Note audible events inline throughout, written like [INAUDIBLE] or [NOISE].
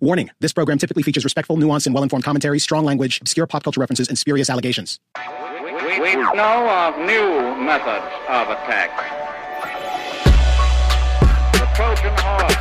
Warning this program typically features respectful, nuanced, and well informed commentary, strong language, obscure pop culture references, and spurious allegations. We, we know of new methods of attack. The Trojan horse,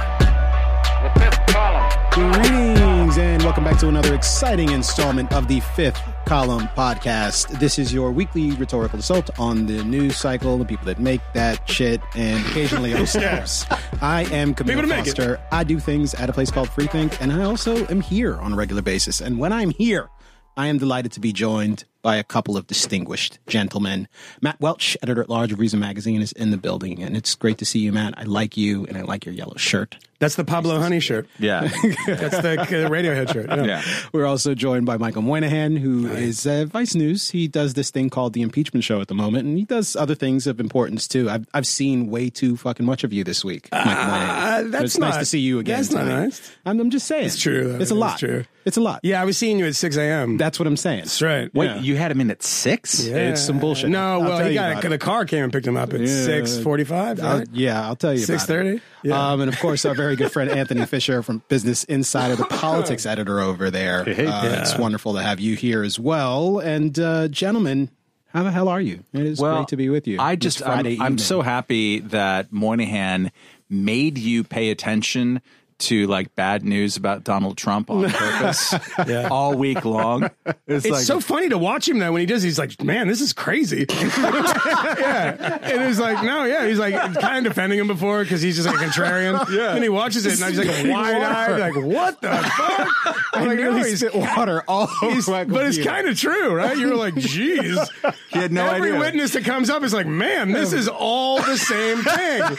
the fifth column. Greetings, and welcome back to another exciting installment of the Fifth Column Podcast. This is your weekly rhetorical assault on the news cycle, the people that make that shit, and occasionally ourselves. [LAUGHS] I am Camille People to make it. Foster. I do things at a place called Freethink, and I also am here on a regular basis. And when I'm here, I am delighted to be joined by a couple of distinguished gentlemen. Matt Welch, editor at large of Reason Magazine, is in the building, and it's great to see you, Matt. I like you, and I like your yellow shirt. That's the Pablo Honey shirt. Yeah. [LAUGHS] That's the uh, Radiohead shirt. Yeah. yeah. We're also joined by Michael Moynihan, who is uh, Vice News. He does this thing called the Impeachment Show at the moment, and he does other things of importance too. I've I've seen way too fucking much of you this week, Michael Moynihan. Uh, that's it's nice to see you again. that's not nice. I'm, I'm just saying. It's true, though. It's a It is lot. true. It's a lot. Yeah, I was seeing you at 6 a.m. That's what I'm saying. That's right. Wait, yeah. you had him in at six? Yeah. It's some bullshit. No, I'll well, he got it. it. The car came and picked him up at Yeah. 6:45. I'll- Right? yeah, I'll tell you. 6:30? Yeah. Um, and of course, our very good friend Anthony [LAUGHS] Fisher from Business Insider, the politics editor over there. Uh, Yeah. It's wonderful to have you here as well. And uh, gentlemen, how the hell are you? It is Well, great to be with you. I just, Friday I'm, I'm so happy that Moynihan made you pay attention to like bad news about Donald Trump on [LAUGHS] purpose Yeah. all week long. It's, It's like, so funny to watch him though when he does. He's like, "Man, this is crazy." [LAUGHS] yeah, and it's like, no, yeah, he's like kind of defending him before because he's just like a contrarian. [LAUGHS] Yeah, and he watches it and he's like wide eyed, like, "What the fuck?" I'm I like, no, he's, spit water all over my but it's kind of true, right? You're like, "Jeez." he had no idea. Every idea. witness that comes up is like, man, this is all the same thing.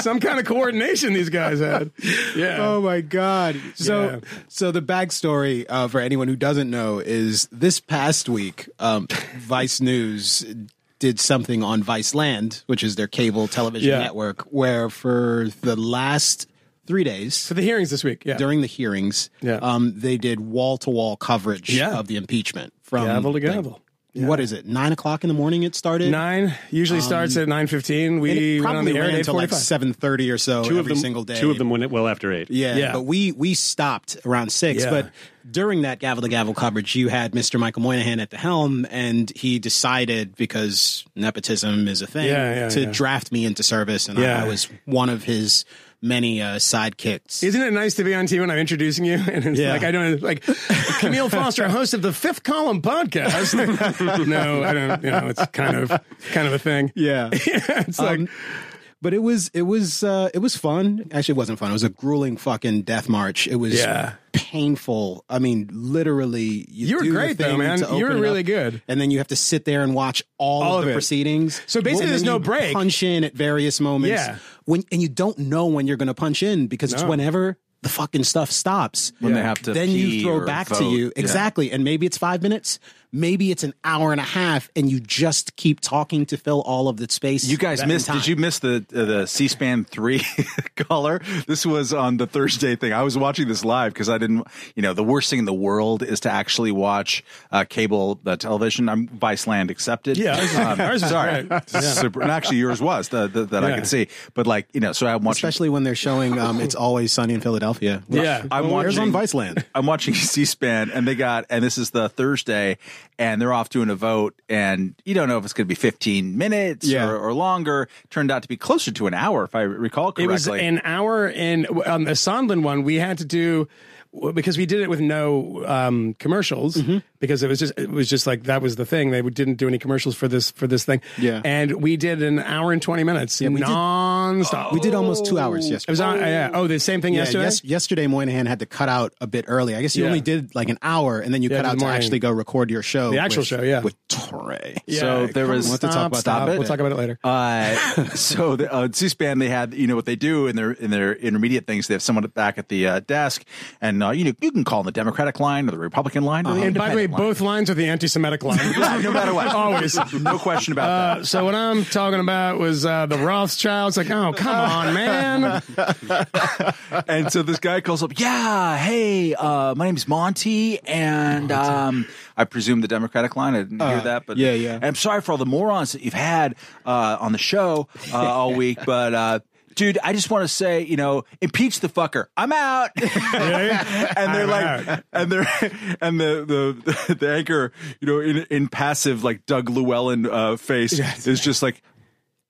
Some kind of coordination these guys had. Yeah. Oh my god! So, Yeah. so the backstory uh, for anyone who doesn't know is this past week, um, Vice News did something on Viceland, which is their cable television Yeah. network, where for the last three days For the hearings this week. Yeah. during the hearings, Yeah. um, they did wall to wall coverage Yeah. of the impeachment from Gavel to like, gavel. What is it? Nine o'clock in the morning. It started. Nine usually um, starts at nine fifteen. And We it went on probably the air ran until like forty five. seven thirty or so two every of them, single day. Two of them went well after eight. Yeah, Yeah. but we we stopped around six. Yeah. But during that gavel to gavel coverage, you had Mr. Michael Moynihan at the helm, and he decided because nepotism is a thing Yeah, yeah, to yeah. draft me into service, and Yeah. I was one of his many uh, sidekicks. Isn't it nice to be on TV when I'm introducing you? [LAUGHS] And it's Yeah. like I don't like Camille Foster, host of the Fifth Column podcast. [LAUGHS] no, I don't. You know, it's kind of kind of a thing. yeah. [LAUGHS] it's like Um, but it was it was uh, it was fun. Actually, it wasn't fun. It was a grueling fucking death march. It was Yeah. painful. I mean, literally. You, You were great, though, man. You were really up, good. And then you have to sit there and watch all, All of of the proceedings. So basically there's no break. Punch in at various moments. Yeah. When and you don't know when you're going to punch in because it's whenever the fucking stuff stops. When they have to then pee you throw or back to vote. you Yeah. exactly, and maybe it's five minutes, maybe it's an hour and a half, and you just keep talking to fill all of the space. You guys missed. time. Did you miss the uh, the C-SPAN three [LAUGHS] caller? This was on the Thursday thing. I was watching this live because I didn't. You know, the worst thing in the world is to actually watch uh, cable uh, television. I'm Viceland accepted. Yeah, ours is- Um, ours is sorry. great. Yeah. Super, and actually, yours was the, the, that I could see. But like, you know, so I'm watching. especially when they're showing um, "It's Always Sunny in Philadelphia." Yeah. I'm Well, where's watching on Viceland. I'm watching [LAUGHS] C-SPAN, and they got, and this is the Thursday, and they're off doing a vote, and you don't know if it's going to be 15 minutes Yeah. or, or longer. Turned out to be closer to an hour, if I recall correctly. It was an hour in on the Sondland one. We had to do because we did it with no um, commercials Mm-hmm. because it was just it was just like that was the thing. They didn't do any commercials for this for this thing. Yeah. and we did an hour and twenty minutes we did- nonstop. We did almost two hours yesterday It yesterday. was on. Yeah. Oh, the same thing Yeah, yesterday. yes, yesterday Moynihan had to cut out a bit early. I guess you Yeah. only did like an hour, and then you Yeah, cut out to actually go record your show. The actual with- show, yeah. with Torre. Yeah, So there was- on, We'll have to talk stop, about stop. that a We'll talk about it later. Uh, [LAUGHS] so the, uh, C-SPAN, they had you know what they do in their in their intermediate things. They have someone back at the uh, desk, and uh, you know you can call the Democratic line or the Republican line or the and by the way, line. both lines are the anti-Semitic line. [LAUGHS] no matter what, Always. [LAUGHS] no question about Uh, that. so what I'm talking about was uh, the Rothschilds. Like, oh, come on, man. [LAUGHS] and so this guy calls up, yeah, hey, uh, my name's Monty, and um, I presume the Democratic line. I didn't hear that, but yeah, yeah. And I'm sorry for all the morons that you've had uh, on the show uh, all week, but. Dude, I just want to say, you know, impeach the fucker. I'm out. [LAUGHS] and they're like, and they're, and the, the, [LAUGHS] the anchor, you know, in, in passive, like Doug Llewellyn uh, face is just like,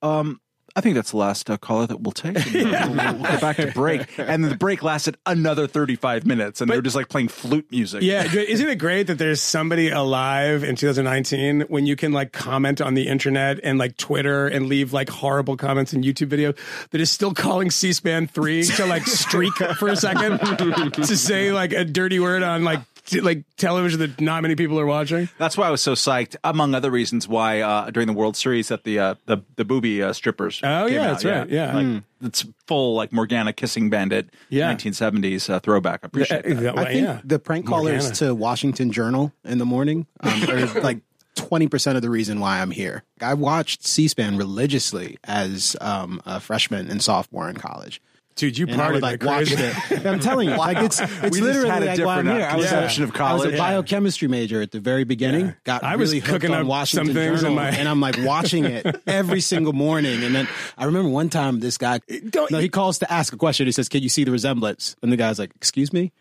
um, I think that's the last uh, caller that we'll take. Uh, [LAUGHS] we'll, we'll get back to break, and the break lasted another thirty-five minutes, and they're just like playing flute music. Yeah, isn't it great that there's somebody alive in 2019 when you can like comment on the internet and like Twitter and leave like horrible comments in YouTube videos that is still calling C-SPAN three to like streak for a second to say like a dirty word on like [LAUGHS] like television that not many people are watching. That's why I was so psyched, among other reasons why uh, during the World Series that the uh, the the booby uh, strippers. Oh, came yeah, out, that's right, yeah. like, it's full like Morgana kissing bandit, Yeah. 1970s uh, throwback. I appreciate that. Yeah, I think yeah. the prank callers Morgana. to Washington Journal in the morning um, are [LAUGHS] like twenty percent of the reason why I'm here. I watched C-SPAN religiously as um, a freshman and sophomore in college. Dude, you And partied would like like watch it. [LAUGHS] I'm telling you, like it's it's We literally had a like different, here. uh, I was, a, of I was a college. biochemistry major at the very beginning. Yeah. Got I was really hooked cooking on up Washington some things in Journal, my- and I'm like watching it [LAUGHS] every single morning. And then I remember one time this guy, Don't- no, he calls to ask a question. He says, "Can you see the resemblance?" And the guy's like, "Excuse me."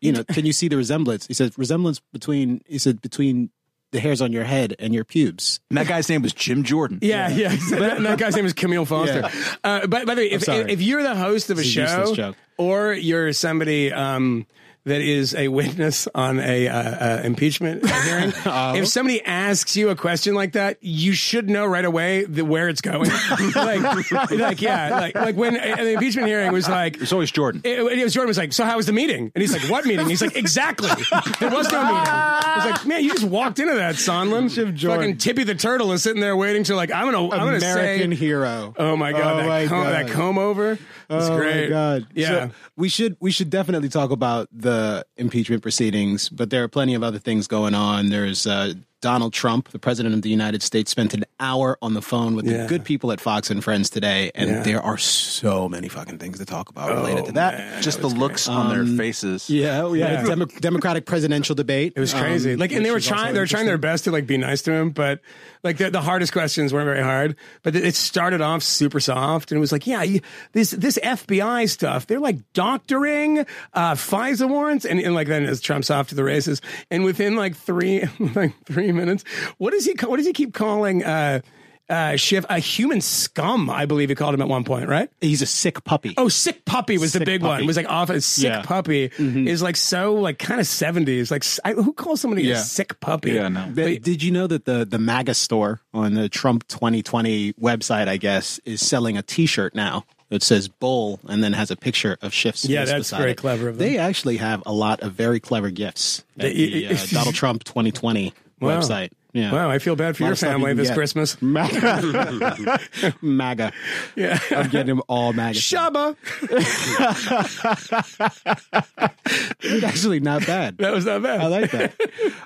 You know, can you see the resemblance? He says, resemblance between, he said, between the hairs on your head and your pubes. And that guy's name was Jim Jordan. Yeah, yeah. that, and that guy's name is Camille Foster. Yeah. Uh, but by the way, if, sorry. if you're the host of a It's show, joke. or you're somebody um, that is a witness on a uh, uh, impeachment [LAUGHS] hearing, Oh. if somebody asks you a question like that, you should know right away the, where it's going. [LAUGHS] like, like, yeah, like, like when uh, the impeachment hearing was like. It's always Jordan. It, it was Jordan was like, so how was the meeting? And he's like, what meeting? He's like, exactly. There was no meeting. I was like, man, you just walked into that, Sondland. Jordan. Fucking Tippy the turtle is sitting there waiting to like, I'm gonna, I'm gonna American say, hero. oh my god, Oh that, my comb, God. that comb over. Oh great. my god! Yeah. So we should we should definitely talk about the impeachment proceedings, but there are plenty of other things going on. There's uh, Donald Trump, the president of the United States, spent an hour on the phone with Yeah. the good people at Fox and Friends today, and Yeah. there are so many fucking things to talk about related to that. Just the looks on their faces. Yeah, oh, yeah. Yeah. Demo- Democratic presidential debate. It was crazy. um, like, and they were trying, they were trying their best to like be nice to him, but like the, the hardest questions weren't very hard. But it started off super soft, and it was like, yeah, you, this this FBI stuff, they're like doctoring uh, FISA warrants, and, and like then as Trump's off to the races, and within like three [LAUGHS] like three minutes, what does he what does he keep calling? Uh, uh, Schiff, a human scum, I believe he called him at one point, right? He's a sick puppy. Oh, sick puppy was the Sick big one. puppy. It was like off a sick Yeah. puppy is like so like kind of seventies. Like s- I, who calls somebody a sick puppy? Yeah, no. But did you know that the the MAGA store on the Trump 2020 website, I guess, is selling a T-shirt now? It says "Bull" and then has a picture of Schiff's Yeah, that's very it. clever of them. They actually have a lot of very clever gifts at the uh, Donald Trump 2020 Wow. website. Yeah. Wow, I feel bad for your of stuff you family this get. Christmas. MAGA. [LAUGHS] MAGA. Yeah. I'm getting them all MAGA. Shaba. [LAUGHS] It's actually not bad. That was not bad. I like that.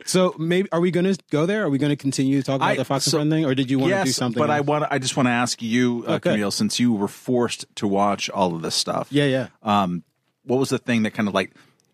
So maybe are we going to go there? Are we going to continue to talk about I- the Fox so- and Friend thing, or did you want yes, to do something? but I want. I just want to ask you, uh, Okay. Camille, since you were forced to watch all of this stuff. Yeah, yeah. Um, what was the thing that kind of like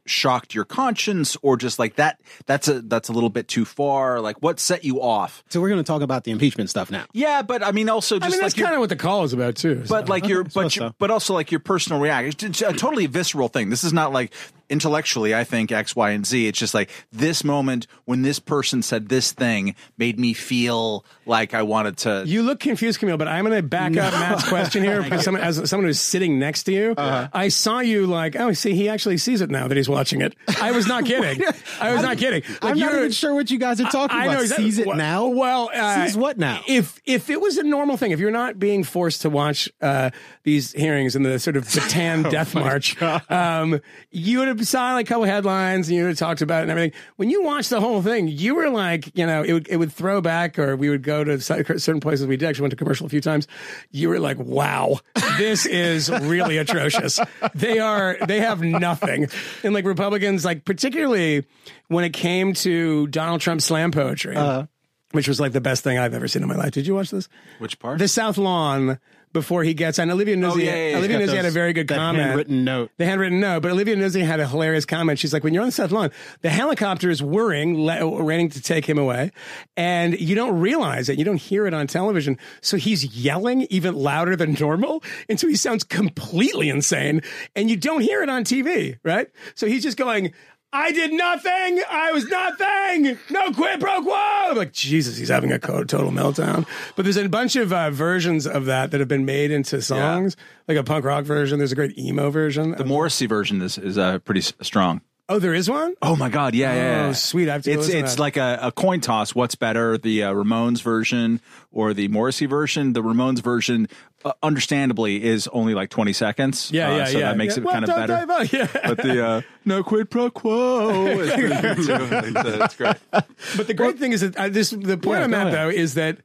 shocked your conscience, or just like that? That's a that's a little bit too far. Like, what set you off? So we're going to talk about the impeachment stuff now. Yeah, but I mean, also just I mean, like that's kind of what the call is about too. so. but like your but your, so. but also like your personal reaction. It's a totally visceral thing. This is not like intellectually. I think X, Y, and Z. It's just like this moment when this person said this thing made me feel like I wanted to. You look confused, Camille, but I'm going to back up Matt's question here [LAUGHS] because someone, as someone who's sitting next to you, Uh-huh. I saw you like, oh, see, he actually sees it now that he's watching it. I was not kidding. [LAUGHS] I was not kidding. Like, I'm not even sure what you guys are talking I about. know exactly. Sees it Well- now? Well, uh, Sees what now? If if it was a normal thing, if you're not being forced to watch uh, these hearings in the sort of Bataan [LAUGHS] Oh Death March, um, you would have saw like a couple headlines and you would talked about it and everything. When you watched the whole thing, you were like, you know, it would it would throw back, or we would go to certain places. We did actually went to commercial a few times. You were like, wow, this is really atrocious. They are they have nothing, and like Republicans, like particularly when it came to Donald Trump slam poetry Uh-huh. which was like the best thing I've ever seen in my life. Did you watch this? Which part? The South Lawn before he gets on. Olivia oh, Nuzzi, Oh, yeah, yeah, yeah. Olivia Nuzzi had a very good comment. handwritten note. The handwritten note, but Olivia Nuzzi had a hilarious comment. She's like, when you're on the South Lawn, the helicopter is whirring, le- waiting to take him away, and you don't realize it. You don't hear it on television. So he's yelling even louder than normal, and so he sounds completely insane, and you don't hear it on TV, right? So he's just going. I did nothing. I was nothing. No quid pro quo. I'm like, Jesus, he's having a total meltdown. But there's a bunch of uh, versions of that that have been made into songs, like a punk rock version. There's a great emo version. The Morrissey version is is uh, pretty strong. Oh, there is one? Oh my God! Yeah, yeah. Oh, sweet. I have to It's it's like a, a coin toss. What's better, the uh, Ramones version or the Morrissey version? The Ramones version, uh, understandably, is only like twenty seconds. Yeah, Uh, yeah, so yeah. that makes Yeah, it well, kind of better. [LAUGHS] Yeah. But the uh, no quid pro quo is pretty [LAUGHS] good too. It's great. But the great thing is that uh, this the point Yeah, I'm at ahead. though is that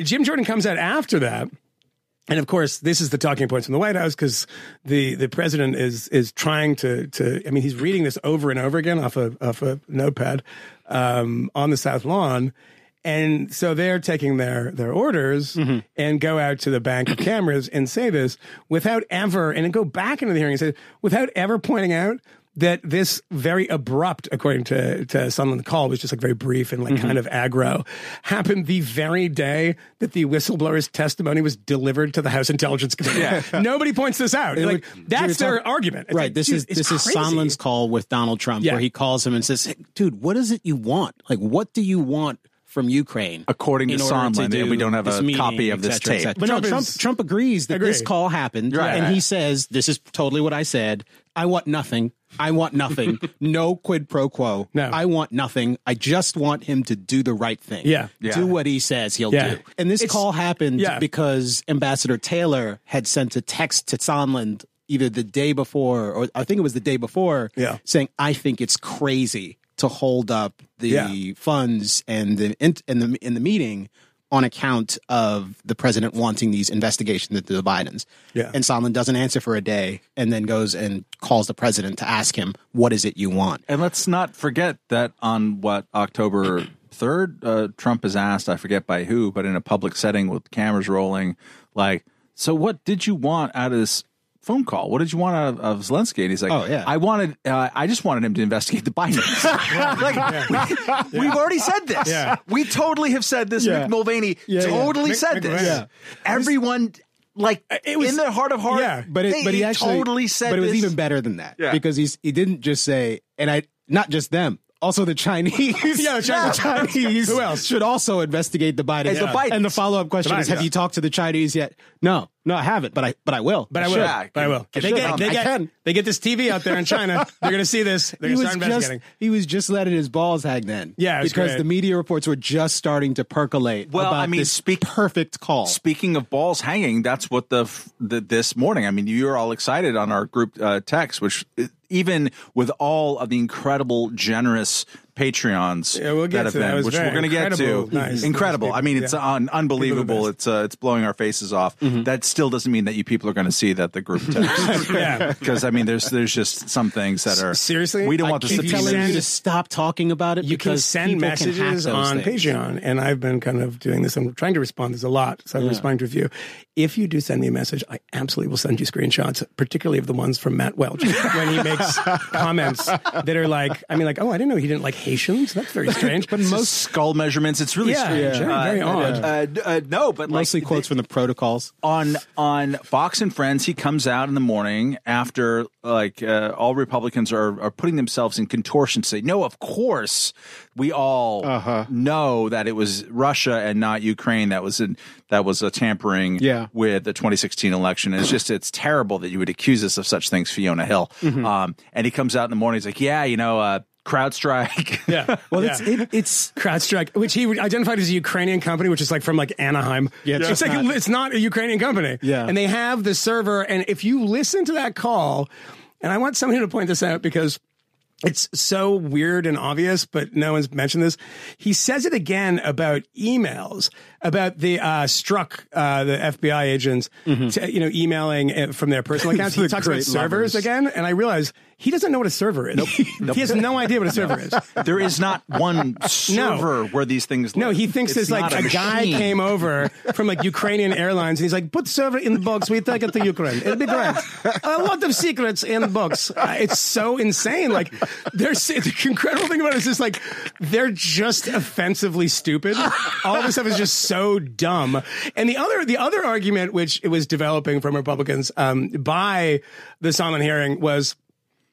Jim Jordan comes out after that. And of course, this is the talking points from the White House because the, the president is is trying to to. I mean, he's reading this over and over again off a off a notepad um, on the South Lawn, and so they're taking their their orders Mm-hmm. and go out to the bank of cameras and say this without ever and then go back into the hearing and say without ever pointing out that this very abrupt, according to to someone on the call, was just like very brief and like Mm-hmm. kind of aggro, happened the very day that the whistleblower's testimony was delivered to the House Intelligence Committee. [LAUGHS] Nobody points this out. It like would- that's you're their talking- argument. It's right. like, this dude, is it's this is. Sondland's call with Donald Trump, Yeah. where he calls him and says, hey, "Dude, what is it you want? Like, what do you want from Ukraine?" According to in Sondland, do we don't have a meeting, copy of this cetera, tape. cetera. But no, Trump Trump is- Trump agrees that this call happened, Right, and right. he says, "This is totally what I said. I want nothing. I want nothing. [LAUGHS] no quid pro quo. No. I want nothing. I just want him to do the right thing. Yeah. Yeah. do what he says he'll Yeah. do." And this It's- call happened yeah. because Ambassador Taylor had sent a text to Sondland either the day before, or I think it was the day before, Yeah. saying, "I think it's crazy to hold up the Yeah. funds and the in, in the in the meeting." On account of the president wanting these investigations into the Bidens, Yeah. and Sondland doesn't answer for a day, and then goes and calls the president to ask him, "What is it you want?" And let's not forget that on what October third, uh, Trump is asked, I forget by who, but in a public setting with cameras rolling, like, so what did you want out of this phone call? What did you want out of, of Zelensky? And he's like, Oh, yeah. I wanted, uh, I just wanted him to investigate the Bidens. [LAUGHS] like, we, have already said this. Yeah. We totally have said this. Yeah. Mick Mulvaney Yeah, yeah. totally Mick- said Mick this. Mulvaney. Everyone. Like It was- in their heart of heart, Yeah, but it, they but he actually totally said But it was this. even better than that Yeah. because he's he didn't just say, and I not just them. Also, the Chinese. [LAUGHS] Yeah, the Chinese. [LAUGHS] Chinese Who else? should also investigate the Bidens. And the Bidens. And the follow up question The is: Have yeah. you talked to the Chinese yet? No, no, I haven't. But I, but I will. But I will. should. But I will. I They should. get, they, I get, can. they get this TV out there in China. [LAUGHS] They're going to see this. They're He going to was start just he was just letting his balls hang then. Yeah, it was because great. the media reports were just starting to percolate. Well, about I mean, this speak- perfect call. Speaking of balls hanging, that's what the, the this morning. I mean, you were all excited on our group uh, text, which even with all of the incredible, generous Patreons Yeah, we'll get that have to that. Been, which we're going to get to, incredible. Nice. incredible. I mean, it's Yeah. un- unbelievable. It's uh, it's blowing our faces off. That still doesn't mean that you people are going to see that the group [LAUGHS] text. Yeah. Because I mean, there's there's just some things that are Seriously? We don't I want this to be telling telling you you to stop talking about it You can because send people can hack messages those on things. Patreon, and I've been kind of doing this. I'm trying to respond. There's a lot, so I'm responding to a few. If you do send me a message, I absolutely will send you screenshots, particularly of the ones from Matt Welch when he makes [LAUGHS] comments that are like, I mean, like, oh, I didn't know he didn't like Haitians. That's very [LAUGHS] strange. but most skull measurements. It's really Yeah, strange. very- very odd. Uh, uh, no, but like, Mostly quotes from the protocols. on on Fox and Friends, he comes out in the morning after like uh, all Republicans are are putting themselves in contortion to say, no, of course we all Uh-huh. know that it was Russia and not Ukraine that was in, that was a tampering Yeah. with the 2016 election. And it's just it's terrible that you would accuse us of such things, Fiona Hill. Mm-hmm. Um, and he comes out in the morning, he's like, yeah, you know, uh, CrowdStrike. [LAUGHS] yeah. Well, yeah. it's it, it's CrowdStrike, which he identified as a Ukrainian company, which is like from like Anaheim. Yeah, it's it's, like not- it's not a Ukrainian company. Yeah. and they have the server. And if you listen to that call, and I want somebody to point this out because it's so weird and obvious, but no one's mentioned this. He says it again about emails, about the uh, struck uh, the FBI agents, to, you know, emailing uh, from their personal [LAUGHS] accounts. he talks about servers lovers. again, and I realize He doesn't know what a server is. [LAUGHS] He has no idea what a server is. There is not one server where these things. No, he thinks It's there's like a, guy came over from like Ukrainian Airlines and he's like, put server in the box. We take it to Ukraine. It'll be great. A lot of secrets in the box. Uh, it's so insane. Like, there's the incredible thing about it is just like they're just offensively stupid. All this stuff is just so dumb. And the other the other argument which it was developing from Republicans um, by the Sondland hearing was.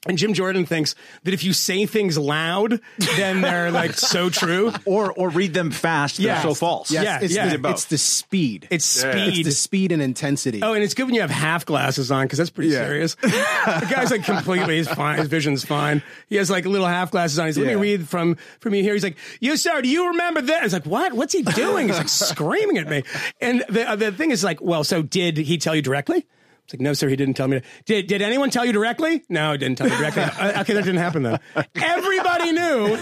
And Jim Jordan thinks that if you say things loud, then they're like so [LAUGHS] true. or or read them fast. They're so false. Yes, Yeah, it's, yeah. The, it's the speed. It's speed. It's the speed and intensity. Oh, and it's good when you have half glasses on because that's pretty Yeah. serious. the guy's like completely, he's fine. His vision's fine. He has like little half glasses on. He's like, let me read from from you here. He's like, you sir, do you remember that? I was like, what? What's he doing? He's like [LAUGHS] screaming at me. And the uh, the thing is like, well, so did he tell you directly? It's like, no, sir, he didn't tell me. Did Did anyone tell you directly? No, he didn't tell me directly. [LAUGHS] Uh, okay, that didn't happen then. Everybody knew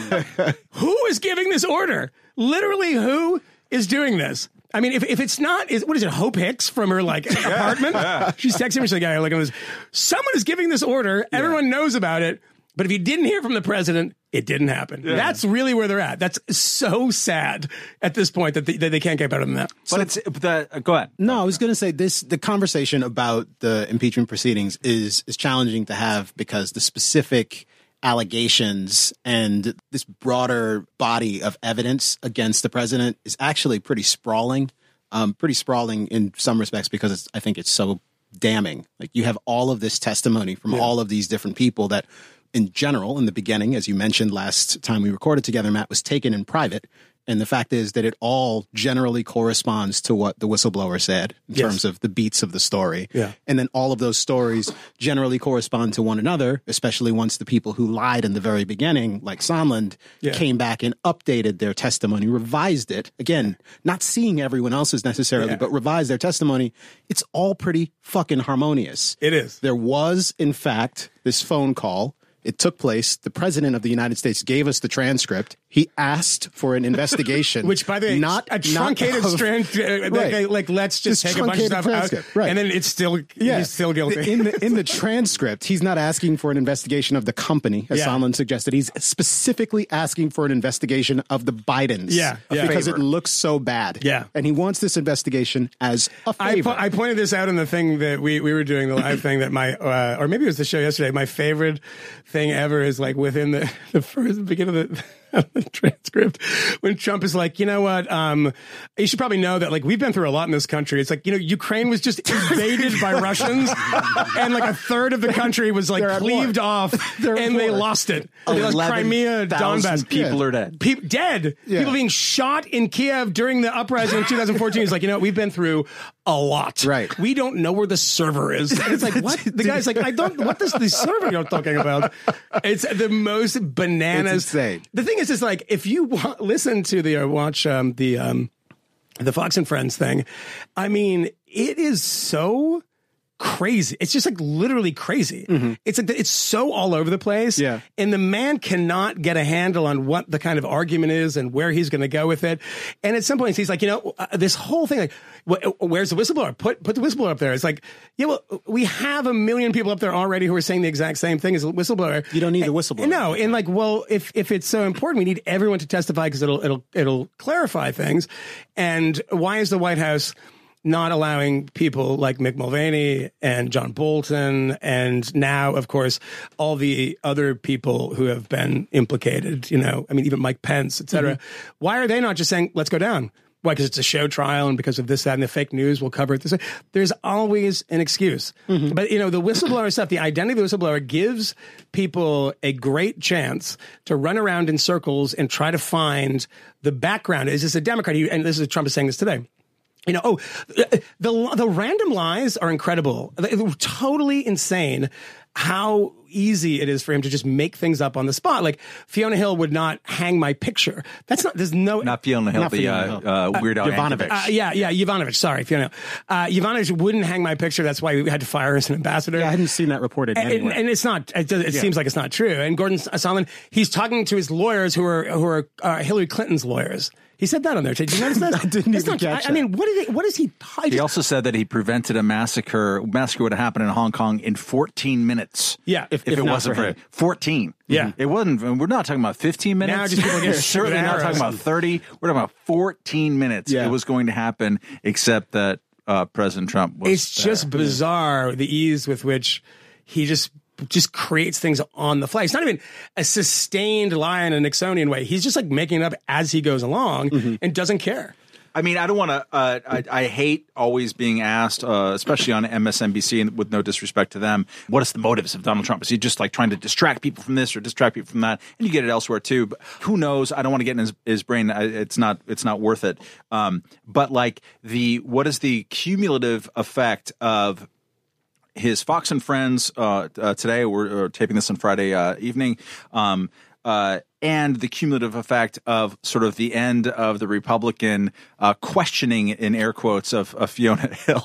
who is giving this order. Literally, who is doing this? I mean, if, if it's not, is what is it? Hope Hicks from her like apartment. She's texting me. She's like, "Yeah, look at this. Someone is giving this order. Everyone knows about it. But if you didn't hear from the president, it didn't happen. That's really where they're at. That's so sad at this point that they, that they can't get better than that. But it's the uh, go ahead. No, I was going to say this: the conversation about the impeachment proceedings is is challenging to have because the specific allegations and this broader body of evidence against the president is actually pretty sprawling. Um, pretty sprawling in some respects because it's, I think it's so damning. Like you have all of this testimony from all of these different people that, in general, in the beginning, as you mentioned last time we recorded together, Matt was taken in private. And the fact is that it all generally corresponds to what the whistleblower said in Yes. terms of the beats of the story. Yeah. And then all of those stories generally correspond to one another, especially once the people who lied in the very beginning, like Sondland, Yeah. came back and updated their testimony, revised it. Again, not seeing everyone else's necessarily, Yeah. but revised their testimony. It's all pretty fucking harmonious. It is. There was, in fact, this phone call. It took place. The president of the United States gave us the transcript. He asked for an investigation, [LAUGHS] Which, by the way, not a truncated not of- strand, uh, like, Right. like, let's just This take a bunch of stuff out, right. and then it's still, yeah. he's still guilty. In the in the transcript, he's not asking for an investigation of the company, as Yeah. Sondland suggested. He's specifically asking for an investigation of the Bidens. Yeah, yeah. because it looks so bad. Yeah. and he wants this investigation as a I, favor. po- I pointed this out in the thing that we, we were doing the live thing that my uh, or maybe it was the show yesterday. My favorite thing ever is like within the [LAUGHS] the first beginning of the, [LAUGHS] the transcript when Trump is like, you know what, um, you should probably know that like we've been through a lot in this country. It's like you know Ukraine was just [LAUGHS] invaded by Russians, and like a third of the country was like They're cleaved war. off, [LAUGHS] They're and they lost it. They lost Crimea, 11,000 Donbass. people are dead. People dead. Yeah. People being shot in Kiev during the uprising in 2014. He's like, you know, we've been through a lot. Right. We don't know where the server is. It's like, [LAUGHS] what? The guy's like, I don't. What is the server you're talking about? It's the most bananas. It's insane. The thing is, is like if you wa- listen to the or watch um, the um, the Fox and Friends thing, I mean, it is so crazy. It's just like literally crazy. It's like it's so all over the place. Mm-hmm. Yeah. And the man cannot get a handle on what the kind of argument is and where he's going to go with it. And at some points, he's like, you know, uh, this whole thing, like, Uh, where's the whistleblower? Put put the whistleblower up there. It's like, yeah, well, we have a million people up there already who are saying the exact same thing as a whistleblower. You don't need the whistleblower. No, and like, well, if if it's so important, we need everyone to testify because it'll it'll it'll clarify things. And why is the White House? Not allowing people like Mick Mulvaney and John Bolton, and now, of course, all the other people who have been implicated. You know, I mean, even Mike Pence, et cetera. Mm-hmm. Why are they not just saying, "Let's go down"? Why? Because it's a show trial, and because of this, that, and the fake news we'll cover it. This, there's always an excuse. Mm-hmm. But you know, the whistleblower stuff, the identity of the whistleblower gives people a great chance to run around in circles and try to find the background. Is this a Democrat? And this is Trump is saying this today. You know, oh, the the random lies are incredible. They're totally insane. How easy it is for him to just make things up on the spot. Like Fiona Hill would not hang my picture. That's not. There's no. Not Fiona Hill, Not the Fiona uh, Hill. uh, Weird Al Yovanovitch. Yankovic. Uh, yeah, yeah, Yovanovitch. Sorry, Fiona. Uh, Yovanovitch wouldn't hang my picture. That's why we had to fire her as an ambassador. yeah, I hadn't seen that reported And, anywhere. and it's not. It, does, it seems like it's not true. And Gordon Sondland, he's talking to his lawyers who are who are uh, Hillary Clinton's lawyers. He said that on there. Did you notice that? [LAUGHS] I didn't That's even not- catch I, I mean, what is he? What is he? I He also said that he prevented a massacre. Massacre would have happened in Hong Kong in 14 minutes. yeah. If If, if, it wasn't for him. 14. Yeah. It wasn't, we're not talking about 15 minutes. Now just people get [LAUGHS] certainly not talking about 30. We're talking about 14 minutes. Yeah. It was going to happen, except that uh, President Trump was. it's just bizarre the ease with which he just just creates things on the fly. It's not even a sustained lie in a Nixonian way. He's just like making it up as he goes along Mm-hmm. and doesn't care. I mean, I don't want to. Uh, I, I hate always being asked, uh, especially on MSNBC, and with no disrespect to them, what is the motives of Donald Trump? Is he just like trying to distract people from this or distract people from that? And you get it elsewhere too. But who knows? I don't want to get in his, his brain. I- It's not. It's not worth it. Um, but like the what is the cumulative effect of his Fox and Friends uh, uh, today. We're, uh taping this on Friday uh, evening. Um, uh, and the cumulative effect of sort of the end of the Republican uh, questioning, in air quotes, of, of Fiona [LAUGHS] Hill.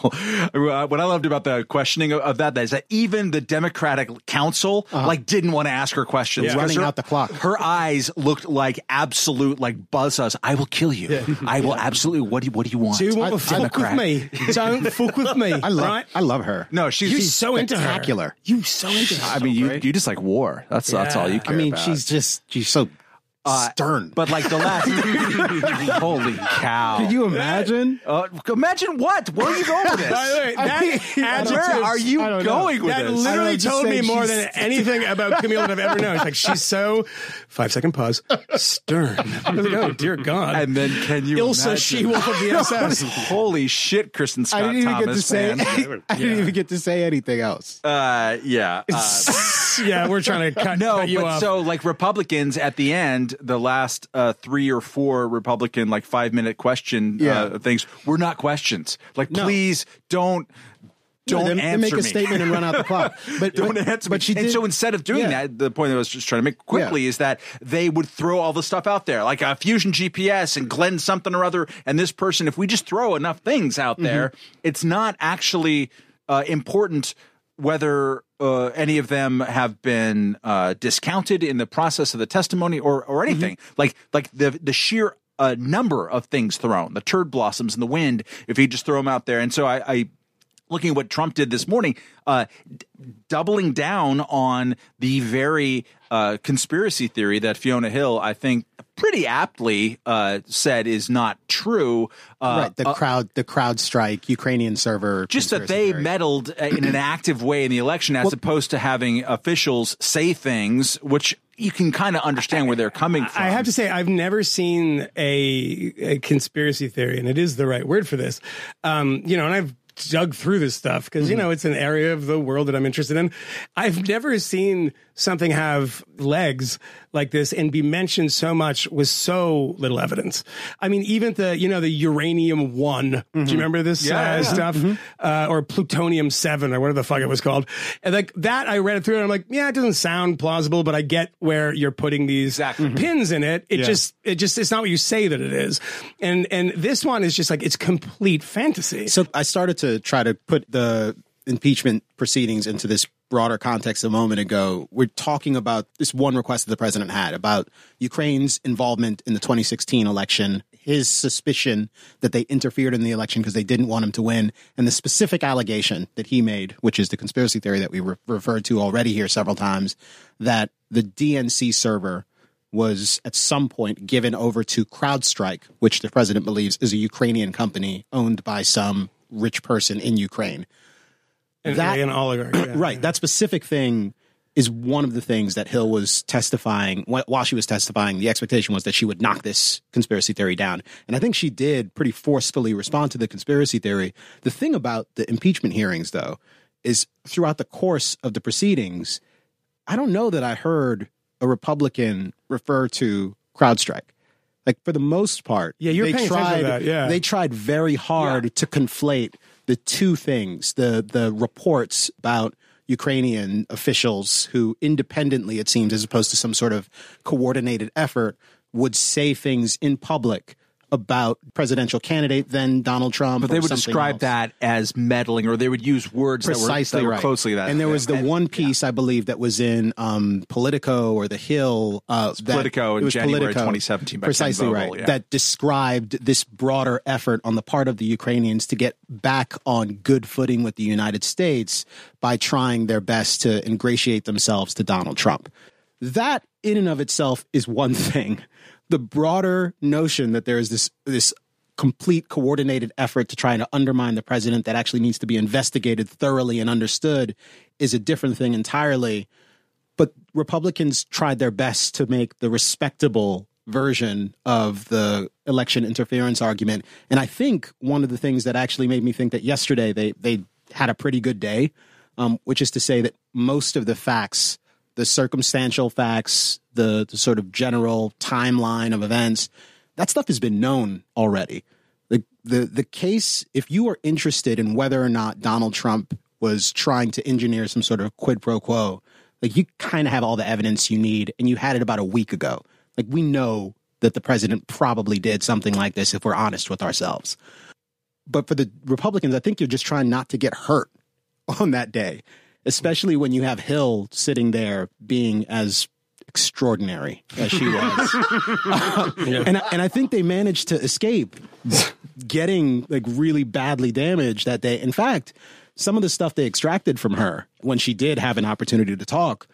Uh, what I loved about the questioning of, of that is that even the Democratic council like didn't want to ask her questions. Yeah. Running her- out the clock. [LAUGHS] Her eyes looked like absolute like buzz us. I will kill you. I will absolutely. What do you, what do you want? Do you want I- to fuck with me? Don't fuck with me. [LAUGHS] I love, right? I love her. No, she's, You she's so into her. You so into her. I mean, you you just like war. That's that's all you Yeah. care I mean, about. she's just she's so stern. But like the last, [LAUGHS] holy cow! Could you imagine? uh, imagine what? Where are you going with this? By the way, that adjective, Where are you I don't know. going with that this? I literally told me more than [LAUGHS] anything about Camille that I've ever known. It's like she's so five second pause stern. I was like, oh dear God. and then can you Ilsa imagine? She Wolf of the [LAUGHS] SS. Holy shit, Kristin Scott I didn't even Thomas, get to say. man. I didn't even get to say anything else. Uh, yeah. Uh, [LAUGHS] yeah, we're trying to cut, no, cut you but off. so like Republicans at the end, the last uh, three or four Republican like five minute question Yeah. uh, things were not questions. Like, No. please don't. Don't they, they answer make a me. statement and run out the [LAUGHS] clock. But Don't but, answer but me. she and did, so instead of doing yeah. that, the point I was just trying to make quickly Yeah. is that they would throw all the stuff out there, like a Fusion GPS and Glenn something or other, and this person. If we just throw enough things out Mm-hmm. there, it's not actually uh, important whether uh, any of them have been uh, discounted in the process of the testimony or or Mm-hmm. anything. Like like the the sheer uh, number of things thrown, the turd blossoms in the wind. If you just throw them out there, and so I. I looking at what Trump did this morning, uh, d- doubling down on the very uh, conspiracy theory that Fiona Hill, I think, pretty aptly uh, said is not true. Uh, right the crowd the CrowdStrike Ukrainian server. just that they theory. meddled uh, in an active way in the election, as opposed to having officials say things which you can kind of understand where they're coming from. I have to say, I've never seen a, a conspiracy theory, and it is the right word for this. Um, you know, and I've dug through this stuff because you mm-hmm. know it's an area of the world that I'm interested in. I've never seen something have legs like this and be mentioned so much with so little evidence. I mean, even the you know the uranium one. Do you remember this Yeah, uh, yeah. stuff uh, or plutonium seven or whatever the fuck it was called? And like that, I read it through and I'm like, yeah, it doesn't sound plausible, but I get where you're putting these Exactly. pins in it. It just it just it's not what you say that it is. And and this one is just like it's complete fantasy. So I started to try to put the impeachment proceedings into this broader context a moment ago. We're talking about this one request that the president had about Ukraine's involvement in the 2016 election, his suspicion that they interfered in the election because they didn't want him to win, and the specific allegation that he made, which is the conspiracy theory that we re- referred to already here several times, that the DNC server was at some point given over to CrowdStrike, which the president believes is a Ukrainian company owned by some rich person in Ukraine. And that- an oligarch. yeah. Right. That specific thing is one of the things that Hill was testifying while she was testifying. The expectation was that she would knock this conspiracy theory down. And I think she did pretty forcefully respond to the conspiracy theory. The thing about the impeachment hearings, though, is throughout the course of the proceedings, I don't know that I heard a Republican refer to CrowdStrike. Like for the most part, Yeah, you're they paying attention to tried. that, yeah. They tried very hard to conflate the two things: the the reports about Ukrainian officials who independently, it seems, as opposed to some sort of coordinated effort, would say things in public about presidential candidate then Donald Trump. But they would describe else. that as meddling, or they would use words precisely that were, that were right. closely that. And there was the and- one piece I believe that was in um, Politico or The Hill. Uh, Politico in January Politico, 2017 by precisely Vogel, right. yeah. That described this broader effort on the part of the Ukrainians to get back on good footing with the United States by trying their best to ingratiate themselves to Donald Trump. That in and of itself is one [LAUGHS] thing. The broader notion that there is this this complete coordinated effort to try to undermine the president that actually needs to be investigated thoroughly and understood is a different thing entirely. But Republicans tried their best to make the respectable version of the election interference argument. And I think one of the things that actually made me think that yesterday they, they had a pretty good day, um, which is to say that most of the facts, the circumstantial facts, the, the sort of general timeline of events, that stuff has been known already. The, the the case, if you are interested in whether or not Donald Trump was trying to engineer some sort of quid pro quo, like you kind of have all the evidence you need, and you had it about a week ago. Like we know that the president probably did something like this if we're honest with ourselves. But for the Republicans, I think you're just trying not to get hurt [LAUGHS] on that day, especially when you have Hill sitting there being as extraordinary as she was. [LAUGHS] Uh, and, I, and I think they managed to escape getting like really badly damaged that day. In fact, some of the stuff they extracted from her when she did have an opportunity to talk,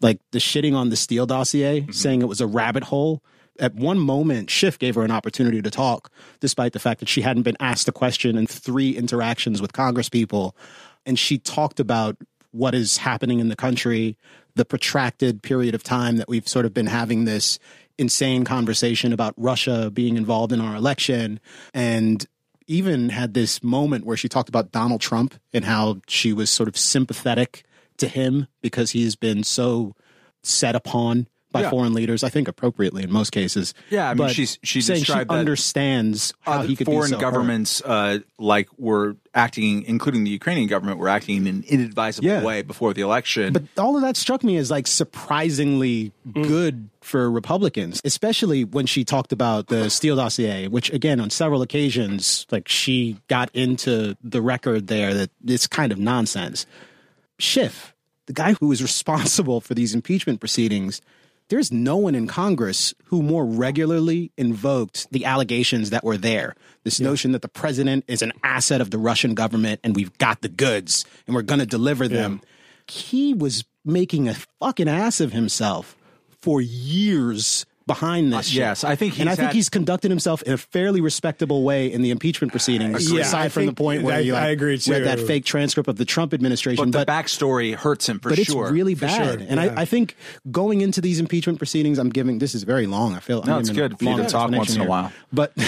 like the shitting on the Steele dossier, mm-hmm. saying it was a rabbit hole. At one moment, Schiff gave her an opportunity to talk, despite the fact that she hadn't been asked a question in three interactions with Congress people. And she talked about what is happening in the country, the protracted period of time that we've sort of been having this insane conversation about Russia being involved in our election, and even had this moment where she talked about Donald Trump and how she was sort of sympathetic to him because he has been so set upon by Yeah. foreign leaders. I think appropriately in most cases. Yeah, I mean, But she's- she saying she understands how he could foreign be so governments, uh, like were acting, including the Ukrainian government, were acting in an inadvisable Yeah. way before the election. But all of that struck me as like surprisingly good for Republicans, especially when she talked about the Steele dossier, which again, on several occasions, like she got into the record there that it's kind of nonsense. Schiff, the guy who was [LAUGHS] responsible for these impeachment proceedings, there's no one in Congress who more regularly invoked the allegations that were there. This notion that the president is an asset of the Russian government and we've got the goods and we're going to deliver them. He was making a fucking ass of himself for years behind this. shit. yes, I think and I he's think had- he's conducted himself in a fairly respectable way in the impeachment proceedings. Yeah, aside I from the point where I- he like, I agree, read that fake transcript of the Trump administration. but the backstory hurts him for but sure. it's really bad. sure, And yeah. I, I think going into these impeachment proceedings, I'm giving this is very long. I feel No, I'm it's good for you to talk once in a explanation here. while. But [LAUGHS]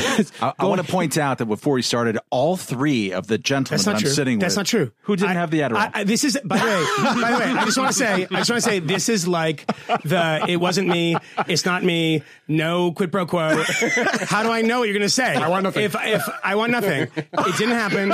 I, I want to point out that before he started, all three of the gentlemen That's that not I'm true. sitting That's with, that's not true. who didn't I- have the Adderall. I, I, this is by the way. by the way, I just want to say. I just want to say this is like the. It wasn't me. It's not me. No quid pro quo. How do I know what you're going to say? I want nothing. If if I want nothing, it didn't happen.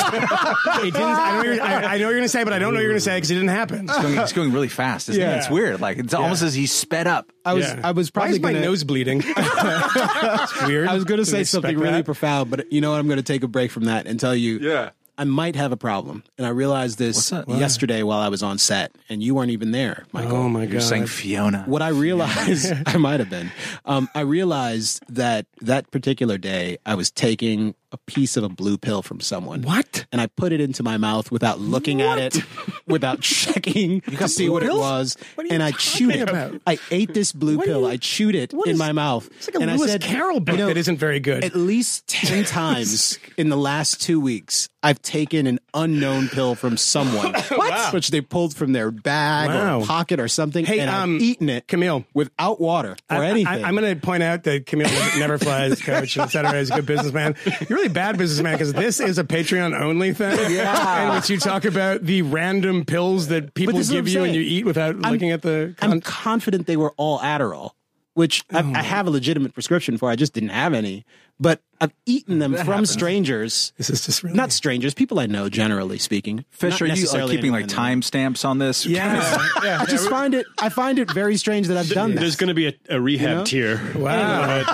It didn't. I know, you're, I, I know what you're going to say, but I don't know what you're going to say because it didn't happen. it's, going, it's going really fast, isn't it? Yeah. It's weird. Like it's almost as he sped up. I was Yeah. I was Why probably is my gonna, nose bleeding? it's [LAUGHS] weird. I was going to say something really that. profound, but you know what? I'm going to take a break from that and tell you. Yeah. I might have a problem, and I realized this yesterday while I was on set, and you weren't even there, Michael. Oh my God. You're saying Fiona. what I realized, [LAUGHS] [LAUGHS] I might have been. Um, I realized that that particular day, I was taking a piece of a blue pill from someone. What? And I put it into my mouth without looking at it, [LAUGHS] without checking to see what pills? it was. What and I chewed it. about? I ate this blue What pill. you- I chewed it in is- my mouth. It's like a and I Lewis said, Carroll book you know, that isn't very good. At least 10 [LAUGHS] times in the last two weeks, I've taken an unknown pill from someone. [LAUGHS] Wow. Which they pulled from their bag Wow. or pocket or something. Hey, and um, I've eaten it Camille. without water or I- anything. I, am going to point out that Camille never flies coach, et cetera, is a good businessman. You're really bad businessman because this is a Patreon only thing. [LAUGHS] Yeah. In which you talk about the random pills that people this is what give I'm you and you eat without looking at the. I'm confident they were all Adderall, which I, Oh. I have a legitimate prescription for. I just didn't have any. But I've eaten them from happens. strangers. this is just really Not strangers, people I know, generally speaking. Fish, Not are you like, keeping like anyone I timestamps on this? Yeah. [LAUGHS] yeah. I just find it. I find it very strange that I've done There's going to be a, a rehab know? tier. Wow.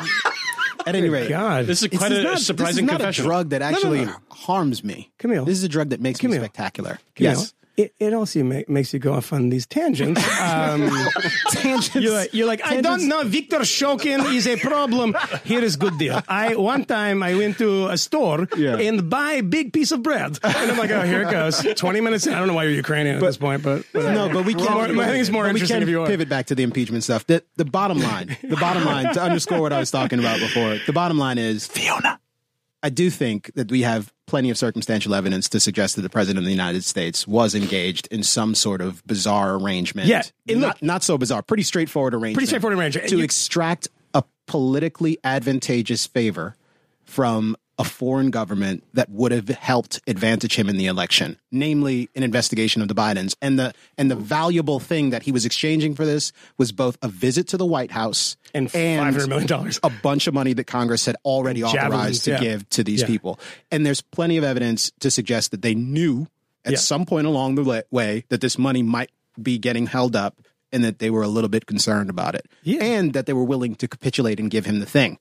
[LAUGHS] At any rate, God. This is It's- quite this a not, surprising this is not confession. a drug that actually no. harms me. Camille. This is a drug that makes Camille. me spectacular. Camille, Yes. It, it also ma- makes you go off on these tangents. Um, [LAUGHS] Tangents. You're like, you're like I don't know. Victor Shokin is a problem. Here is good deal. I one time I went to a store Yeah. and buy a big piece of bread, and I'm like, oh, here it goes. Twenty minutes. In. I don't know why you're Ukrainian at this point, but No, but we More- can. I think it's more interesting we if you are. pivot back to the impeachment stuff. The the bottom line, the bottom line to underscore what I was talking about before. The bottom line is Fiona. I do think that we have plenty of circumstantial evidence to suggest that the president of the United States was engaged in some sort of bizarre arrangement. Yeah, not, look- not so bizarre, pretty straightforward arrangement. Pretty straightforward arrangement. to You- extract a politically advantageous favor from a foreign government that would have helped advantage him in the election, namely an investigation of the Bidens. And the and the valuable thing that he was exchanging for this was both a visit to the White House And $500 million. a bunch of money that Congress had already Javelins, authorized to yeah. give to these Yeah. people. And there's plenty of evidence to suggest that they knew at Yeah. some point along the way that this money might be getting held up and that they were a little bit concerned about it. Yeah. And that they were willing to capitulate and give him the thing.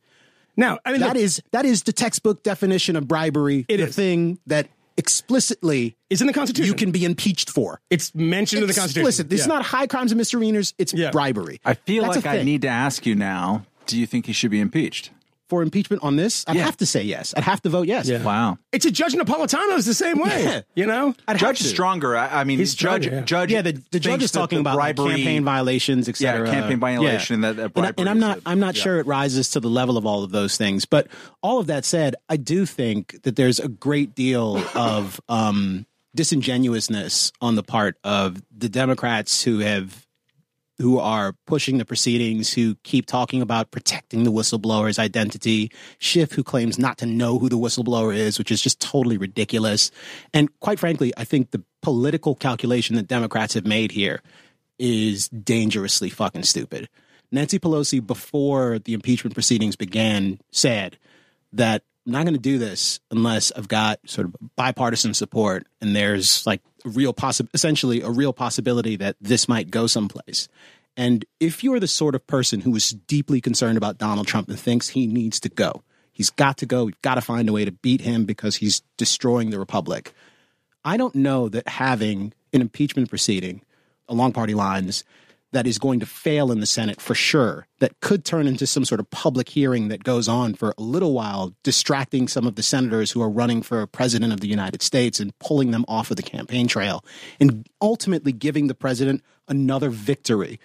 Now I mean That look, is that is the textbook definition of bribery. It the is. thing that explicitly is in the Constitution. you can be impeached for. It's mentioned in the Constitution. Explicit. This is Yeah. not high crimes and misdemeanors. It's Yeah. bribery. I feel That's a like I need to ask you now. Do you think he should be impeached? For impeachment on this. I'd Yeah. have to say yes. I'd have to vote yes. Yeah. Wow. It's a Judge Napolitano is the same way. Yeah. You know, I'd have Judge to. Stronger. I, I mean, He's Judge. stronger, yeah. Judge. Yeah, the, the judge is talking the about like, bribery, campaign violations, Yeah, campaign violation. That, that and, I, bribery and I'm is not a- I'm not yeah. sure it rises to the level of all of those things. But all of that said, I do think that there's a great deal of um, disingenuousness on the part of the Democrats who have who are pushing the proceedings, who keep talking about protecting the whistleblower's identity. Schiff, who claims not to know who the whistleblower is, which is just totally ridiculous. And quite frankly, I think the political calculation that Democrats have made here is dangerously fucking stupid. Nancy Pelosi, before the impeachment proceedings began, said that I'm not going to do this unless I've got sort of bipartisan support and there's like a real essentially a real possibility that this might go someplace. And if you're the sort of person who is deeply concerned about Donald Trump and thinks he needs to go, he's got to go. We've got to find a way to beat him because he's destroying the republic. I don't know that having an impeachment proceeding along party lines that is going to fail in the Senate for sure, that could turn into some sort of public hearing that goes on for a little while, distracting some of the senators who are running for president of the United States and pulling them off of the campaign trail, and ultimately giving the president another victory.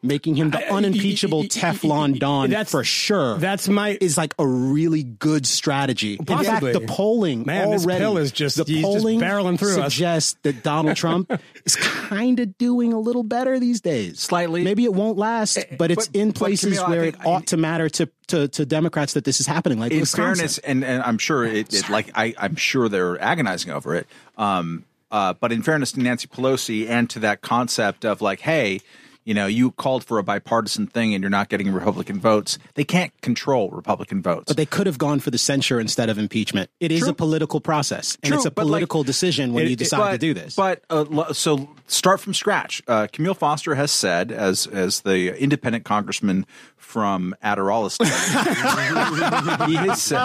Making him the unimpeachable Teflon Don That's- for sure. that's my- is like a really good strategy. In fact, the polling Man, this already pill is just- the he's just polling barreling through us. suggests that Donald Trump [LAUGHS] is kind of doing a little better these days. Slightly. Maybe it won't last, but it's but- in places Camille, where think it ought to matter to, to, to Democrats that this is happening. Like in Wisconsin. fairness, and, and I'm sure it, it like I, I'm sure they're agonizing over it. Um, uh, but in fairness to Nancy Pelosi and to that concept of like, hey, you know, you called for a bipartisan thing and you're not getting Republican votes. They can't control Republican votes. But they could have gone for the censure instead of impeachment. It is True. a political process, and True, it's a but, like, political decision when it- you it- decide but, to do this. But uh, so start from scratch. Uh, Camille Foster has said, as as the independent congressman from Adirondack, [LAUGHS] he has said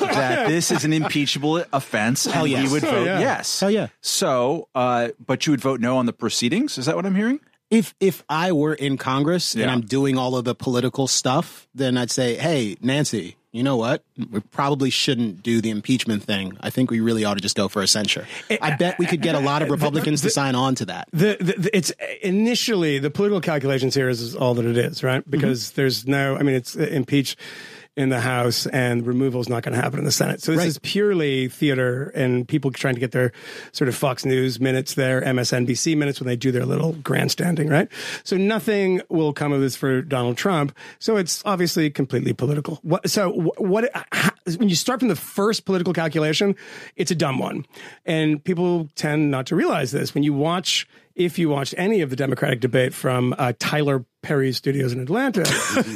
that this is an impeachable offense, and yes. he would Oh, vote yeah. yes. Hell yeah. So, uh, but you would vote no on the proceedings. Is that what I'm hearing? If if I were in Congress and I'm doing all of the political stuff, then I'd say, "Hey, Nancy, you know what? We probably shouldn't do the impeachment thing. I think we really ought to just go for a censure." Eh, I bet we could get a lot of [LAUGHS] Republicans to sign on to that. the, the, the it's initially the political calculations here is, is all that it is, right? Because mm-hmm. there's no, I mean, it's impeach in the House and removal is not going to happen in the Senate. So this Right. is purely theater and people trying to get their sort of Fox News minutes, their MSNBC minutes when they do their little grandstanding, right? So nothing will come of this for Donald Trump. So it's obviously completely political. What, so what, how, when you start from the first political calculation, it's a dumb one. And people tend not to realize this. When you watch, if you watched any of the Democratic debate from uh, Tyler Perry Studios in Atlanta,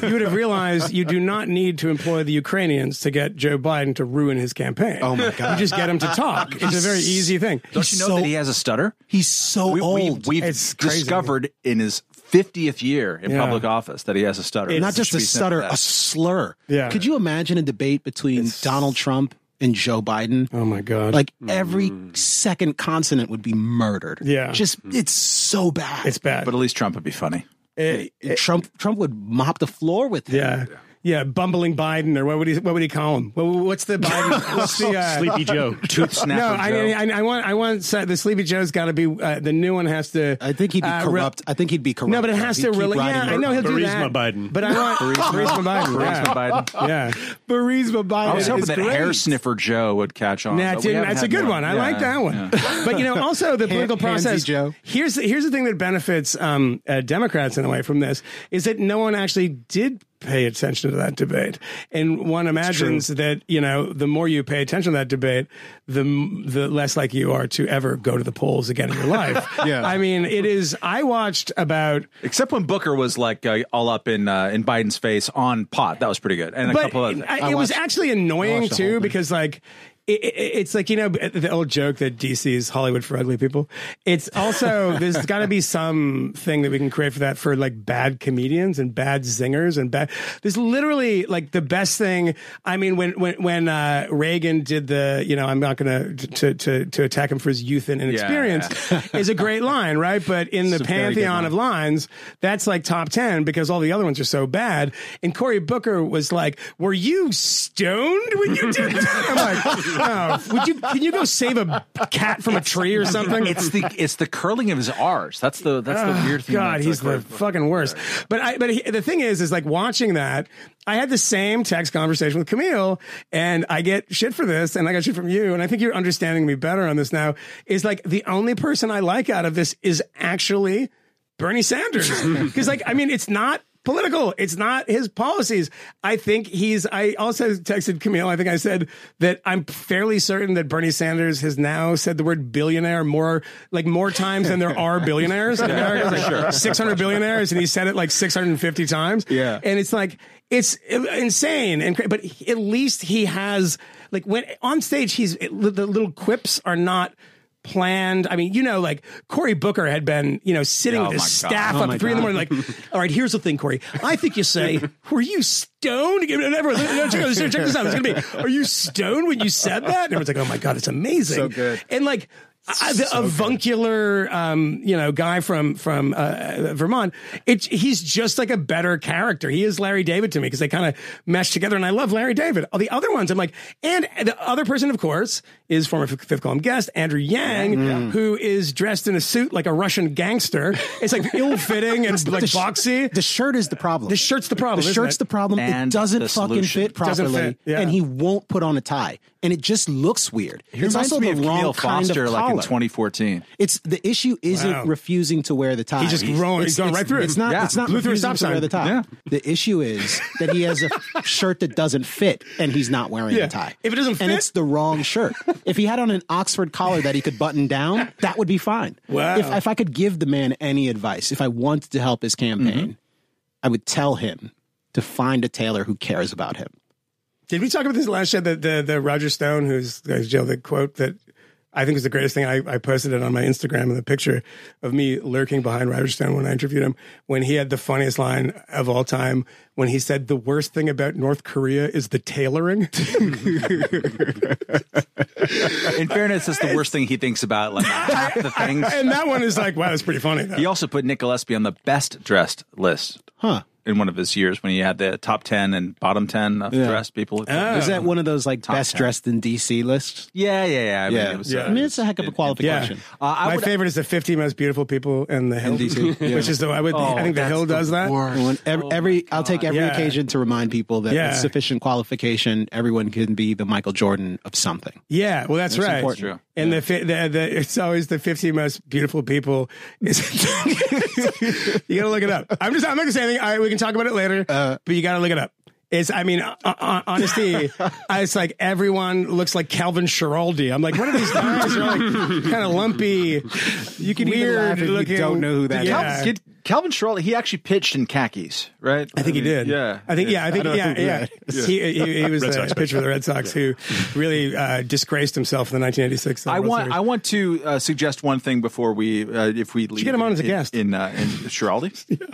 you would have realized you do not need to employ the Ukrainians to get Joe Biden to ruin his campaign. Oh my God. You just get him to talk. It's a very easy thing. Don't you know so- that he has a stutter? He's so we, old. We, have It's crazy. discovered in his 50th year in Yeah. public office that he has a stutter. Not just a stutter, a slur. Yeah. Could you imagine a debate between Donald Trump and Joe Biden? Oh my god! Like every mm. second consonant would be murdered. Yeah. Just it's so bad. it's bad. but at least Trump would be funny. Eh, Trump Trump would mop the floor with him. yeah. Yeah, bumbling Biden, or what would he? What would he call him? What, what's the Biden? [LAUGHS] What's the uh, Sleepy Joe. [LAUGHS] Tooth snapper. No, I, Joe. I, I want, I want uh, the Sleepy Joe's got to be uh, the new one has to. I think he'd be uh, re- corrupt. I think he'd be corrupt. no, but it has He'd to really. Yeah, I know he'll do Burisma that. Biden. But I want Burisma Biden. yeah. Burisma Biden. Yeah, Burisma Biden. I was hoping it's that great. hair sniffer Joe would catch on. Nah, but it we didn't- that's a good one. I Yeah, like that one. yeah. [LAUGHS] But you know, also the political process. Joe. Here's the, here's the thing that benefits um, uh, Democrats in a way from this is that no one actually did pay attention to that debate, and one imagines that you know the more you pay attention to that debate, the the less likely you are to ever go to the polls again in your life. [LAUGHS] Yeah. I mean, it is. I watched about Except when Booker was like uh, all up in uh, in Biden's face on pot, that was pretty good, and a couple of. I- it was actually annoying watched too because like it, it, it's like you know the old joke that DC is Hollywood for ugly people. It's also there's [LAUGHS] got to be some thing that we can create for that for like bad comedians and bad zingers and bad. There's literally like the best thing. I mean, when when when uh, Reagan did the you know I'm not going to to to attack him for his youth and inexperience is a great [LAUGHS] line, right? But in the pantheon line. of lines, that's like top 10 because all the other ones are so bad. And Cory Booker was like, Were you stoned when you did that? I'm like, Oh, would you, can you go save a cat from a tree or something? it's the it's the curling of his R's. That's the that's the oh, weird thing. God, he's the Cory- fucking worst. But I, but he, the thing is, is like watching that. I had the same text conversation with Camille, and I get shit for this, and I got shit from you, and I think you're understanding me better on this now. Is like the only person I like out of this is actually Bernie Sanders, because like I mean, it's not political. It's not his policies. I think he's. I also texted Camille. I think I said that I'm fairly certain that Bernie Sanders has now said the word billionaire more like more times than there are billionaires in [LAUGHS] America. Like sure. 600 billionaires, and he said it like 650 times. Yeah. and it's like it's insane and but at least he has like when on stage he's the little quips are not planned. I mean, you know, like Cory Booker had been, you know, sitting Oh with his staff Oh up at three in the morning, like, [LAUGHS] all right, here's the thing, Corey. I think you say, [LAUGHS] were you stoned? Everyone, check, this, check this out. It's gonna be, are you stoned when you said that? And everyone's like, oh my God, it's amazing. So good. And like, I, the avuncular, um, you know, guy from from uh, Vermont. It, he's just like a better character. He is Larry David to me because they kind of mesh together, and I love Larry David. All the other ones, I'm like, and the other person, of course, is former Fifth Fifth Column guest Andrew Yang, who is dressed in a suit like a Russian gangster. It's like ill fitting and [LAUGHS] like the sh- boxy. The shirt is the problem. The shirt's the problem, The isn't shirt's it? the problem. And it doesn't fucking fit properly, fit, yeah. and he won't put on a tie, and it just looks weird. He it's also me the of wrong Camille kind Foster, of like in collar. 2014. It's the issue isn't Wow. refusing to wear the tie. He's just growing- he's going right through it. It's not. Yeah. It's not Blew refusing stop to wear the tie. Yeah. The issue is that he has a shirt that doesn't fit, and he's not wearing Yeah. a tie. If it doesn't fit, and it's the wrong shirt. if he had on an Oxford collar that he could button down, that would be fine. Wow. If if I could give the man any advice, if I wanted to help his campaign, mm-hmm. I would tell him to find a tailor who cares about him. Did we talk about this last show? The the, the Roger Stone, who's who's Joe, the quote that I think is the greatest thing. I, I posted it on my Instagram and the picture of me lurking behind Roger Stone when I interviewed him. When he had the funniest line of all time, when he said, "The worst thing about North Korea is the tailoring." [LAUGHS] In fairness, that's the worst thing he thinks about. Like half the things. and that one is like, wow, that's pretty funny. Though. He also put Nick Gillespie on the best dressed list. Huh. In one of his years when he had the top 10 and bottom 10 of Yeah. dressed people. Oh. Is that one of those like best 10. dressed in DC lists? Yeah, yeah, yeah. I mean, Yeah. it was, Yeah. uh, I mean, it's a heck of a Yeah, qualification. Uh, I my would- favorite is the 50 most beautiful people in the Hill, DC, yeah. [LAUGHS] which is the I would I think the that's Hill does that. worst. When every, every I'll take every Yeah. occasion to remind people that Yeah. with sufficient qualification, everyone can be the Michael Jordan of something. Yeah, well, that's, That's right. important. True. And the, the the it's always the 50 most beautiful people. [LAUGHS] You gotta look it up. I'm just I'm not gonna say anything. All right, we can talk about it later. Uh, but you gotta look it up. is, I mean, uh, uh, honesty, [LAUGHS] it's like everyone looks like Calvin Schiraldi. I'm like, what are these guys? They're like kind of lumpy, You can even weird laugh if you don't know who that yeah. Did Calvin Schiraldi, he actually pitched in khakis, right? I think he did. Yeah. I think. Yeah, I think. don't know yeah, who yeah. He, he, he was the pitcher for the Red Sox who really uh, disgraced himself in the 1986. I World want Series. I want to uh, suggest one thing before we uh, if we leave get him on as a guest. in uh, in Schiraldi. [LAUGHS] yeah.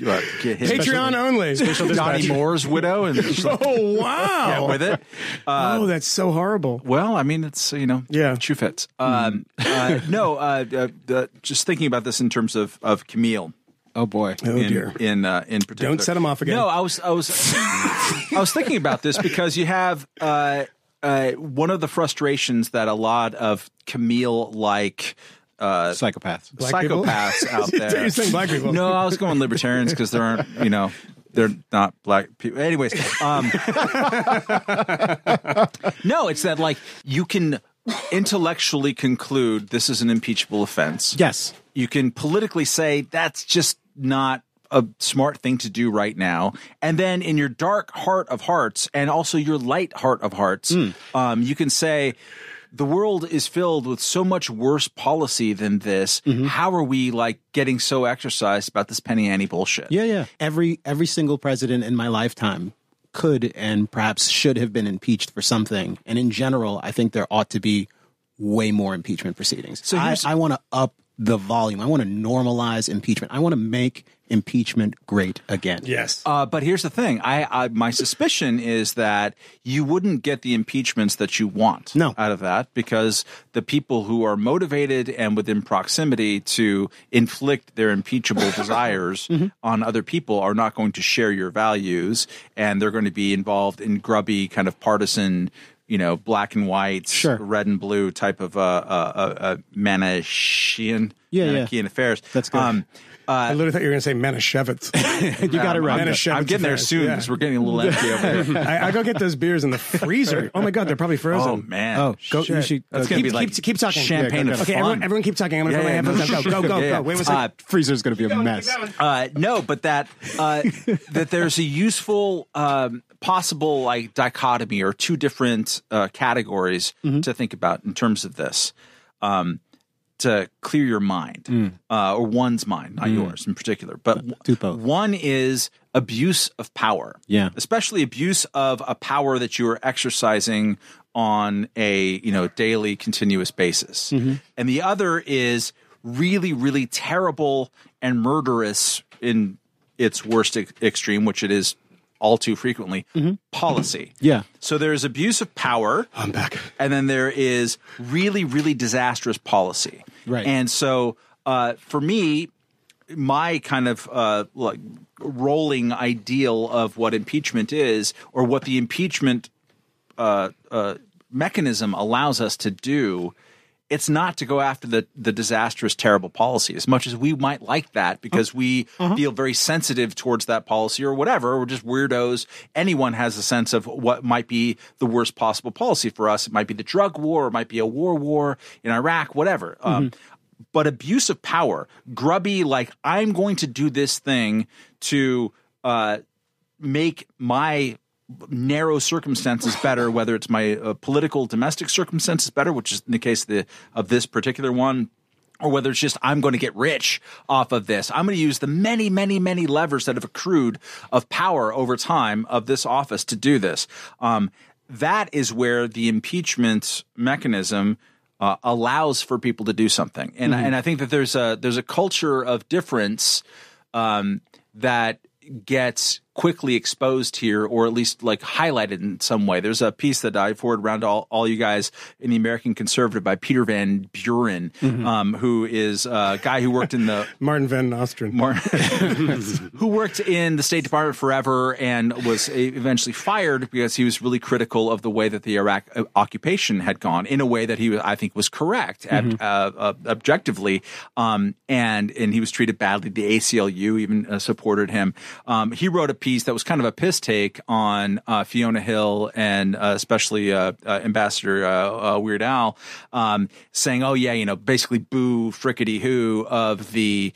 Uh, get his Patreon only. Donnie Moore's widow and just like, Oh wow! yeah, with it. Uh, oh, that's so horrible. well, I mean, it's you know, Yeah. shoe fits. Um, uh, [LAUGHS] no, uh, uh, uh, just thinking about this in terms of of Camille. Oh boy. Oh in, dear. in uh, in particular. Don't set him off again. No, I was I was [LAUGHS] I was thinking about this because you have uh, uh, one of the frustrations that a lot of Camille like uh, Psychopaths. Black people? psychopaths out [LAUGHS] there. You're saying black people. No, I was going libertarians because there aren't you know they're not black people. Anyways, um, [LAUGHS] no, it's that like you can intellectually conclude this is an impeachable offense Yes. you can politically say that's just not a smart thing to do right now. And then in your dark heart of hearts and also your light heart of hearts, um, you can say, the world is filled with so much worse policy than this. Mm-hmm. How are we like getting so exercised about this penny ante bullshit? Yeah, yeah. Every every single president in my lifetime could and perhaps should have been impeached for something. And in general, I think there ought to be way more impeachment proceedings. So I, I want to up the volume. I want to normalize impeachment. I want to make impeachment great again. Yes. Uh, but here's the thing: I, I my suspicion is that you wouldn't get the impeachments that you want No. out of that because the people who are motivated and within proximity to inflict their impeachable [LAUGHS] desires Mm-hmm. on other people are not going to share your values, and they're going to be involved in grubby kind of partisan. You know, black and white, Sure. red and blue type of uh, uh, uh, uh, Manichean, Yeah, yeah. Affairs. That's good. Um, I literally thought you were going to say Manischewitz. [LAUGHS] You got it right. I'm, Manischewitz I'm getting there affairs, soon yeah. we're getting a little empty over here. [LAUGHS] I, I go get those beers in the freezer. [LAUGHS] Oh my god, they're probably frozen. Oh man! Oh, go. You Shit. should. That's go- gonna keep, be like keep, keep talking. champagne Yeah, of go, Okay, fun. everyone, everyone keep talking. I'm going to Yeah, put my yeah, headphones no. Go, go, go, yeah, yeah. go. Wait one Uh, second. freezer's going to be a mess. Uh, no, but that uh, that there's a useful um, possible like dichotomy or two different uh, categories to think about in terms of this. Um, to clear your mind, mm. uh, or one's mind, not mm. yours in particular, but one is abuse of power. Yeah. especially abuse of a power that you are exercising on a you know daily continuous basis mm-hmm. and the other is really really terrible and murderous in its worst ex- extreme which it is all too frequently mm-hmm. policy Yeah. so there's abuse of power I'm back. and then there is really really disastrous policy Right. and so uh, for me my kind of uh, like rolling ideal of what impeachment is or what the impeachment uh, uh, mechanism allows us to do it's not to go after the, the disastrous, terrible policy as much as we might like that because we feel very sensitive towards that policy or whatever. We're just weirdos. Anyone has a sense of what might be the worst possible policy for us. It might be the drug war, it might be a war war in Iraq, whatever. Um, but abuse of power, grubby, like I'm going to do this thing to uh, make my narrow circumstances better, whether it's my uh, political domestic circumstances better, which is in the case of, the, of this particular one, or whether it's just I'm going to get rich off of this. I'm going to use the many, many, many levers that have accrued of power over time of this office to do this. Um, that is where the impeachment mechanism uh, allows for people to do something, and and I think that there's a there's a culture of difference um, that gets quickly exposed here, or at least like highlighted in some way. There's a piece that I forward around to all, all you guys in the American Conservative by Peter Van Buren, um, who is a guy who worked in the [LAUGHS] Martin Van Nostrand. [LAUGHS] [LAUGHS] who worked in the State Department forever and was eventually fired because he was really critical of the way that the Iraq uh, occupation had gone in a way that he, I think, was correct at, uh, uh, objectively. Um, and and he was treated badly. The ACLU even uh, supported him. Um, he wrote a piece that was kind of a piss take on uh, Fiona Hill and uh, especially uh, uh, Ambassador uh, Weird Al, um, saying, "Oh yeah, you know, basically boo frickety who of the."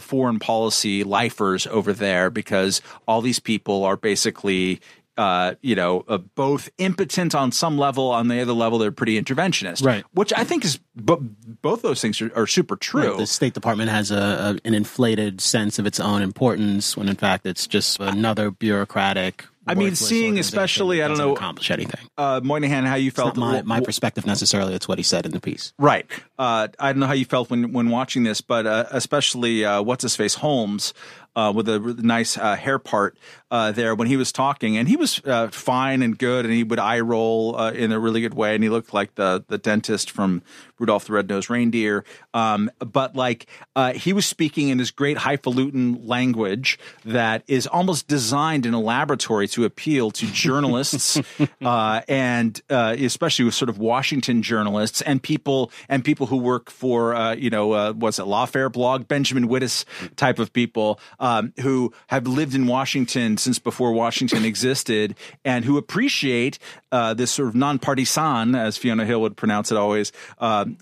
foreign policy lifers over there because all these people are basically uh, you know, uh, both impotent on some level, on the other level, they're pretty interventionist, Right. Which I think is, but both those things are, are super true. The State Department has a, a an inflated sense of its own importance when in fact it's just another bureaucratic. I mean, seeing especially, I don't know- accomplish anything. uh, Moynihan, how you It's felt? not my, my perspective necessarily. It's what he said in the piece. Right. Uh, I don't know how you felt when when watching this, but uh, especially uh, what's his face Holmes uh, with a nice uh, hair part uh, there when he was talking, and he was uh, fine and good, and he would eye roll uh, in a really good way, and he looked like the the dentist from Rudolph the Red-Nosed Reindeer. Um, but like uh, he was speaking in this great highfalutin language that is almost designed in a laboratory to appeal to [LAUGHS] journalists uh, and uh, especially with sort of Washington journalists and people and people who work for uh, you know uh, what's it Lawfare blog Benjamin Wittes type of people um, who have lived in Washington since before Washington existed and who appreciate uh, this sort of non-partisan as Fiona Hill would pronounce it always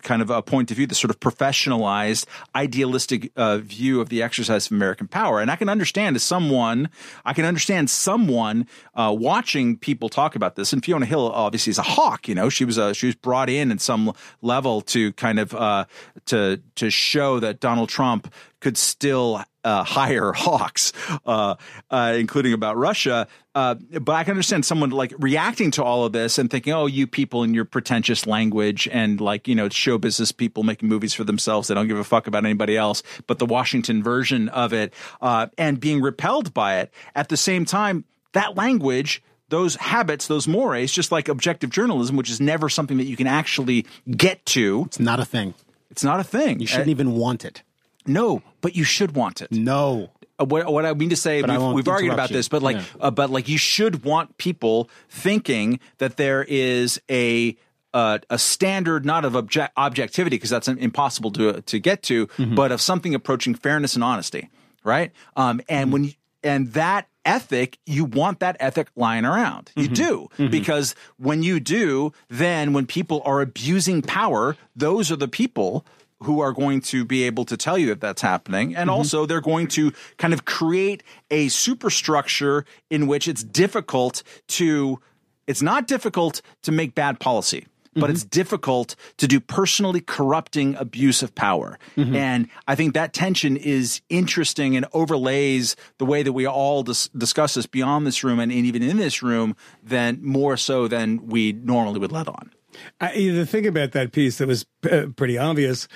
kind of a point of view, this sort of professionalized idealistic uh, view of the exercise of American power. And I can understand as someone I can understand someone uh, watching people talk about this. And Fiona Hill obviously is a hawk you know? She was a, she was brought in at some level to kind of uh, to to show that Donald Trump could still uh, hire [LAUGHS] hawks, uh, uh, including about Russia. Uh, but I can understand someone like reacting to all of this and thinking, "Oh, you people in your pretentious language and like you know show business people making movies for themselves. They don't give a fuck about anybody else." But the Washington version of it uh, and being repelled by it at the same time, that language. Those habits, those mores, just like objective journalism, which is never something that you can actually get to. It's not a thing. It's not a thing. You shouldn't Uh, even want it. no, but you should want it. No. Uh, what, what I mean to say, But we've, we've argued about you. this, but like, Yeah. uh, but like, you should want people thinking that there is a uh, a standard not of object, objectivity because that's impossible to to get to, Mm-hmm. but of something approaching fairness and honesty, right? Um, and Mm-hmm. when you, and that ethic, you want that ethic lying around. You Mm-hmm. do because when you do, then when people are abusing power, those are the people who are going to be able to tell you that that's happening. And mm-hmm. also, they're going to kind of create a superstructure in which it's difficult to, it's not difficult to make bad policy. But mm-hmm. it's difficult to do personally corrupting abuse of power. Mm-hmm. And I think that tension is interesting and overlays the way that we all dis- discuss this beyond this room and even in this room than more so than we normally would let on. I, the thing about that piece that was uh, pretty obvious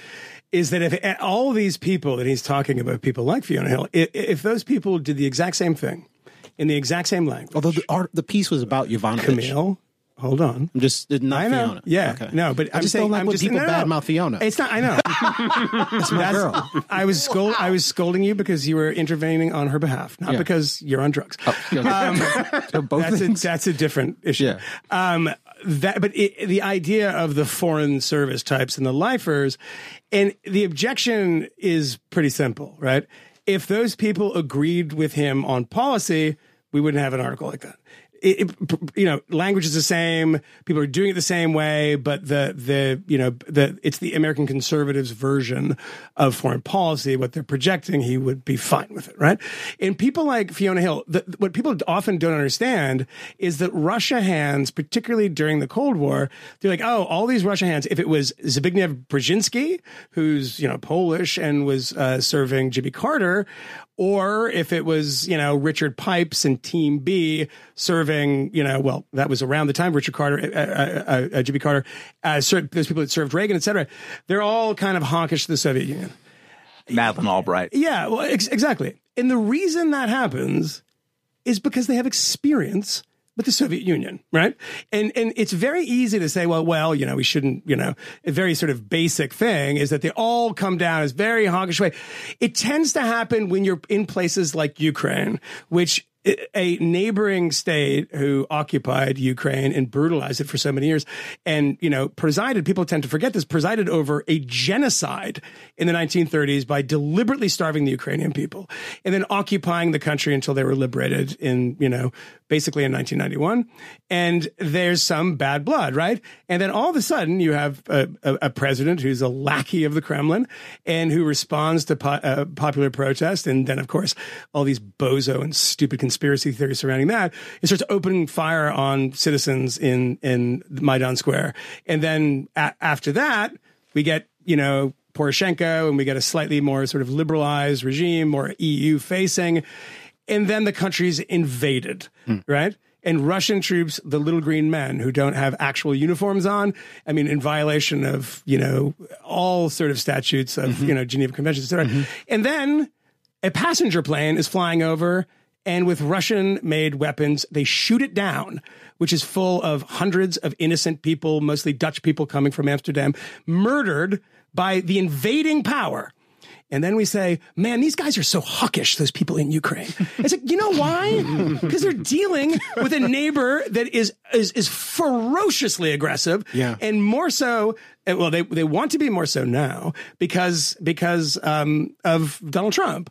is that if all these people that he's talking about, people like Fiona Hill, if, if those people did the exact same thing in the exact same language, Although the art, the piece was about Yovanovitch. Camille, hold on. I'm just not I know. Fiona. Yeah. Okay. No, but I I'm just saying, don't like I'm when just, people no, no, badmouth Fiona. It's not. I know. [LAUGHS] That's my girl. I was scold, I was scolding you because you were intervening on her behalf, not Yeah. because you're on drugs. Um, [LAUGHS] so both that's a, things. that's a different issue. Yeah. Um, that, but it, the idea of the foreign service types and the lifers, and the objection is pretty simple, right? If those people agreed with him on policy, we wouldn't have an article like that. It, it- you know, language is the same. People are doing it the same way, but the the you know the it's the American conservatives' version of foreign policy. What they're projecting, he would be fine with it, right? And people like Fiona Hill, the, what people often don't understand is that Russia hands, particularly during the Cold War, they're like, oh, all these Russia hands. If it was Zbigniew Brzezinski, who's you know Polish and was uh, serving Jimmy Carter, or if it was you know Richard Pipes and Team B serving you know well that was around the time Richard Carter, uh, uh, uh, Jimmy Carter, uh, served, those people that served Reagan, etc. They're all kind of hawkish to the Soviet Union. Madeleine Albright. Yeah, well, ex- exactly. And the reason that happens is because they have experience with the Soviet Union, right? And and it's very easy to say, well, well, you know, we shouldn't, you know, a very sort of basic thing is that they all come down as very hawkish way. It tends to happen when you're in places like Ukraine, which a neighboring state who occupied Ukraine and brutalized it for so many years and, you know, presided, people tend to forget this, presided over a genocide in the 1930s by deliberately starving the Ukrainian people and then occupying the country until they were liberated in, you know, basically in 1991. And there's some bad blood, right? And then all of a sudden you have a, a, a president who's a lackey of the Kremlin and who responds to po- uh, popular protest. And then, of course, all these bozo and stupid conspiracy theories surrounding that. It starts opening fire on citizens in, in Maidan Square. And then a- after that, we get, you know, Poroshenko and we get a slightly more sort of liberalized regime, more EU facing. And then the country's invaded, hmm. right? And Russian troops, the little green men who don't have actual uniforms on, I mean, in violation of, you know, all sort of statutes of, mm-hmm. you know, Geneva Conventions, et cetera. Mm-hmm. And then a passenger plane is flying over and with Russian made weapons, they shoot it down, which is full of hundreds of innocent people, mostly Dutch people coming from Amsterdam, murdered by the invading power. And then we say, man, these guys are so hawkish, those people in Ukraine. It's like, you know why? [LAUGHS] Because they're dealing with a neighbor that is, is, is ferociously aggressive. Yeah. And more so, uh, well, they, they want to be more so now because, because, um, of Donald Trump.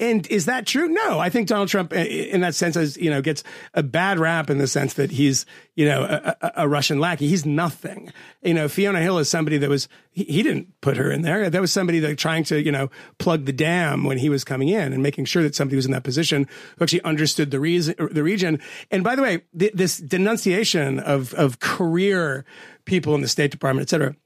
And is that true? No, I think Donald Trump, in that sense, as you know, gets a bad rap in the sense that he's, you know, a, a, Russian lackey. He's nothing. You know, Fiona Hill is somebody that was he, he didn't put her in there. That was somebody that trying to, you know, plug the dam when he was coming in and making sure that somebody was in that position who actually understood the reason, the region. And by the way, th- this denunciation of of career people in the State Department, et cetera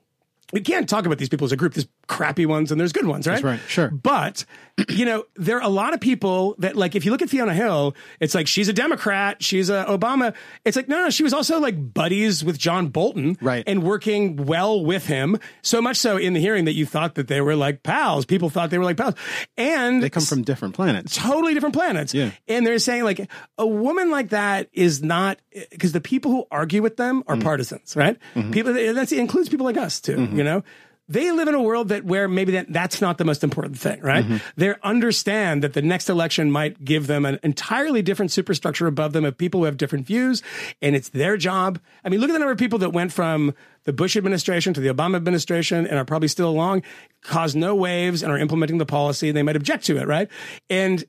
we can't talk about these people as a group. There's crappy ones and there's good ones, right? That's right, sure. But, you know, there are a lot of people that, like, if you look at Fiona Hill, it's like she's a Democrat, she's a Obama. It's like, no, no, she was also like buddies with John Bolton. Right. And working well with him. So much so in the hearing that you thought that they were like pals. People thought they were like pals. And They come from different planets. totally different planets. Yeah. And they're saying like a woman like that is not because the people who argue with them Mm-hmm. are partisans, right? People that includes people like us too, Mm-hmm. you know? They live in a world that where maybe that, that's not the most important thing, right? Mm-hmm. They understand that the next election might give them an entirely different superstructure above them of people who have different views, and it's their job. I mean, look at the number of people that went from the Bush administration to the Obama administration and are probably still along, cause no waves and are implementing the policy. They might object to it, right? And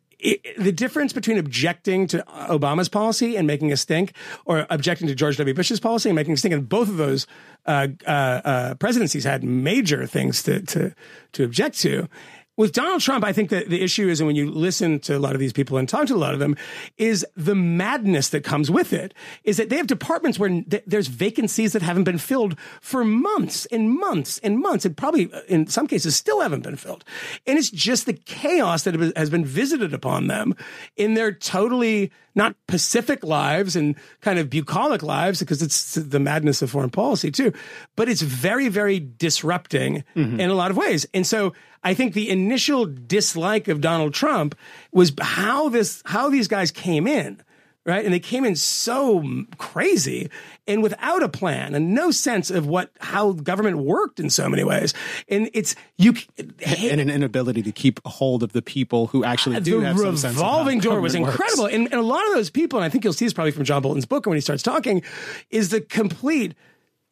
the difference between objecting to Obama's policy and making a stink, or objecting to George W. Bush's policy and making a stink, and both of those uh, uh, uh, presidencies had major things to to to object to. With Donald Trump, I think that the issue is, and when you listen to a lot of these people and talk to a lot of them, is the madness that comes with it. Is that they have departments where th- there's vacancies that haven't been filled for months and months and months, and probably uh, in some cases still haven't been filled. And it's just the chaos that has been visited upon them in their totally not pacific lives and kind of bucolic lives, because it's the madness of foreign policy too. But it's very, very disrupting in a lot of ways. And so I think the initial dislike of Donald Trump was how this, how these guys came in. Right. And they came in so crazy and without a plan and no sense of what, how government worked in so many ways. And it's, you, and an inability to keep hold of the people who actually uh, do the have some sense of how revolving door was incredible. And, and a lot of those people, and I think you'll see this probably from John Bolton's book when he starts talking, is the complete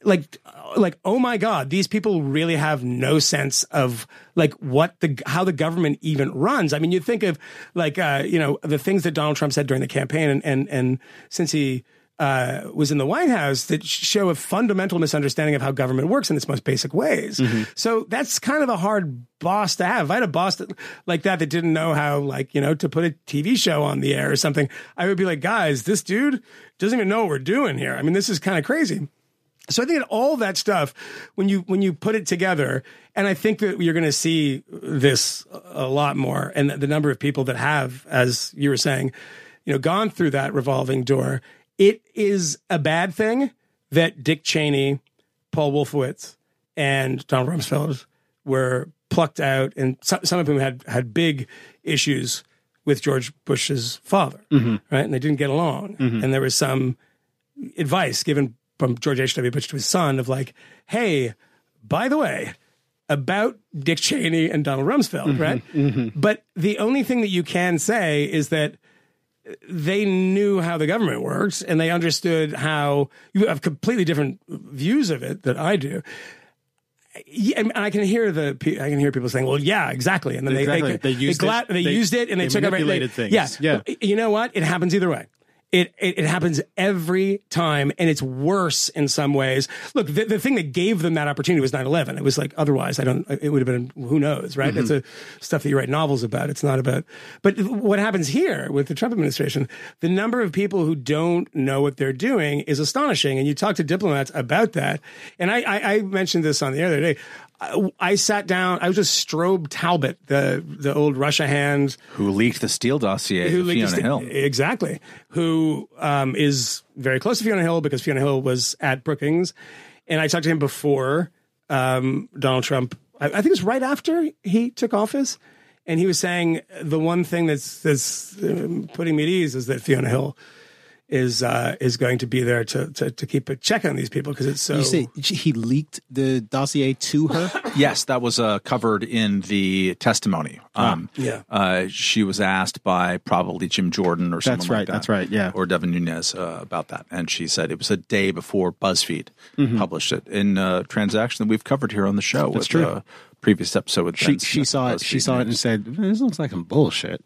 like like oh my god these people really have no sense of like what the how the government even runs i mean you think of like uh you know the things that donald trump said during the campaign and and, and since he uh, was in the White House that show a fundamental misunderstanding of how government works in its most basic ways. So that's kind of a hard boss to have. If I had a boss that, like that that didn't know how, like, you know, to put a TV show on the air or something, I would be like, guys, this dude doesn't even know what we're doing here. I mean, this is kind of crazy. So I think that all that stuff, when you when you put it together, and I think that you're going to see this a lot more, and the number of people that have, as you were saying, you know, gone through that revolving door. It is a bad thing that Dick Cheney, Paul Wolfowitz, and Donald Rumsfeld were plucked out, and some, some of whom had had big issues with George Bush's father, mm-hmm. right? And they didn't get along, mm-hmm. and there was some advice given from George H.W. Bush to his son of like, hey, by the way, about Dick Cheney and Donald Rumsfeld, mm-hmm, right? Mm-hmm. But the only thing that you can say is that they knew how the government works and they understood how you have completely different views of it that I do. And I can hear the I can hear people saying, "Well, yeah, exactly," and then Exactly. they They used gla- it. they, They- used it and they, they took over. manipulated they, things. Yeah, Yeah. You know what? It happens either way. It, it, it happens every time and it's worse in some ways. Look, the, the thing that gave them that opportunity was 9-11. It was like, otherwise I don't, it would have been, who knows, right? Mm-hmm. That's a stuff that you write novels about. It's not about, but what happens here with the Trump administration, the number of people who don't know what they're doing is astonishing. And you talk to diplomats about that. And I, I, I mentioned this on the other day. I, I sat down, I was just Strobe Talbott, the, the old Russia hand Who leaked the Steele dossier who Fiona the- Hill? Exactly. Who um, is very close to Fiona Hill because Fiona Hill was at Brookings. And I talked to him before um, Donald Trump, I, I think it was right after he took office. And he was saying the one thing that's, that's um, putting me at ease is that Fiona Hill is uh, is going to be there to, to, to keep a check on these people because it's so. You say he leaked the dossier to her? [LAUGHS] Yes, that was uh, covered in the testimony. Um, yeah. uh, she was asked by probably Jim Jordan or someone That's like right, that. that's right, yeah. or Devin Nunes uh, about that, and she said it was a day before BuzzFeed Mm-hmm. published it in a transaction that we've covered here on the show. with true. A previous episode with She Ben she saw of it. She saw it and News. said, "This looks like some bullshit."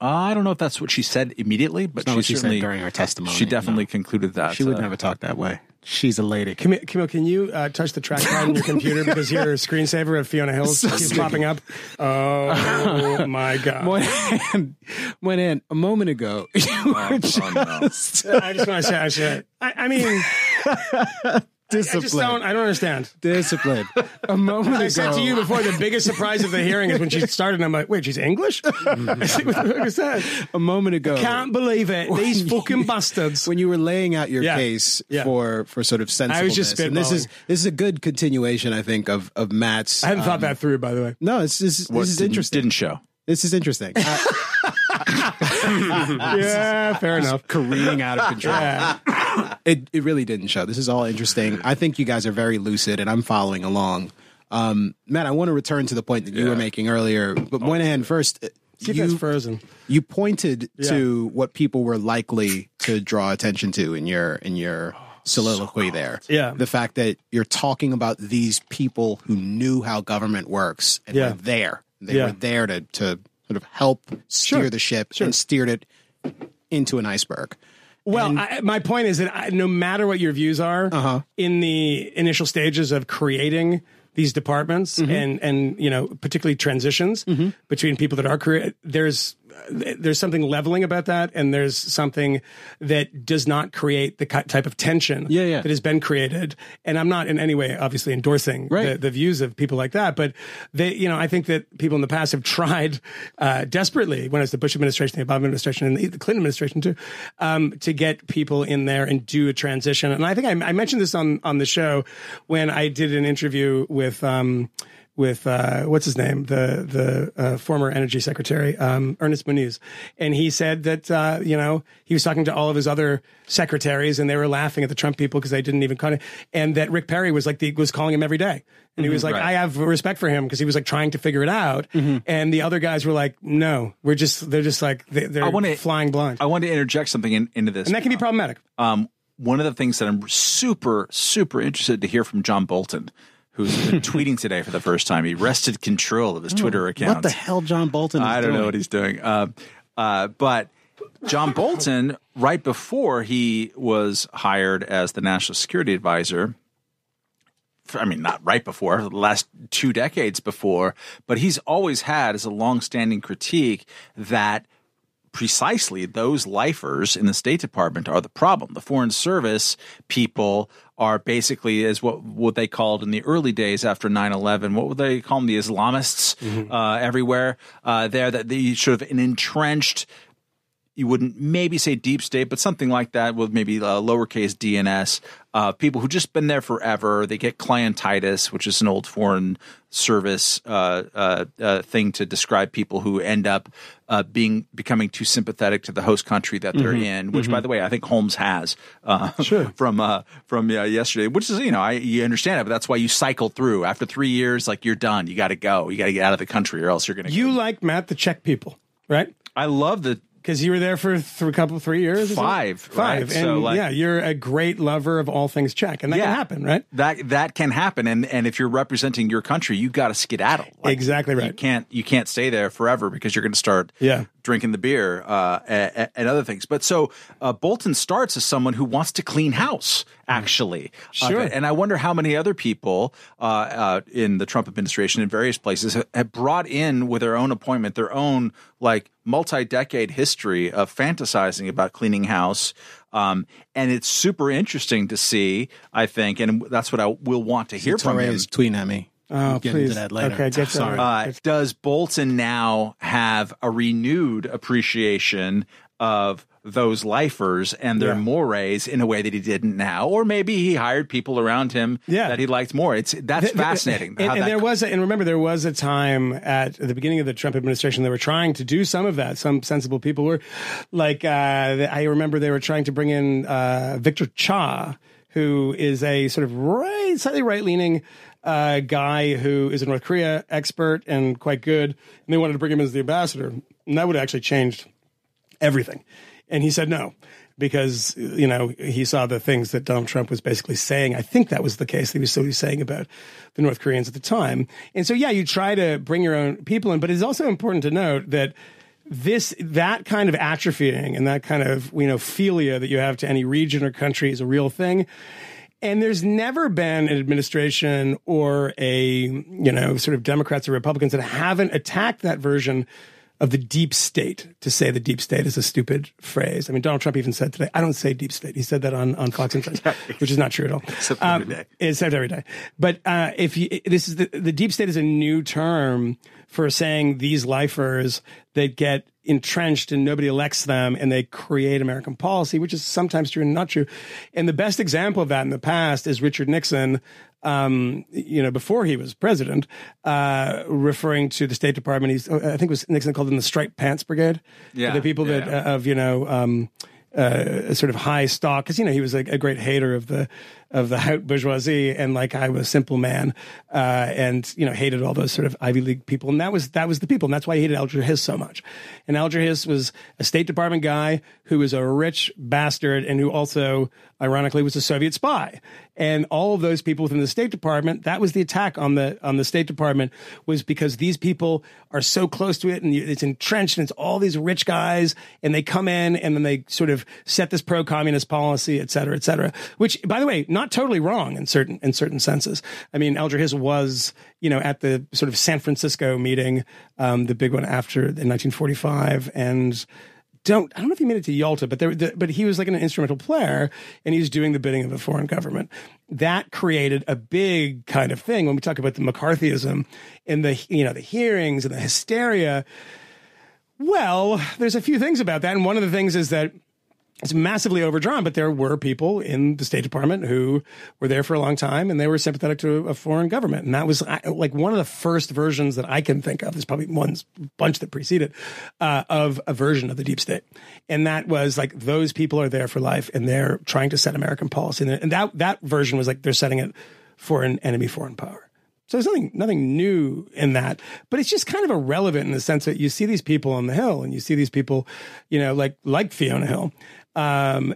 I don't know if that's what she said immediately, but not she what she said during her testimony, She definitely no. concluded that She would uh, never talk that way. She's a lady. Camille, Camille, can you uh, touch the trackpad on your computer because your [LAUGHS] screensaver of Fiona Hill keeps popping up? Oh [LAUGHS] my god! Went went in a moment ago. [LAUGHS] You were oh, no. I just want to say, I, should, I, I mean, I just don't. I don't understand. Discipline. A moment ago. I said to you before, the biggest surprise of the hearing is when she started. and I'm like, wait, she's English? I said, what the fuck is [LAUGHS] that? a moment ago. I Can't believe it. These fucking bastards. when you were laying out your Yeah. case Yeah. for for sort of sense sensibleness. just and this is this is a good continuation, I think, of of Matt's. I haven't um, thought that through, by the way. No, it's this, is- this is interesting. Didn't show. This is interesting. Uh, [LAUGHS] Yeah, fair enough. careening out of [LAUGHS] control. It it really didn't show. This is all interesting. I think you guys are very lucid, and I'm following along. Um, Matt, I want to return to the point that you were making earlier, but Moynihan first. uh, See You, frozen. you pointed to what people were likely to draw attention to in your in your soliloquy there. Yeah. the fact that you're talking about these people who knew how government works and Yeah. were there. They Yeah. were there to to sort of help steer Sure. the ship Sure. and steered it into an iceberg. Well, I, my point is that I, no matter what your views are Uh-huh. in the initial stages of creating these departments Mm-hmm. and and you know particularly transitions between people that are career there's there's something leveling about that and there's something that does not create the type of tension Yeah, yeah. that has been created and i'm not in any way obviously endorsing Right. the, the views of people like that but they you know i think that people in the past have tried uh, desperately when it's the bush administration the obama administration and the, the clinton administration too um, to get people in there and do a transition and i think i, I mentioned this on on the show when i did an interview with um, with uh, what's his name, the the uh, former energy secretary, um, Ernest Moniz, and he said that uh, you know he was talking to all of his other secretaries, and they were laughing at the Trump people because they didn't even cut it, and that Rick Perry was like the, was calling him every day, and he was like, right. I have respect for him because he was like trying to figure it out, and the other guys were like, no, we're just they're just like they, they're I wanna- flying blind, I want to interject something in, into this. and that can be problematic. Um, one of the things that I'm super, super interested to hear from John Bolton, who's been [LAUGHS] tweeting today for the first time. He wrested control of his Twitter account. Oh, What the hell, John Bolton? Is I don't doing? know what he's doing. Uh, uh, but John Bolton, right before he was hired as the national security advisor, I mean, not right before, the last two decades before, but he's always had as a longstanding critique that precisely those lifers in the State Department are the problem. The Foreign Service people are basically as what what they called in the early days after 9-11 what would they call them the islamists uh, everywhere uh, there that the sort of an entrenched you wouldn't maybe say deep state, but something like that with maybe uh, lowercase DNS. Uh, people who just been there forever. They get clientitis, which is an old foreign service uh, uh, uh, thing to describe people who end up uh, being becoming too sympathetic to the host country that they're in. Which, by the way, I think Holmes has uh, [LAUGHS] from uh, from uh, yesterday. Which is you know I you understand it, but that's why you cycle through after three years. Like you're done. You got to go. You got to get out of the country, or else you're going to. You like Matt the Czech people, right? I love the Because you were there for th- a couple, three years. Five, five, right? and So, like- yeah, you're a great lover of all things Czech, and that can happen, right? That that can happen, and and if you're representing your country, you've got to skedaddle. Exactly right. You can't you can't stay there forever because you're going to start Yeah. Drinking the beer uh, and, and other things. But so uh, Bolton starts as someone who wants to clean house, actually. Sure. Uh, and I wonder how many other people uh, uh, in the Trump administration in various places have, have brought in with their own appointment their own like multi-decade history of fantasizing about cleaning house. Um, and it's super interesting to see, I think, and that's what I will want to hear from him. is tweeting at me. Oh, We'll get please. into that later. Okay, get Sorry. Uh, does Bolton now have a renewed appreciation of those lifers and their Yeah. mores in a way that he didn't now, or maybe he hired people around him Yeah. that he liked more. It's that's Th- th- fascinating. And, how and that- there was, a, and remember, there was a time at the beginning of the Trump administration they were trying to do some of that. Some sensible people were, like, uh, I remember they were trying to bring in uh, Victor Cha, who is a sort of right, slightly right leaning. Uh, guy who is a North Korea expert and quite good, and they wanted to bring him as the ambassador, and that would have actually changed everything. And he said no because you know he saw the things that Donald Trump was basically saying. I think that was the case. He was so he was saying about the North Koreans at the time. And so yeah, you try to bring your own people in, but it's also important to note that this that kind of atrophying and that kind of you know philia that you have to any region or country is a real thing. And there's never been an administration or a, you know, sort of Democrats or Republicans that haven't attacked that version of the deep state. To say the deep state is a stupid phrase. I mean, Donald Trump even said today, I don't say deep state. He said that on, on Fox and Friends, [LAUGHS] which is not true at all. Except every day. It's said every day. But uh, if you, this is the, the deep state is a new term for saying these lifers that get entrenched and nobody elects them and they create American policy, which is sometimes true and not true. And the best example of that in the past is Richard Nixon, um, you know, before he was president, uh, referring to the State Department. He's, I think it was Nixon called them the Striped Pants Brigade. Yeah, The people that, yeah. uh, of, you know, um, uh, sort of high stock because you know he was a, a great hater of the of the haute bourgeoisie and like I was a simple man uh, and you know hated all those sort of Ivy League people and that was that was the people and that's why I hated Alger Hiss so much. And Alger Hiss was a State Department guy who was a rich bastard and who also ironically was a Soviet spy and all of those people within the State Department that was the attack on the on the State Department was because these people are so close to it and it's entrenched and it's all these rich guys and they come in and then they sort of set this pro-communist policy, et cetera, et cetera. Which, by the way, not totally wrong in certain in certain senses. I mean, Alger Hiss was, you know, at the sort of San Francisco meeting, um, the big one after in 1945, and don't I don't know if he made it to Yalta, but there, the, but he was like an instrumental player, and he was doing the bidding of a foreign government. That created a big kind of thing when we talk about the McCarthyism and the you know the hearings and the hysteria. Well, there's a few things about that, and one of the things is that it's massively overdrawn, but there were people in the State Department who were there for a long time and they were sympathetic to a foreign government. And that was like one of the first versions that I can think of. There's probably one bunch that preceded uh, of a version of the deep state. And that was like those people are there for life and they're trying to set American policy. And that, that version was like they're setting it for an enemy foreign power. So there's nothing nothing new in that, but it's just kind of irrelevant in the sense that you see these people on the hill and you see these people, you know, like like Fiona Hill. Um,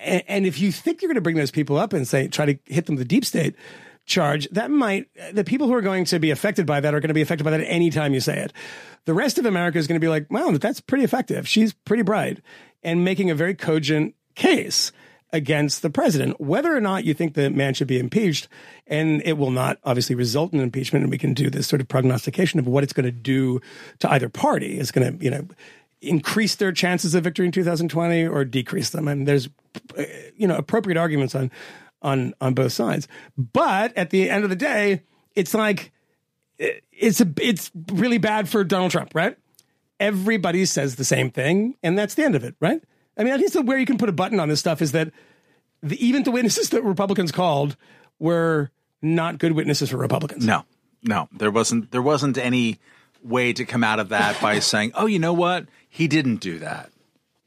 and, and if you think you're going to bring those people up and say try to hit them with the deep state charge, that might the people who are going to be affected by that are going to be affected by that anytime you say it. The rest of America is going to be like, wow, that's pretty effective. She's pretty bright and making a very cogent case against the president, whether or not you think the man should be impeached. And it will not obviously result in impeachment. And we can do this sort of prognostication of what it's going to do to either party. It's going to, you know, increase their chances of victory in 2020 or decrease them. And there's, you know, appropriate arguments on, on, on both sides. But at the end of the day, it's like, it's a, it's really bad for Donald Trump, right? Everybody says the same thing, and that's the end of it, right? I mean, I think where you can put a button on this stuff is that the, even the witnesses [LAUGHS] that Republicans called were not good witnesses for Republicans. No, no, there wasn't. There wasn't any way to come out of that by saying, "Oh, you know what? He didn't do that.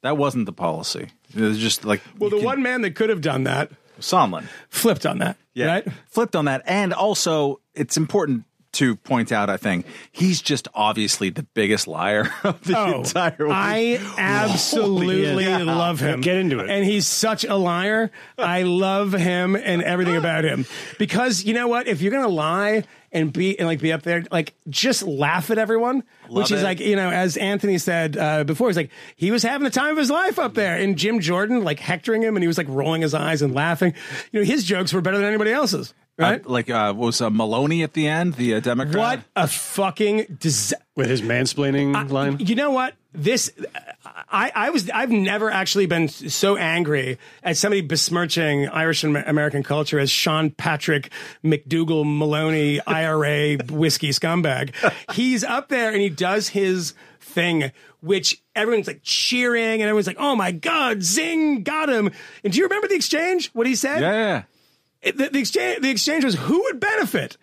That wasn't the policy." It was just like Well, the you can- one man that could have done that Sondland, flipped on that, yeah, right? flipped on that, and also it's important to point out. I think he's just obviously the biggest liar [LAUGHS] of the Oh, entire. week. [LAUGHS] I absolutely Yeah. love him. Get into it. And he's such a liar. I love him and everything [LAUGHS] about him. Because you know what? If you're going to lie and be and like be up there, like just laugh at everyone, which is it. like you know, as Anthony said uh, before, he's like he was having the time of his life up there, and Jim Jordan like hectoring him, and he was like rolling his eyes and laughing. You know, his jokes were better than anybody else's. Right? Uh, like uh, was uh, Maloney at the end, the uh, Democrat. what a fucking disaster. with his mansplaining line. You know what? This, I, I was, I've never actually been so angry at somebody besmirching Irish and American culture as Sean Patrick McDougal Maloney [LAUGHS] IRA whiskey scumbag. He's up there and he does his thing, which everyone's like cheering and everyone's like, "Oh my god, Zing got him!" And do you remember the exchange? What he said? Yeah. It- the, the exchange the exchange was who would benefit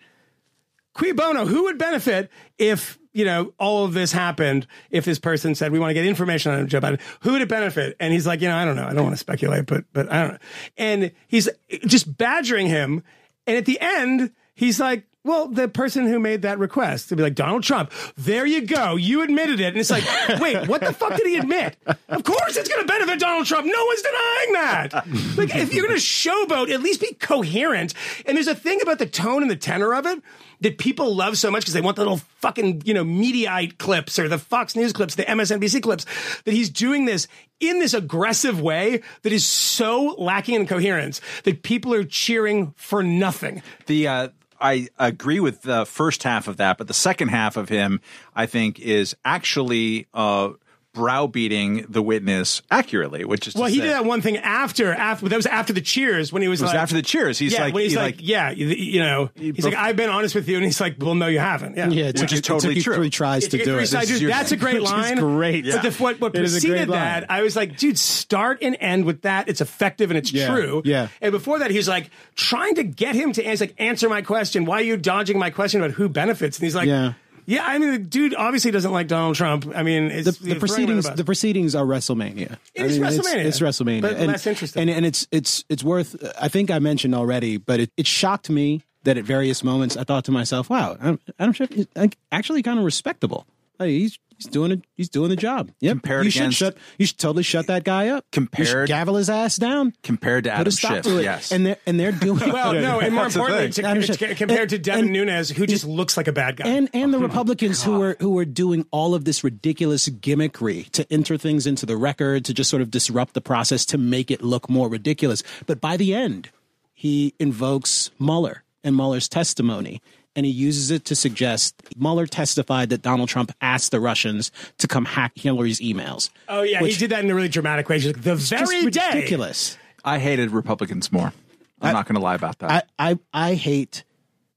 cui bono who would benefit if you know all of this happened if this person said we want to get information on joe biden who would it benefit? And he's like you know i don't know. I don't want to speculate but but i don't know. And he's just badgering him. And at the end he's like well, the person who made that request to be like Donald Trump, there you go, you admitted it, and it's like, [LAUGHS] wait, what the fuck did he admit? Of course, it's going to benefit Donald Trump. No one's denying that. Like, if you're going to showboat, at least be coherent. And there's a thing about the tone and the tenor of it that people love so much because they want the little fucking you know Mediaite clips or the Fox News clips, the MSNBC clips. That he's doing this in this aggressive way that is so lacking in coherence that people are cheering for nothing. The uh, I agree with the first half of that, but the second half of him, I think, is actually uh, browbeating the witness accurately, which is Well, he say- did that one thing after after that was after the cheers when he was, It was like, after the cheers. He's yeah, like, when he's he like, yeah, you, you know, he's like, I've been honest with you, and he's like, well, no, you haven't. Yeah, Yeah, it Which is totally true. three tries It to do it. sides. This is Dude, that's a great [LAUGHS] line. great. But the, what, what It is a great preceded that. I was like, dude, start and end with that. It's effective and it's Yeah, true. yeah. And before that, he's like trying to get him to answer, like, answer my question. Why are you dodging my question about who benefits? And he's like, Yeah. Yeah. I mean, the dude obviously doesn't like Donald Trump. I mean, it's, the, the proceedings the proceedings are WrestleMania. It is WrestleMania. It's, it's WrestleMania, But and, less interesting. And, and it's it's it's worth. I think I mentioned already, but it, it shocked me that at various moments I thought to myself, "Wow, Adam, Adam Schiff is actually kind of respectable. Like, he's he's doing it. He's doing the job. Yep. Compared you should against- shut. You should totally shut that guy up. Compared- gavel his ass down. compared to Adam Schiff. to. Yes, And they're and they're doing [LAUGHS] Well, no, and more importantly, to, Adam to- Schiff. compared to Devin and- Nunes, who just looks like a bad guy. and and the [LAUGHS] oh Republicans who were who were doing all of this ridiculous gimmickry to enter things into the record to just sort of disrupt the process to make it look more ridiculous. But by the end, he invokes Mueller and Mueller's testimony. And he uses it to suggest Mueller testified that Donald Trump asked the Russians to come hack Hillary's emails. oh yeah, which he did that in a really dramatic way. He's like, the Just very day. ridiculous. I hated Republicans more. I'm not going to lie about that. I, I I hate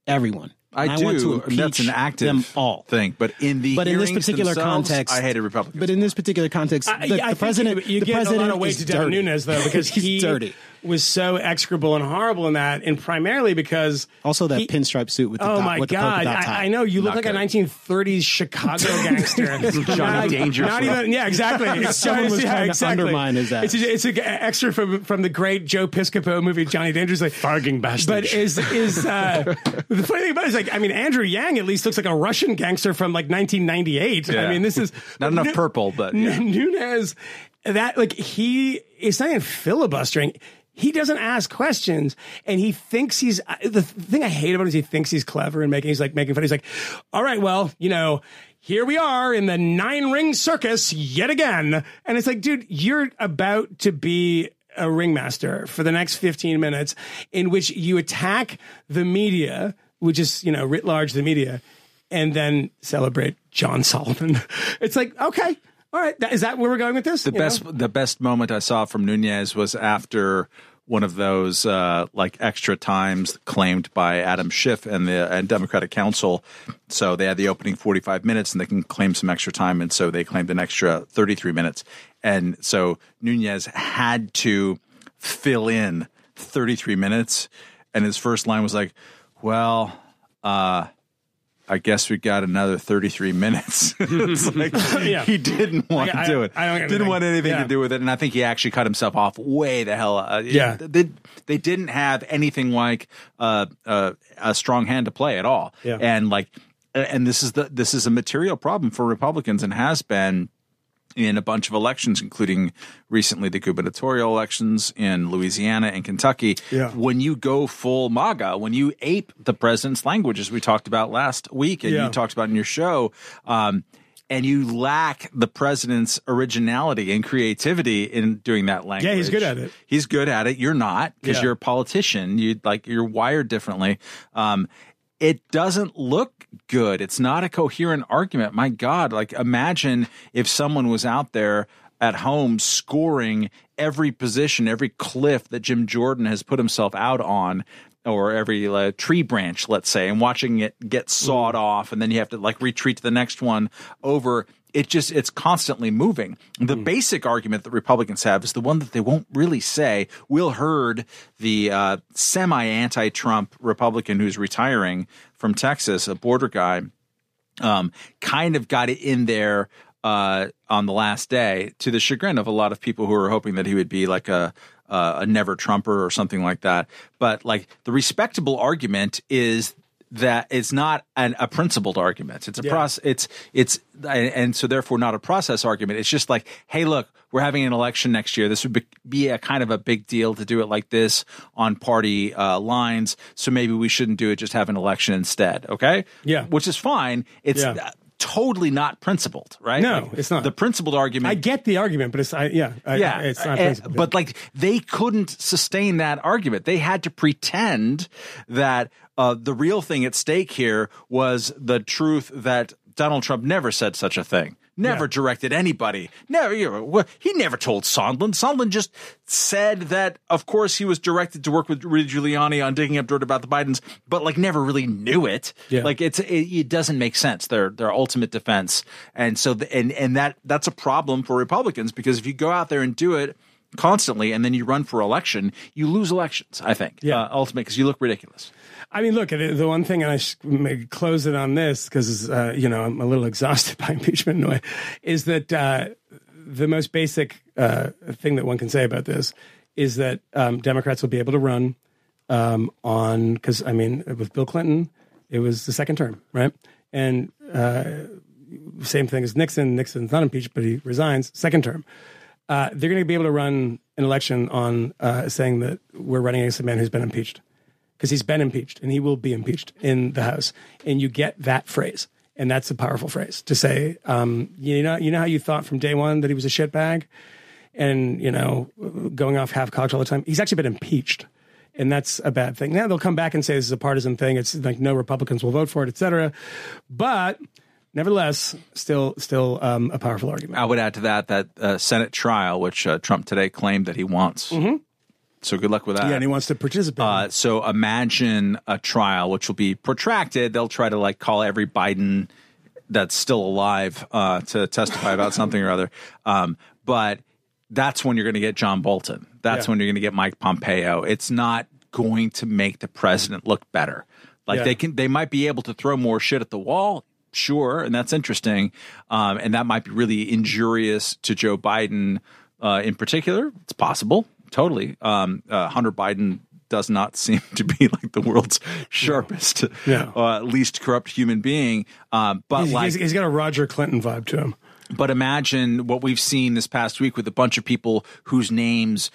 everyone. I, And do. want to and that's an active them all. thing. But in the But in this particular context, I hated Republicans. But in this particular context, I, the, I the president, you, you the president a lot of weight is to Devin dirty. Nunes though because [LAUGHS] He's he dirty. Was so execrable and horrible in that, and primarily because Also, that he- pinstripe suit with the Oh dot, my with the polka god! dot tie. I, I know you look Not like a 1930s Chicago [LAUGHS] gangster. Johnny Not- Dangerfield. Not even. Yeah, exactly. [LAUGHS] It's Someone was yeah, trying to exactly. undermine his ass. It's a, it's a extra from from the great Joe Piscopo movie Johnny Dangerously. Farging bastard. But is is uh, the funny thing about it is like I mean Andrew Yang at least looks like a Russian gangster from like 1998. I mean this is Not enough Nu- purple, but yeah. Nunes that like he is not even filibustering. He doesn't ask questions, and he thinks he's the thing I hate about him is he thinks he's clever and making he's like making fun. He's like, all right, well, you know. Here we are in the nine ring circus yet again. And it's like, dude, you're about to be a ringmaster for the next 15 minutes in which you attack the media, which is, you know, writ large the media, and then celebrate John Solomon. [LAUGHS] It's like, okay, all right, that, is that where we're going with this? the You best know? the best moment I saw from Nunes was after one of those uh, like extra times claimed by Adam Schiff and the and Democratic Counsel. So they had the opening 45 minutes and they can claim some extra time, and so they claimed an extra 33 minutes. And so Nunes had to fill in 33 minutes, and his first line was like, "Well." uh I guess we got another 33 minutes. [LAUGHS] [LAUGHS] like Yeah. he didn't want I- to do it. I don't didn't want anything Yeah. to do with it, and I think he actually cut himself off way the hell. Uh, Yeah. they, they didn't have anything like uh, uh, a strong hand to play at all, Yeah. and like, and this is the this is a material problem for Republicans and has been in a bunch of elections, including recently the gubernatorial elections in Louisiana and Kentucky. Yeah. When you go full MAGA, when you ape the president's language, as we talked about last week and Yeah. you talked about in your show, um, and you lack the president's originality and creativity in doing that language. Yeah, he's good at it. He's good at it. You're not because Yeah. you're a politician. You like you're wired differently. Um, it doesn't look good. It's not a coherent argument. My God, like imagine if someone was out there at home scoring every position, every cliff that Jim Jordan has put himself out on. Or every uh, tree branch, let's say, and watching it get sawed off, and then you have to like retreat to the next one over it just it's constantly moving. The basic argument that Republicans have is the one that they won't really say. Will Hurd, the uh, semi anti-Trump Republican who's retiring from Texas, a border guy, um, kind of got it in there uh, on the last day to the chagrin of a lot of people who were hoping that he would be like a uh, a never Trumper or something like that. But like the respectable argument is that it's not an, a principled argument. It's a process. It's it's and so therefore not a process argument. It's just like, hey, look, we're having an election next year. This would be, be a kind of a big deal to do it like this on party uh, lines. So maybe we shouldn't do it. Just have an election instead. Okay. Yeah. Which is fine. It's Yeah. uh, totally not principled, right? No, it's not. The principled argument I get the argument, but it's I, yeah, I, yeah, it's not. principled. but like they couldn't sustain that argument. They had to pretend that uh, the real thing at stake here was the truth that Donald Trump never said such a thing. Never Yeah. directed anybody. Never. You know, he never told Sondland. Sondland just said that, of course, he was directed to work with Rudy Giuliani on digging up dirt about the Bidens, but like never really knew it. Yeah. Like it's it, it doesn't make sense. Their their ultimate defense, and so the, and and that that's a problem for Republicans because if you go out there and do it constantly and then you run for election, you lose elections. I think. Yeah. Uh, ultimately, because you look ridiculous. I mean, look, the one thing, and I may close it on this because, uh, you know, I'm a little [LAUGHS] exhausted by impeachment way, is that uh, the most basic uh, thing that one can say about this is that um, Democrats will be able to run um, on, because, I mean, with Bill Clinton, it was the second term, right? And uh, same thing as Nixon. Nixon's not impeached, but he resigns, second term. Uh, they're going to be able to run an election on uh, saying that we're running against a man who's been impeached because he's been impeached and he will be impeached in the House. And you get that phrase, and that's a powerful phrase to say. Um, you know, you know how you thought from day one that he was a shitbag, and you know, going off half cocked all the time. He's actually been impeached, and that's a bad thing. Now they'll come back and say this is a partisan thing. It's like no Republicans will vote for it, etc. But nevertheless, still, still um, a powerful argument. I would add to that that uh, Senate trial, which uh, Trump today claimed that he wants. So good luck with that. Yeah, and he wants to participate. Uh, so imagine a trial which will be protracted. They'll try to like call every Biden that's still alive uh, to testify about [LAUGHS] something or other. Um, but that's when you're going to get John Bolton. That's Yeah. when you're going to get Mike Pompeo. It's not going to make the president look better. Like Yeah. they can, they might be able to throw more shit at the wall. Sure, and that's interesting, um, and that might be really injurious to Joe Biden uh, in particular. It's possible, totally. Um, uh, Hunter Biden does not [LAUGHS] seem to be like the world's sharpest, No. uh, least corrupt human being. Um, but he's, like, he's- he's got a Roger Clinton vibe to him. but imagine what we've seen this past week with a bunch of people whose names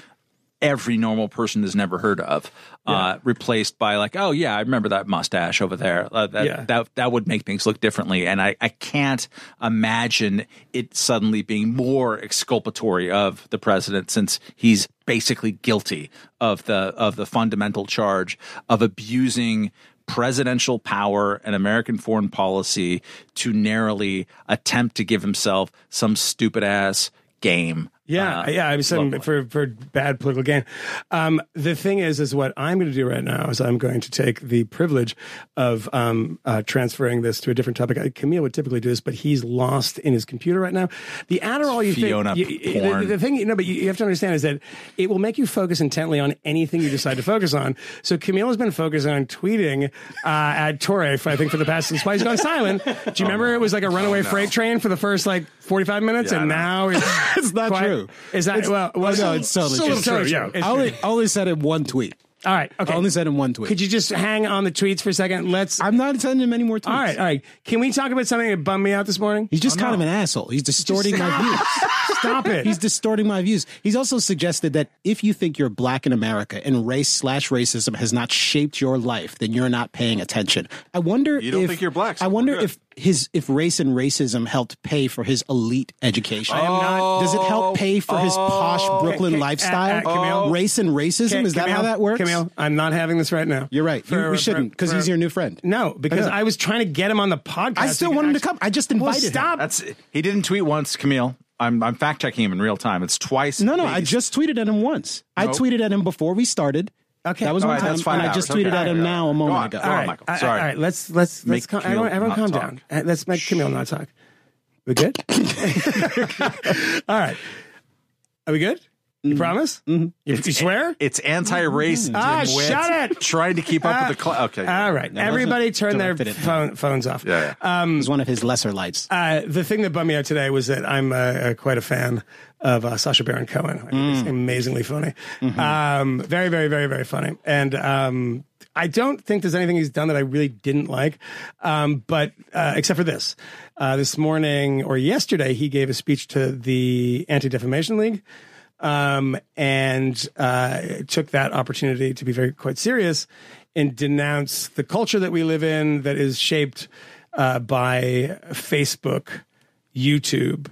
every normal person has never heard of, uh, replaced by like, oh yeah, I remember that mustache over there. Uh, that, Yeah. that that would make things look differently, and I, I can't imagine it suddenly being more exculpatory of the president since he's basically guilty of the of the fundamental charge of abusing presidential power and American foreign policy to narrowly attempt to give himself some stupid ass game. Yeah, Uh, yeah. I was saying locally. for for bad political gain. Um, the thing is, is what I'm going to do right now is I'm going to take the privilege of um, uh, transferring this to a different topic. Uh, Camille would typically do this, but he's lost in his computer right now. The Adderall you Fiona think, you- the- the, thing, you know, but you, you have to understand is that it will make you focus intently on anything you decide to focus on. So Camille has been focusing on tweeting uh, at Touré, for, I think, for the past since why he's gone silent. Do you remember it was like a runaway freight train for the first like 45 minutes, Yeah, and now it's, [LAUGHS] It's not quite- true. Is that It's- well? well, no, it's totally so true. it's totally It's true. true. It's I only, true. I only said it one tweet. All right. Okay. I only said him one tweet. Could you just hang on the tweets for a second? Let's. I'm not sending him any more tweets. all right. All right. Can we talk about something that bummed me out this morning? He's just oh, kind of an asshole. He's distorting my views. [LAUGHS] Stop it. He's distorting my views. He's also suggested that if you think you're black in America and race slash racism has not shaped your life, then you're not paying attention. I wonder if You don't if, think you're black, so I wonder if his if race and racism helped pay for his elite education. I am not. Does it help pay for his posh Brooklyn Okay, lifestyle? uh, uh, Camille. race and racism Okay, is that how that works? Camille, I'm not having this right now. You're right. You- we shouldn't because he's your new friend. No, because I. I was trying to get him on the podcast. I still want him to come. I just Well, invited him. stop. That's he didn't tweet once, Camille. I'm I'm fact checking him in real time. It's twice. No, no, at I just tweeted at him once. I tweeted at him before we started. Okay. that was All one right, time, that's five and I hours. just tweeted Okay. at him now a moment on. ago. Go on, All right, Michael. Sorry. All right, let's let's let's calm, everyone, everyone calm talk. down. Uh, Let's make Camille not talk. We good? [LAUGHS] all right. Are we good? You promise? Mm-hmm. You, you swear? It's anti-racist. Ah, dimwit, shut it! Trying to keep up with the. Cl- okay. All right. Everybody turn their directed at him. phone, phones off. Yeah. yeah. It was one of his lesser lights. Uh, the thing that bummed me out today was that I'm uh, uh, quite a fan of uh, Sacha Baron Cohen. I think Mm. He's amazingly funny. Mm-hmm. Um, very, very, very, very funny. And um, I don't think there's anything he's done that I really didn't like. Um, but uh, except for this, uh, this morning or yesterday, he gave a speech to the Anti Defamation League. Um, and uh, took that opportunity to be very quite serious and denounce the culture that we live in that is shaped uh, by Facebook, YouTube,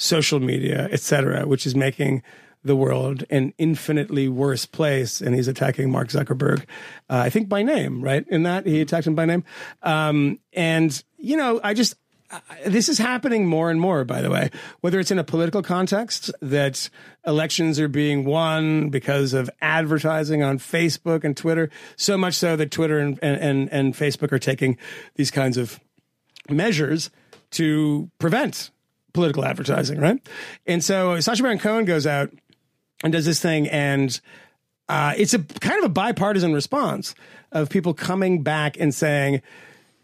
social media, etc., which is making the world an infinitely worse place. And he's attacking Mark Zuckerberg, uh, I think by name, right? In that he attacked him by name. Um, and you know, I just I- this is happening more and more, by the way, whether it's in a political context that elections are being won because of advertising on Facebook and Twitter, so much so that Twitter and, and, and, and Facebook are taking these kinds of measures to prevent political advertising, right? And so Sacha Baron Cohen goes out and does this thing, and uh, it's a kind of a bipartisan response of people coming back and saying,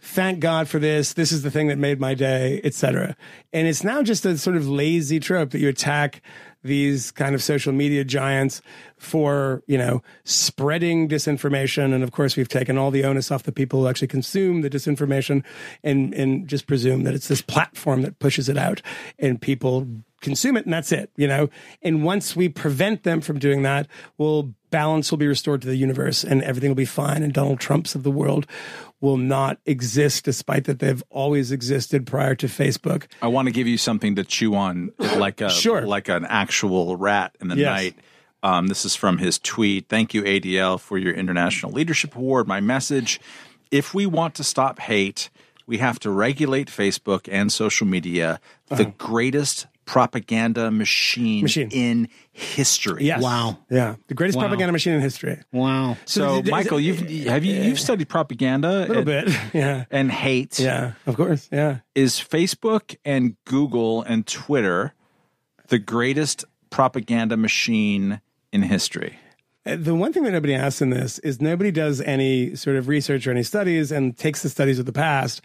"Thank God for this. This is the thing that made my day," etc. And it's now just a sort of lazy trope that you attack these kind of social media giants for you know spreading disinformation. And of course we've taken all the onus off the people who actually consume the disinformation and and just presume that it's this platform that pushes it out and people consume it and that's it you know and once we prevent them from doing that well balance will be restored to the universe and everything will be fine and donald trumps of the world will not exist despite that they've always existed prior to facebook I want to give you something to chew on, like a [LAUGHS] Sure. like an actual rat in the Yes. night. Um, this is from his tweet. Thank you, ADL, for your International Leadership Award. My message: If we want to stop hate, we have to regulate Facebook and social media, the greatest propaganda machine. Machine. in history. yes Wow. yeah the greatest Wow. propaganda machine in history Wow. So, is it- Michael, you've have you you've studied propaganda a little bit [LAUGHS] yeah and hate. yeah of course yeah is Facebook and Google and Twitter the greatest propaganda machine in history? Uh, The one thing that nobody asks in this is nobody does any sort of research or any studies and takes the studies of the past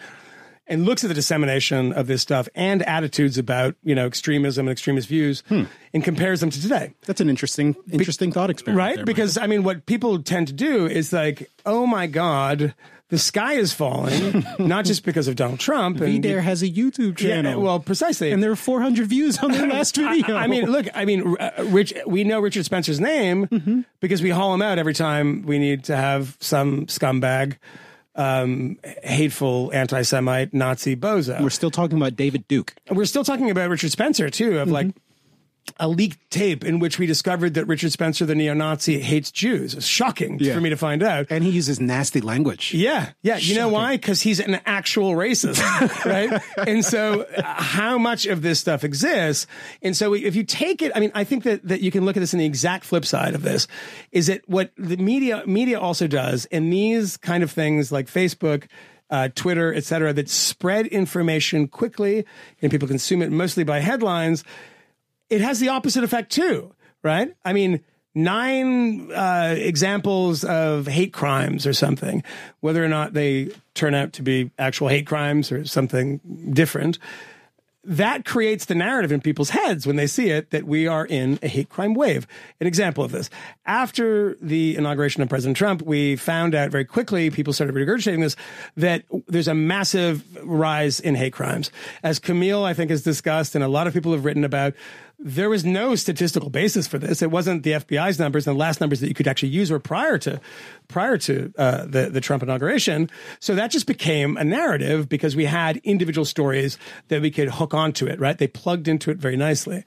and looks at the dissemination of this stuff and attitudes about, you know, extremism and extremist views and compares them to today. That's an interesting, interesting thought experiment. Right? there, because I mean what people tend to do is like, oh my God, the sky is falling, [LAUGHS] not just because of Donald Trump. And VDare has a YouTube yeah, channel. well, precisely. and there are 400 views on their [LAUGHS] last video. I mean, look, I mean, uh, Rich, we know Richard Spencer's name Mm-hmm. because we haul him out every time we need to have some scumbag, um, hateful anti-Semite Nazi bozo. we're still talking about David Duke. We're still talking about Richard Spencer too, of like a leaked tape in which we discovered that Richard Spencer, the neo-Nazi, hates Jews. It's shocking Yeah. for me to find out. And he uses nasty language. Yeah, yeah. You know why? Because he's an actual racist, [LAUGHS] right? And so, uh, how much of this stuff exists? And so, if you take it, I mean, I think that that you can look at this in the exact flip side of this. Is that what the media media also does, and these kind of things like Facebook. Uh, Twitter, et cetera, that spread information quickly and people consume it mostly by headlines it has the opposite effect too, right? I mean, nine uh, examples of hate crimes or something, whether or not they turn out to be actual hate crimes or something different. that creates the narrative in people's heads when they see it that we are in a hate crime wave. An example of this. After the inauguration of President Trump, we found out very quickly, people started regurgitating this, that there's a massive rise in hate crimes. As Camille, I think, has discussed, and a lot of people have written about, there was no statistical basis for this. It wasn't the FBI's numbers, and the last numbers that you could actually use were prior to prior to uh, the the Trump inauguration. So that just became a narrative because we had individual stories that we could hook onto it. Right? They plugged into it very nicely.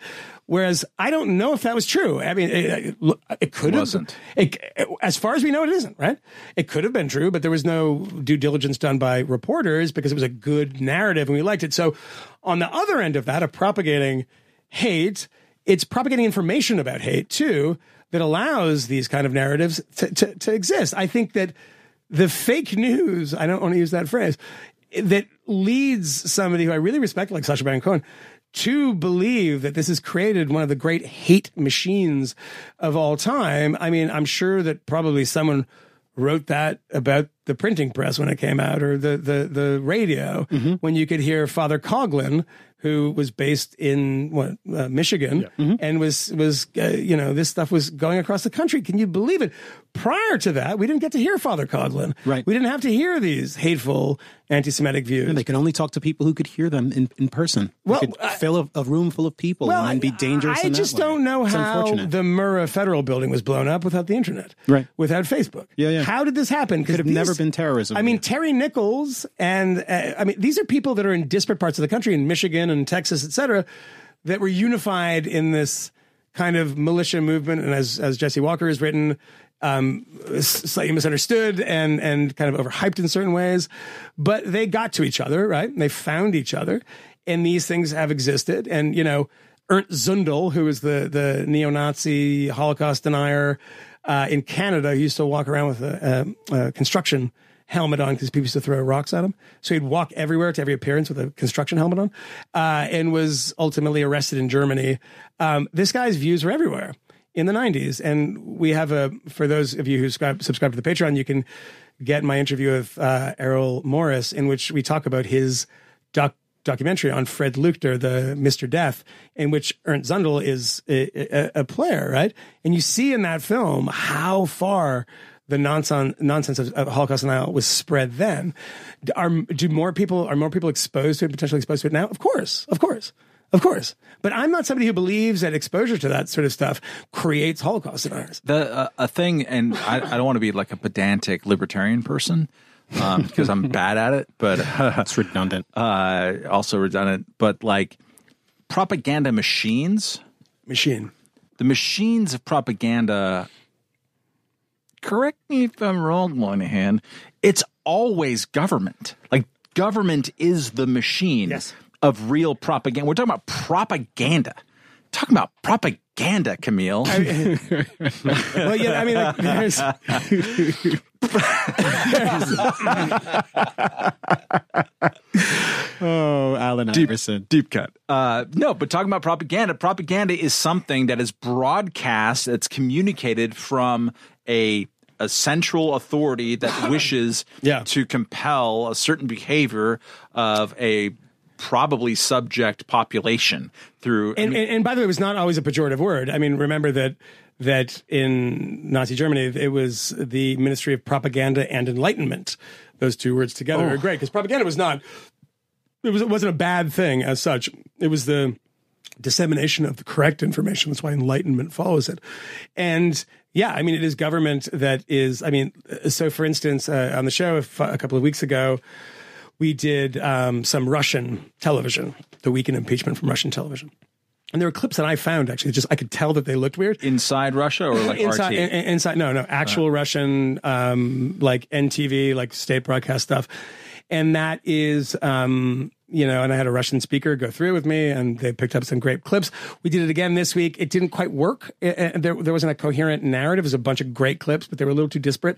Whereas I don't know if that was true. I mean, it, it, it could Wasn't. have. It, as far as we know, it isn't. Right? It could have been true, but there was no due diligence done by reporters because it was a good narrative and we liked it. So on the other end of that, of propagating hate, it's propagating information about hate too that allows these kind of narratives to, to, to exist. I think that the fake news, I don't want to use that phrase, that leads somebody who I really respect, like Sacha Baron Cohen, to believe that this has created one of the great hate machines of all time. I mean, I'm sure that probably someone wrote that about the printing press when it came out or the the the radio mm-hmm. when you could hear Father Coughlin who was based in what uh, Michigan and was was uh, you know this stuff was going across the country. Can you believe it prior to that we didn't get to hear Father Coughlin Right. we didn't have to hear these hateful anti-semitic views And they could only talk to people who could hear them in, in person. Well, could I- fill a, a room full of people well, and be dangerous. I in just don't know It's how the Murrah Federal Building was blown up without the internet, Right. Without Facebook. Yeah, yeah. How did this happen? Could have never been terrorism. I mean, Terry Nichols and uh, I mean, these are people that are in disparate parts of the country, in Michigan and Texas, et cetera, that were unified in this kind of militia movement. And as as Jesse Walker has written, um, slightly misunderstood and and kind of overhyped in certain ways, but they got to each other, right? And they found each other, and these things have existed. And you know, Ernst Zundel, who is the the neo-Nazi Holocaust denier uh, in Canada, he used to walk around with a, a, a construction helmet on because people used to throw rocks at him. So he'd walk everywhere to every appearance with a construction helmet on, uh, and was ultimately arrested in Germany. Um, this guy's views were everywhere in the 90s. And we have a, for those of you who subscribe, subscribe to the Patreon, you can get my interview with uh, Errol Morris, in which we talk about his doc, documentary on Fred Leuchter, the Mr. Death, in which Ernst Zundel is a, a, a player, right? And you see in that film how far the nonsense nonsense of, of Holocaust denial was spread then. Are do more people are more people exposed to it, potentially exposed to it now? Of course, of course. Of course. But I'm not somebody who believes that exposure to that sort of stuff creates Holocaust deniers. the uh, a thing, and I, I don't want to be like a pedantic libertarian person um, because I'm bad at it, but [LAUGHS] it's redundant. uh, also redundant. But like propaganda machines, Machine. the machines of propaganda. Correct me if I'm wrong, Moynihan. It's always government. Like government is the machine Yes. Of real propaganda. We're talking about propaganda. Talking about propaganda, Camille. [LAUGHS] Well, yeah, I mean, like, there's, [LAUGHS] oh, Allen Iverson. Deep cut. Uh, no, but talking about propaganda, propaganda is something that is broadcast, that's communicated from a a central authority that [LAUGHS] wishes Yeah. to compel a certain behavior of a probably subject population through. and, and, and by the way, it was not always a pejorative word. I mean, remember that that in Nazi Germany, it was the Ministry of Propaganda and Enlightenment. Those two words together are great because propaganda was not. It was. It wasn't a bad thing as such. It was the dissemination of the correct information. That's why enlightenment follows it. And yeah, I mean, it is government that is, I mean, so for instance, uh, on the show a couple of weeks ago, we did um, some Russian television, the week in impeachment from Russian television. And there were clips that I found actually, just I could tell that they looked weird. inside Russia or like [LAUGHS] inside, in- inside, no, no, actual Russian, um, like NTV, like state broadcast stuff. And that is, um, you know, and I had a Russian speaker go through with me and they picked up some great clips. We did it again this week. It didn't quite work. It- it- there, there wasn't a coherent narrative. It was a bunch of great clips, but they were a little too disparate.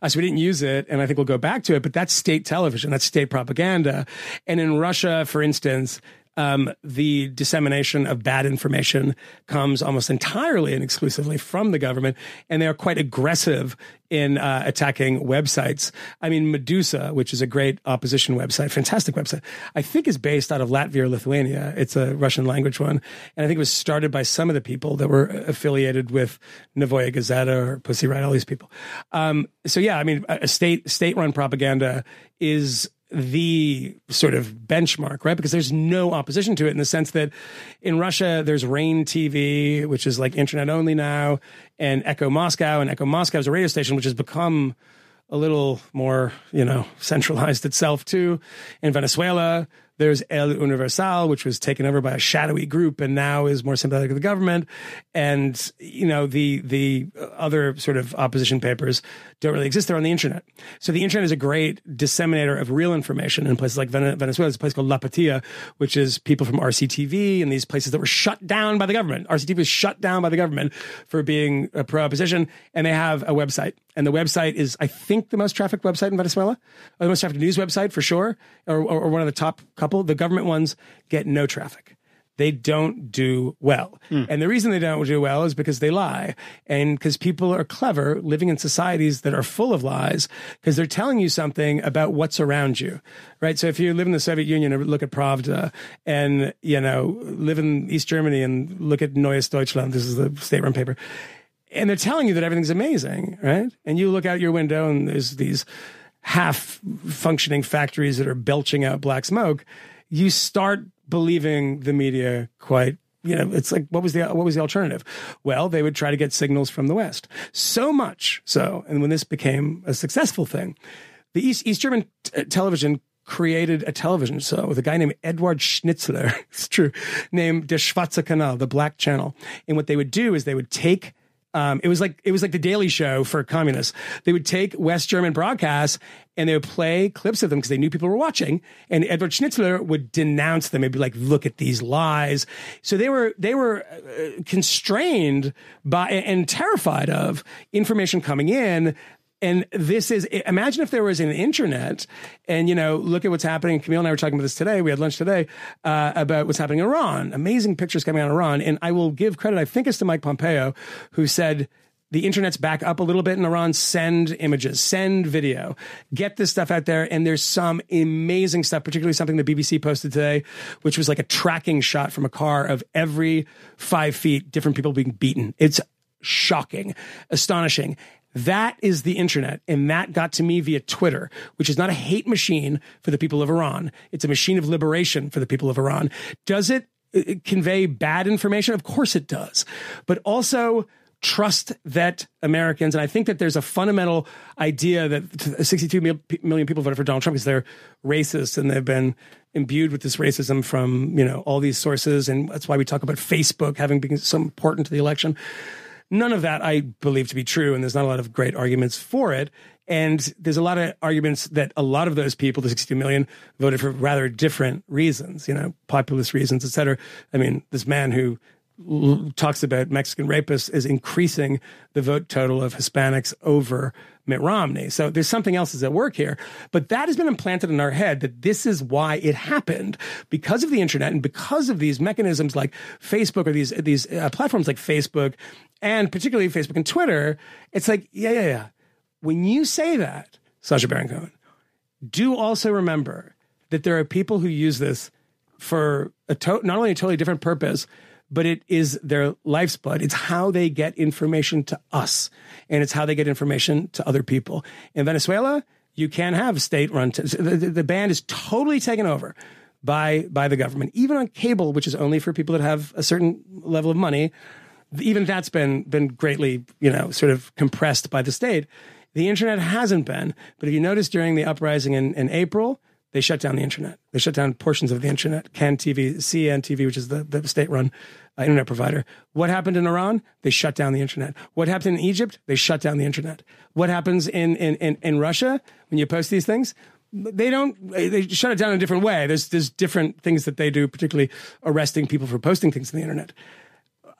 Uh, so we didn't use it. And I think we'll go back to it, but that's state television. That's state propaganda. And in Russia, for instance, um, the dissemination of bad information comes almost entirely and exclusively from the government, and they are quite aggressive in uh, attacking websites. I mean, Meduza, which is a great opposition website, fantastic website, I think is based out of Latvia or Lithuania. It's a Russian language one. And I think it was started by some of the people that were affiliated with Novaya Gazeta or Pussy Riot, all these people. Um, so, yeah, I mean, a state state run propaganda is the sort of benchmark, right? Because there's no opposition to it in the sense that in Russia, there's Rain TV, which is like internet only now, and Echo Moscow. And Echo Moscow is a radio station which has become a little more, you know, centralized itself too. In Venezuela, there's El Universal, which was taken over by a shadowy group and now is more sympathetic to the government. And, you know, the, the other sort of opposition papers don't really exist. They're on the internet. So the internet is a great disseminator of real information in places like Venezuela. There's a place called La Patilla, which is people from RCTV and these places that were shut down by the government. RCTV was shut down by the government for being uh, a pro opposition. And they have a website. And the website is, I think, the most trafficked website in Venezuela, the most trafficked news website for sure, or, or, or one of the top couple. The government ones get no traffic they don't do well. Mm. And the reason they don't do well is because they lie. And because people are clever living in societies that are full of lies because they're telling you something about what's around you, right? So if you live in the Soviet Union and look at Pravda and, you know, live in East Germany and look at Neues Deutschland, this is the state run paper, and they're telling you that everything's amazing, right? And you look out your window and there's these half functioning factories that are belching out black smoke you start believing the media quite you know it's like what was the what was the alternative well they would try to get signals from the west so much so and when this became a successful thing the east east german t- uh, television created a television show with a guy named Edward Schnitzler. [LAUGHS] It's true. Named Der Schwarze Kanal, the Black Channel. And what they would do is they would take um, it was like it was like the Daily Show for communists. They would take West German broadcasts and they would play clips of them because they knew people were watching. And Edward Schnitzler would denounce them. He'd be like, "Look at these lies." So they were they were uh, constrained by and terrified of information coming in and this is imagine if there was an internet and you know look at what's happening camille and i were talking about this today we had lunch today uh, about what's happening in iran amazing pictures coming out of iran and i will give credit i think it's to mike pompeo who said the internet's back up a little bit in Iran. Send images, send video, get this stuff out there. And there's some amazing stuff, particularly something the BBC posted today, which was like a tracking shot from a car of every five feet, different people being beaten. It's shocking, astonishing. That is the internet. And that got to me via Twitter, which is not a hate machine for the people of Iran. It's a machine of liberation for the people of Iran. Does it uh, convey bad information? Of course it does. But also, trust that Americans, and I think that there's a fundamental idea that 62 million people voted for Donald Trump because they're racist and they've been imbued with this racism from, you know, all these sources. And that's why we talk about Facebook having been so important to the election. None of that I believe to be true, and there's not a lot of great arguments for it. And there's a lot of arguments that a lot of those people, the 62 million, voted for rather different reasons, you know, populist reasons, et cetera. I mean, this man who talks about Mexican rapists is increasing the vote total of Hispanics over Mitt Romney. So there's something else that's at work here. But that has been implanted in our head that this is why it happened because of the internet and because of these mechanisms like Facebook or these these uh, platforms like Facebook and particularly Facebook and Twitter. It's like yeah yeah yeah. When you say that, Sacha Baron Cohen, do also remember that there are people who use this for a to- not only a totally different purpose but it is their life's blood. It's how they get information to us, and it's how they get information to other people. In Venezuela, you can't have state run. T- the, the band is totally taken over by by the government, even on cable, which is only for people that have a certain level of money. Even that's been been greatly, you know, sort of compressed by the state. The internet hasn't been. But if you notice during the uprising in, in April, they shut down the internet. They shut down portions of the internet. CAN TV, CAN-TV, which is the, the state-run uh, internet provider. What happened in Iran? They shut down the internet. What happened in Egypt? They shut down the internet. What happens in, in, in, in Russia when you post these things? They don't. They shut it down in a different way. There's there's different things that they do, particularly arresting people for posting things on the internet.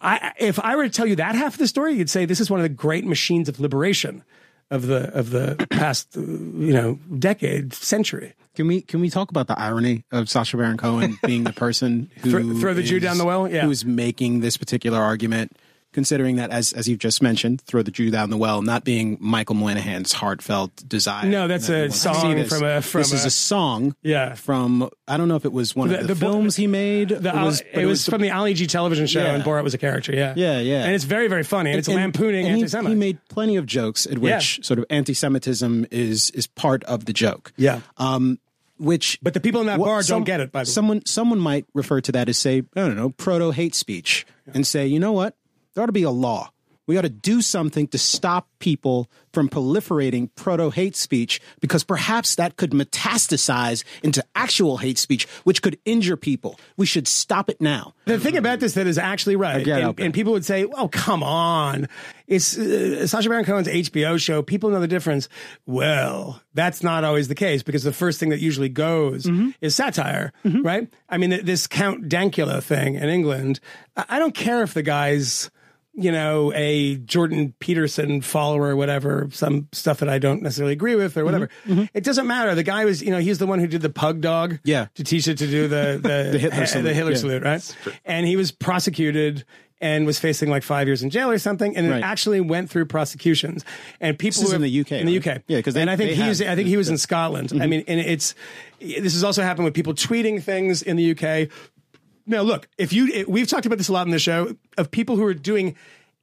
I, if I were to tell you that half of the story, you'd say this is one of the great machines of liberation of the of the past you know decade century. Can we can we talk about the irony of Sacha Baron Cohen being the person [LAUGHS] who Throw- throw the Jew down the well? Yeah. who's making this particular argument? Considering that, as as you've just mentioned, throw the Jew down the well, not being Michael Moynihan's heartfelt desire. No, that's that a song this. from a- from this is a- a song. Yeah. from I don't know if it was one The- of the, the films he made. The, it was, it but was, from the Ali G television show, Yeah. and Borat was a character. Yeah, Yeah, yeah. and it's very very funny, and, it's lampooning and he- anti-Semites. He, made plenty of jokes at which sort of anti-Semitism is is part of the joke. yeah, Um, which but the people in that what- bar some- don't get it. By the way, someone someone might refer to that as say I don't know proto hate speech and say you know what there ought to be a law. We ought to do something to stop people from proliferating proto hate speech because perhaps that could metastasize into actual hate speech, which could injure people. We should stop it now. The thing about this that is actually right, and, and people would say, "Oh, come on, it's uh, Sacha Baron Cohen's HBO show. People know the difference." Well, that's not always the case because the first thing that usually goes Mm-hmm. is satire, right? I mean, this Count Dankula thing in England. I don't care if the guy's you know, a Jordan Peterson follower or whatever, some stuff that I don't necessarily agree with or whatever. It doesn't matter. The guy was, you know, he's the one who did the pug dog. Yeah. To teach it to do the, the, [LAUGHS] The Hitler [LAUGHS] salute, The Hitler yeah. salute, right? And he was prosecuted and was facing like five years in jail or something, and it actually went through prosecutions. And people This is who in the UK, in the right? UK, Yeah, 'cause they- and I think they he was, Mm-hmm. I think he was in Scotland. I mean, and it's this has also happened with people tweeting things in the UK. Now, look, if you, it, we've talked about this a lot in the show of people who are doing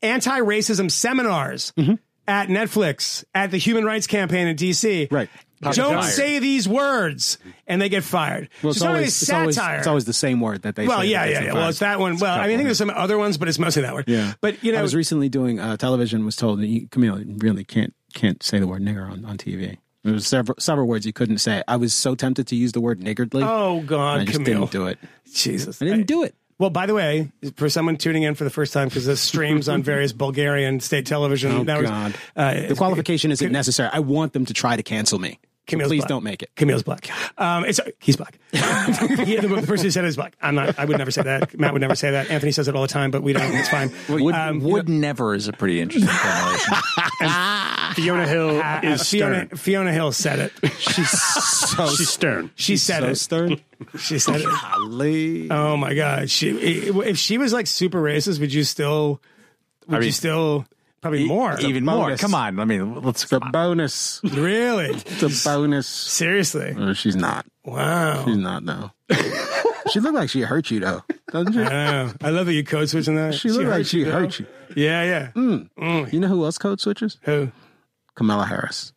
anti racism seminars Mm-hmm. at Netflix, at the Human Rights Campaign in DC. Right. Don't say these words and they get fired. Well, so it's, always it's always, satire. it's always the same word that they well, say. yeah, yeah, yeah. Well, it's that one. Well, I mean, I think there's some other ones, but it's mostly that word. Yeah, But, you know, I was recently doing uh, television. Was told that you, Camille really can't can't say the word nigger on, on TV. There was several several words you couldn't say. I was so tempted to use the word niggardly. oh, God, I just Camille. didn't do it. Jesus. I didn't do it. Well, by the way, for someone tuning in for the first time, because this streams on [LAUGHS] various Bulgarian state television Oh God, uh, the qualification isn't necessary. I want them to try to cancel me. So Camille's please black. don't make it. Camille's black. Um, it's he's black. [LAUGHS] he, the person who said it is black. I'm not. I would never say that. Matt would never say that. Anthony says it all the time, but we don't. It's fine. Would, Um, would never is a pretty interesting formulation. [LAUGHS] [LAUGHS] Fiona Hill uh, is Fiona, stern. Fiona Hill said it. She's so She's stern. She said so it. stern. She said it. Golly. Oh my god. She if she was like super racist, would you still? Would you mean, still probably more? Even more. bonus. Come on. I mean, let's. It's a bonus. really? It's a bonus. Seriously? Uh, she's not. Wow. She's not. now. [LAUGHS] she looked like she hurt you though, doesn't she? I. I love that you code switching that. She looked like she though. hurt you. Yeah, yeah. You know who else code switches? Who? Kamala Harris.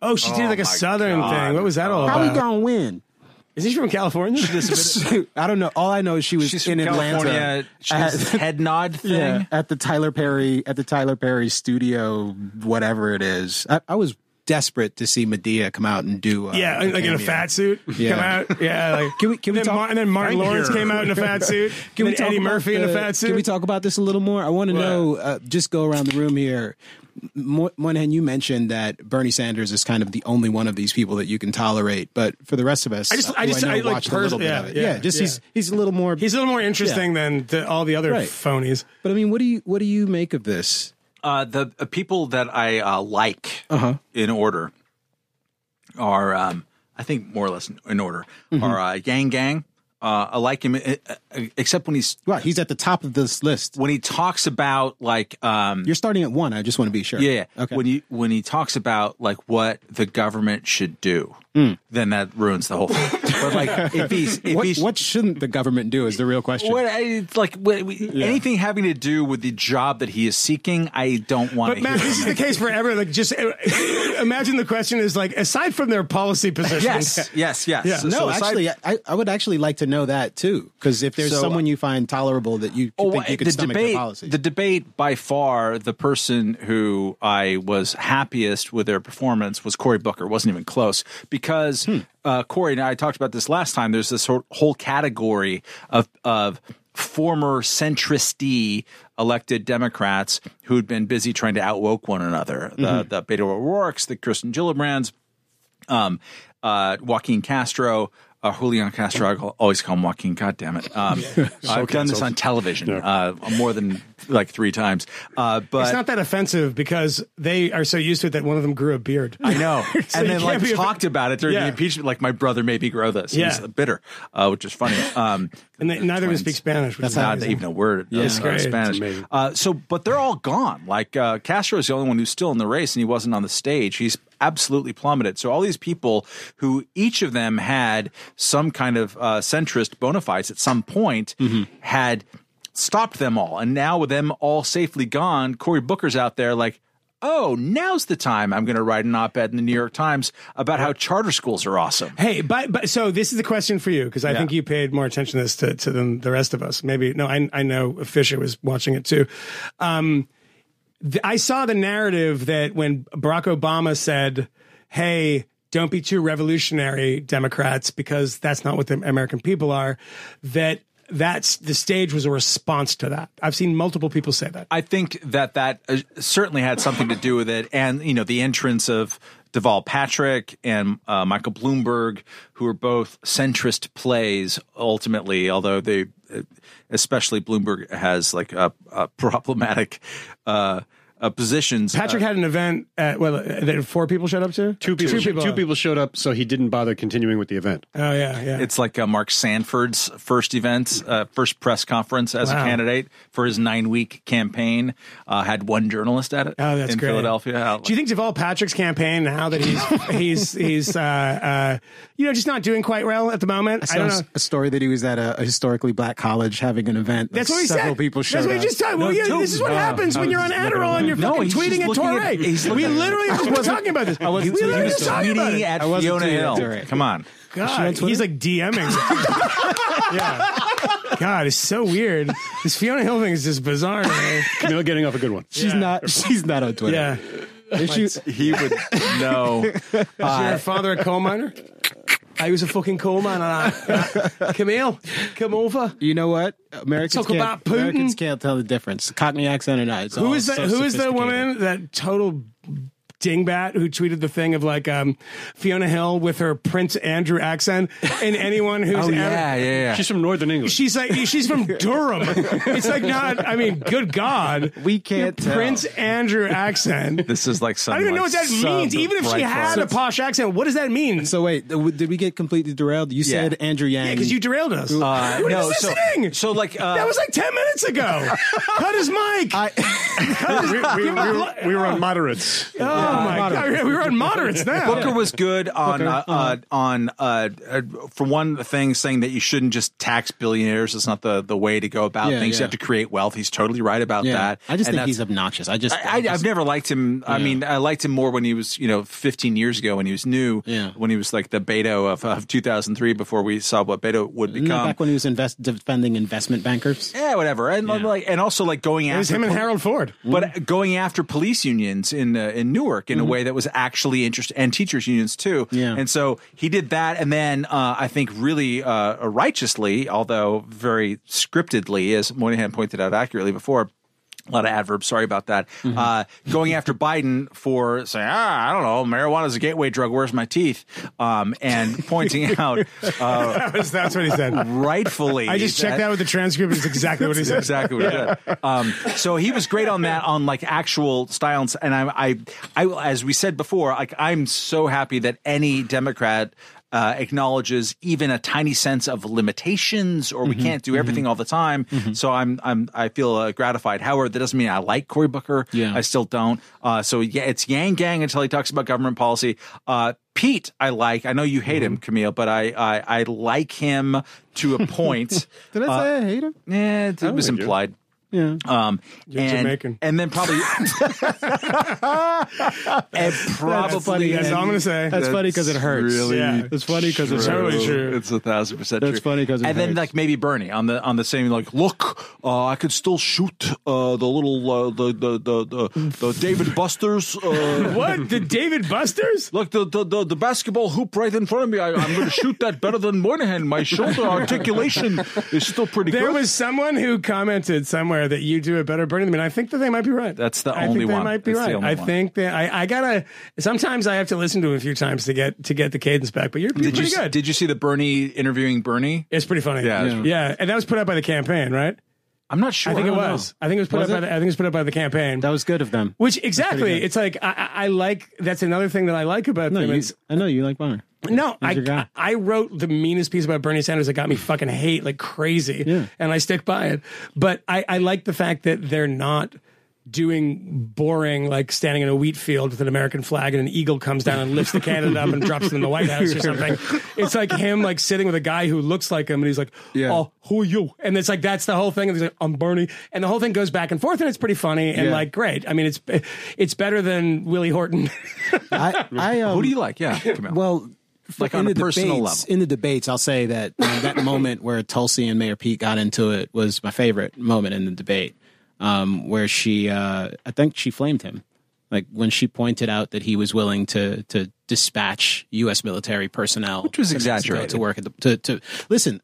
Oh, she did like a southern thing. What was that all about? How we gonna win? Is he from California? [LAUGHS] I don't know. All I know is she was She's in from Atlanta. California. She At- [LAUGHS] head nod thing. Yeah, at the Tyler Perry at the Tyler Perry studio, whatever it is. I, I was desperate to see Madea come out and do. Uh, yeah, like in a fat suit. Yeah. Come out. Yeah, like Can we- can we then talk- Mar- and then Martin Thank Lawrence you. came out in a fat [LAUGHS] suit. Can we talk Eddie about Murphy in a fat suit. Can we talk about this a little more? I want to know. Uh, just go around the room here. Mo- Moynihan, you mentioned that Bernie Sanders is kind of the only one of these people that you can tolerate, but for the rest of us, I just- I just- know I like watched a little pers- bit yeah, of it. yeah, Yeah, just yeah. he's he's a little more. He's a little more interesting than the, all the other Right. phonies. but I mean, what do you what do you make of this? Uh, the uh, people that I uh, like Uh-huh. in order are, um, I think, more or less in, in order, Mm-hmm. are uh, Yang Gang. Uh, I like him, uh, uh, except when he's Well, he's at the top of this list. when he talks about like um, You're starting at one. I just want to be sure. yeah, Okay. when he when he talks about like what the government should do, Hmm. then that ruins the whole thing. [LAUGHS] but like [LAUGHS] if he's if what, he's what shouldn't the government do is the real question. what I, it's like what, we- anything having to do with the job that he is seeking, I don't want But to Matt, hear. this is the case for everyone. Like, just uh, imagine the question is like, aside from their policy positions, yes, yes, yes. Yeah. So- no, so aside- actually, I, I would actually like to know that too. Because if there's So- someone you find tolerable that you Oh, think you could the stomach debate, their policy, the debate by far, the person who I was happiest with their performance was Cory Booker. Wasn't even close because Hmm. Uh, Cory and I talked about this last time. There's this whole- category of of former centrist elected Democrats who'd been busy trying to outwoke one another. Mm-hmm. The the Beto O'Rourke's, the Kirsten Gillibrands, um, uh, Joaquin Castro, uh, Julian Castro. I always call him Joaquin. God damn it! Um, [LAUGHS] I've done this on television Yeah. uh, more than like three times. Uh, but It's not that offensive because they are so used to it that one of them grew a beard. I know. [LAUGHS] So and you then like be a- talked about it during Yeah. the impeachment. Like my brother made me grow this. Yeah. He's bitter, uh, which is funny. Um, and they, neither of them speak Spanish. Which That's is not amazing. even a word. Yeah, uh, it's great. It's Spanish. Uh, so, but they're all gone. Like uh, Castro is the only one who's still in the race, and he wasn't on the stage. He's absolutely plummeted. So all these people who each of them had some kind of uh, centrist bona fides at some point had stopped them all, and now with them all safely gone, Cory Booker's out there like. Oh, now's the time I'm going to write an op-ed in the New York Times about how charter schools are awesome. Hey, but but so this is the question for you because I Yeah. think you paid more attention to this to, to than the rest of us. Maybe no, I I know Fisher was watching it too. Um, I saw the narrative that when Barack Obama said, "Hey." Don't be too revolutionary, Democrats, because that's not what the American people are. That that's the stage was a response to that. I've seen multiple people say that. I think that that uh, certainly had something to do with it, and you know the entrance of Deval Patrick and uh, Michael Bloomberg, who are both centrist plays ultimately, although they, uh, especially Bloomberg, has like a, a [LAUGHS] problematic uh, uh, positions. Patrick had an event at well uh, that four people showed up to. Two people, Two two people. people. showed up, so he didn't bother continuing with the event. Oh yeah, yeah. It's like uh, Mark Sanford's first event, uh, first press conference as Wow. a candidate for his nine week campaign. Uh, had one journalist at it Oh, that's in great. Philadelphia. Uh, Do you think Deval Patrick's campaign now that he's [LAUGHS] he's he's uh, uh, you know just not doing quite well at the moment? I, I don't saw know. a story that he was at a, a historically black college having an event. That's like what he several said. people showed That's what he up. just said. Well, No, yeah, dude, this is what no, happens I when was you're on just looking Adderall and you're No, fucking he's just tweeting at looking at- Touré. he's We looking at- literally just been talking about this. wasn't we tweeting literally at just talking about tweeting it. at I wasn't Fiona tweeting Hill. Touré. Come on. God, he's like DMing. [LAUGHS] yeah. God, it's so weird. This Fiona Hill thing is just bizarre to me. Kmele getting off a good one. She's not. She's not on Twitter. Yeah. Is she- He would know. Is your father a coal miner? I was a fucking coal miner. Uh, Kmele, come over. you know what? Americans Talk can't, about Putin. Americans can't tell the difference. Cockney accent or not. Who is that? so who is the woman that total dingbat who tweeted the thing of like um, Fiona Hill with her Prince Andrew accent and anyone who's [LAUGHS] Oh ever, yeah, yeah, yeah. She's from Northern England. She's like she's from Durham. It's like not. I mean, good God, We can't tell. Prince Andrew accent. This is like some. I don't even know what that means. Even if she Bright had a posh accent, what does that mean? So wait, did we get completely derailed? You Yeah. said Andrew Yang. yeah, because you derailed us. Uh, what no, is so, thing? so like uh, that was like ten minutes ago. [LAUGHS] Cut his mic. we, we, we, were, we were on moderates. oh my God, we were on moderates [LAUGHS] now. Booker was good on uh, uh, on uh, uh, for one thing saying that you shouldn't just tax billionaires. It's not the, the way to go about Yeah, things. yeah. You have to create wealth. He's totally right about yeah. that. I just And think he's obnoxious. I just. I, I, just- I've never liked him. I mean, I liked him more when he was, you know, 15 years ago when he was new. Yeah. When he was like the Beto of, of 2003 before we saw what Beto would Isn't that become. back when he was invest, defending investment bankers. yeah, whatever. And like, and also like going It was after him and Harold Ford. but going after police unions in uh, in Newark in a way that was actually interesting, and teachers unions too. Yeah. And so he did that, and then uh, I think really uh, righteously, although very scriptedly, as Moynihan pointed out accurately before. A lot of adverbs. Sorry about that. Uh, going after Biden for saying, ah, I don't know, marijuana is a gateway drug. Where's my teeth? Um, and [LAUGHS] pointing out uh, That was- That's what he said. rightfully. I just checked that with the transcript. It's exactly what he said. exactly what he said. Um, so he was great on that, on like actual styles. And I, I, I, as we said before, like I'm so happy that any Democrat. Uh, acknowledges even a tiny sense of limitations, or we can't do everything all the time. So I'm, I'm, I feel uh, gratified. However, that doesn't mean I like Cory Booker. Yeah. I still don't. Uh, so yeah, it's Yang Gang until he talks about government policy. Uh, Pete, I like. I know you hate him, Kmele, but I, I, I like him to a point. [LAUGHS] Did I say I hate him? Yeah, it, it was implied. Yeah. Um, and, Jamaican. and then probably, [LAUGHS] and probably, funny. That's all I'm going to say. That's funny because it hurts. really Yeah. It's funny because it's Totally true. It's a thousand percent That's true. funny 'cause it and then like maybe Bernie on the on the same like look, uh, I could still shoot uh, the little uh, the, the the the the David [LAUGHS] Busters. Uh, What? The David Busters? Look, the, the, the, the basketball hoop right in front of me. I, I'm going to shoot that better than Moynihan. My shoulder articulation is still pretty There good. There was someone who commented somewhere somewhere that you do it better, Bernie. than me. I think that they might be right. That's the I only think they one. might be That's the right. only I one. think that I, I gotta. Sometimes I have to listen to him a few times to get to get the cadence back. But you're, you're Did pretty you good. did you see the Bernie interviewing Bernie? it's pretty funny. Yeah. yeah, Yeah. and that was put out by the campaign, right? I'm not sure. I think it don't know. was. I think it was put Was up it? by the. I think it was put up by the campaign. That was good of them. Which exactly, it's like I, I I like. That's another thing that I like about No, them. you, I know you like Bonner. No, I, He's your guy. I wrote the meanest piece about Bernie Sanders that got me fucking hate like crazy, Yeah. and I stick by it. But I, I like the fact that they're not doing boring like standing in a wheat field with an American flag and an eagle comes down and lifts the [LAUGHS] candidate up and drops it in the White House or something. It's like him like sitting with a guy who looks like him and he's like, Yeah. "Oh, who are you?" And it's like that's the whole thing. And he's like, "I'm Bernie," and the whole thing goes back and forth and it's pretty funny and Yeah. like great. I mean, it's it's better than Willie Horton. [LAUGHS] I, I um, Who do you like? Yeah, come. Well, Like in on the personal debates, level. In the debates, I'll say that you know, that moment where Tulsi and Mayor Pete got into it was my favorite moment in the debate, um, where she, uh, I think she flamed him, like when she pointed out that he was willing to to dispatch U.S. military personnel, Which was exaggerated. to work at the to, to listen.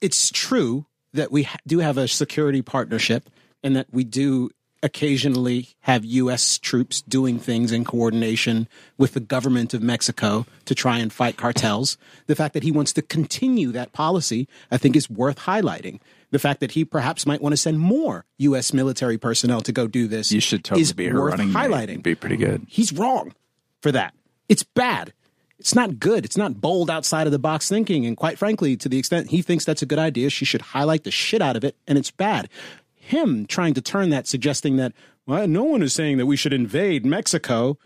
It's true that we ha- do have a security partnership, and that we do occasionally have U.S. troops doing things in coordination with the government of Mexico to try and fight cartels. The fact that he wants to continue that policy, I think, is worth highlighting. The fact that he perhaps might want to send more U.S. military personnel to go do this you should totally is be worth running highlighting. Be pretty good. He's wrong for that. It's bad. It's not good. It's not bold outside of the box thinking. And quite frankly, to the extent he thinks that's a good idea, she should highlight the shit out of it. And it's bad. Him trying to turn that, suggesting that, well, no one is saying that we should invade Mexico.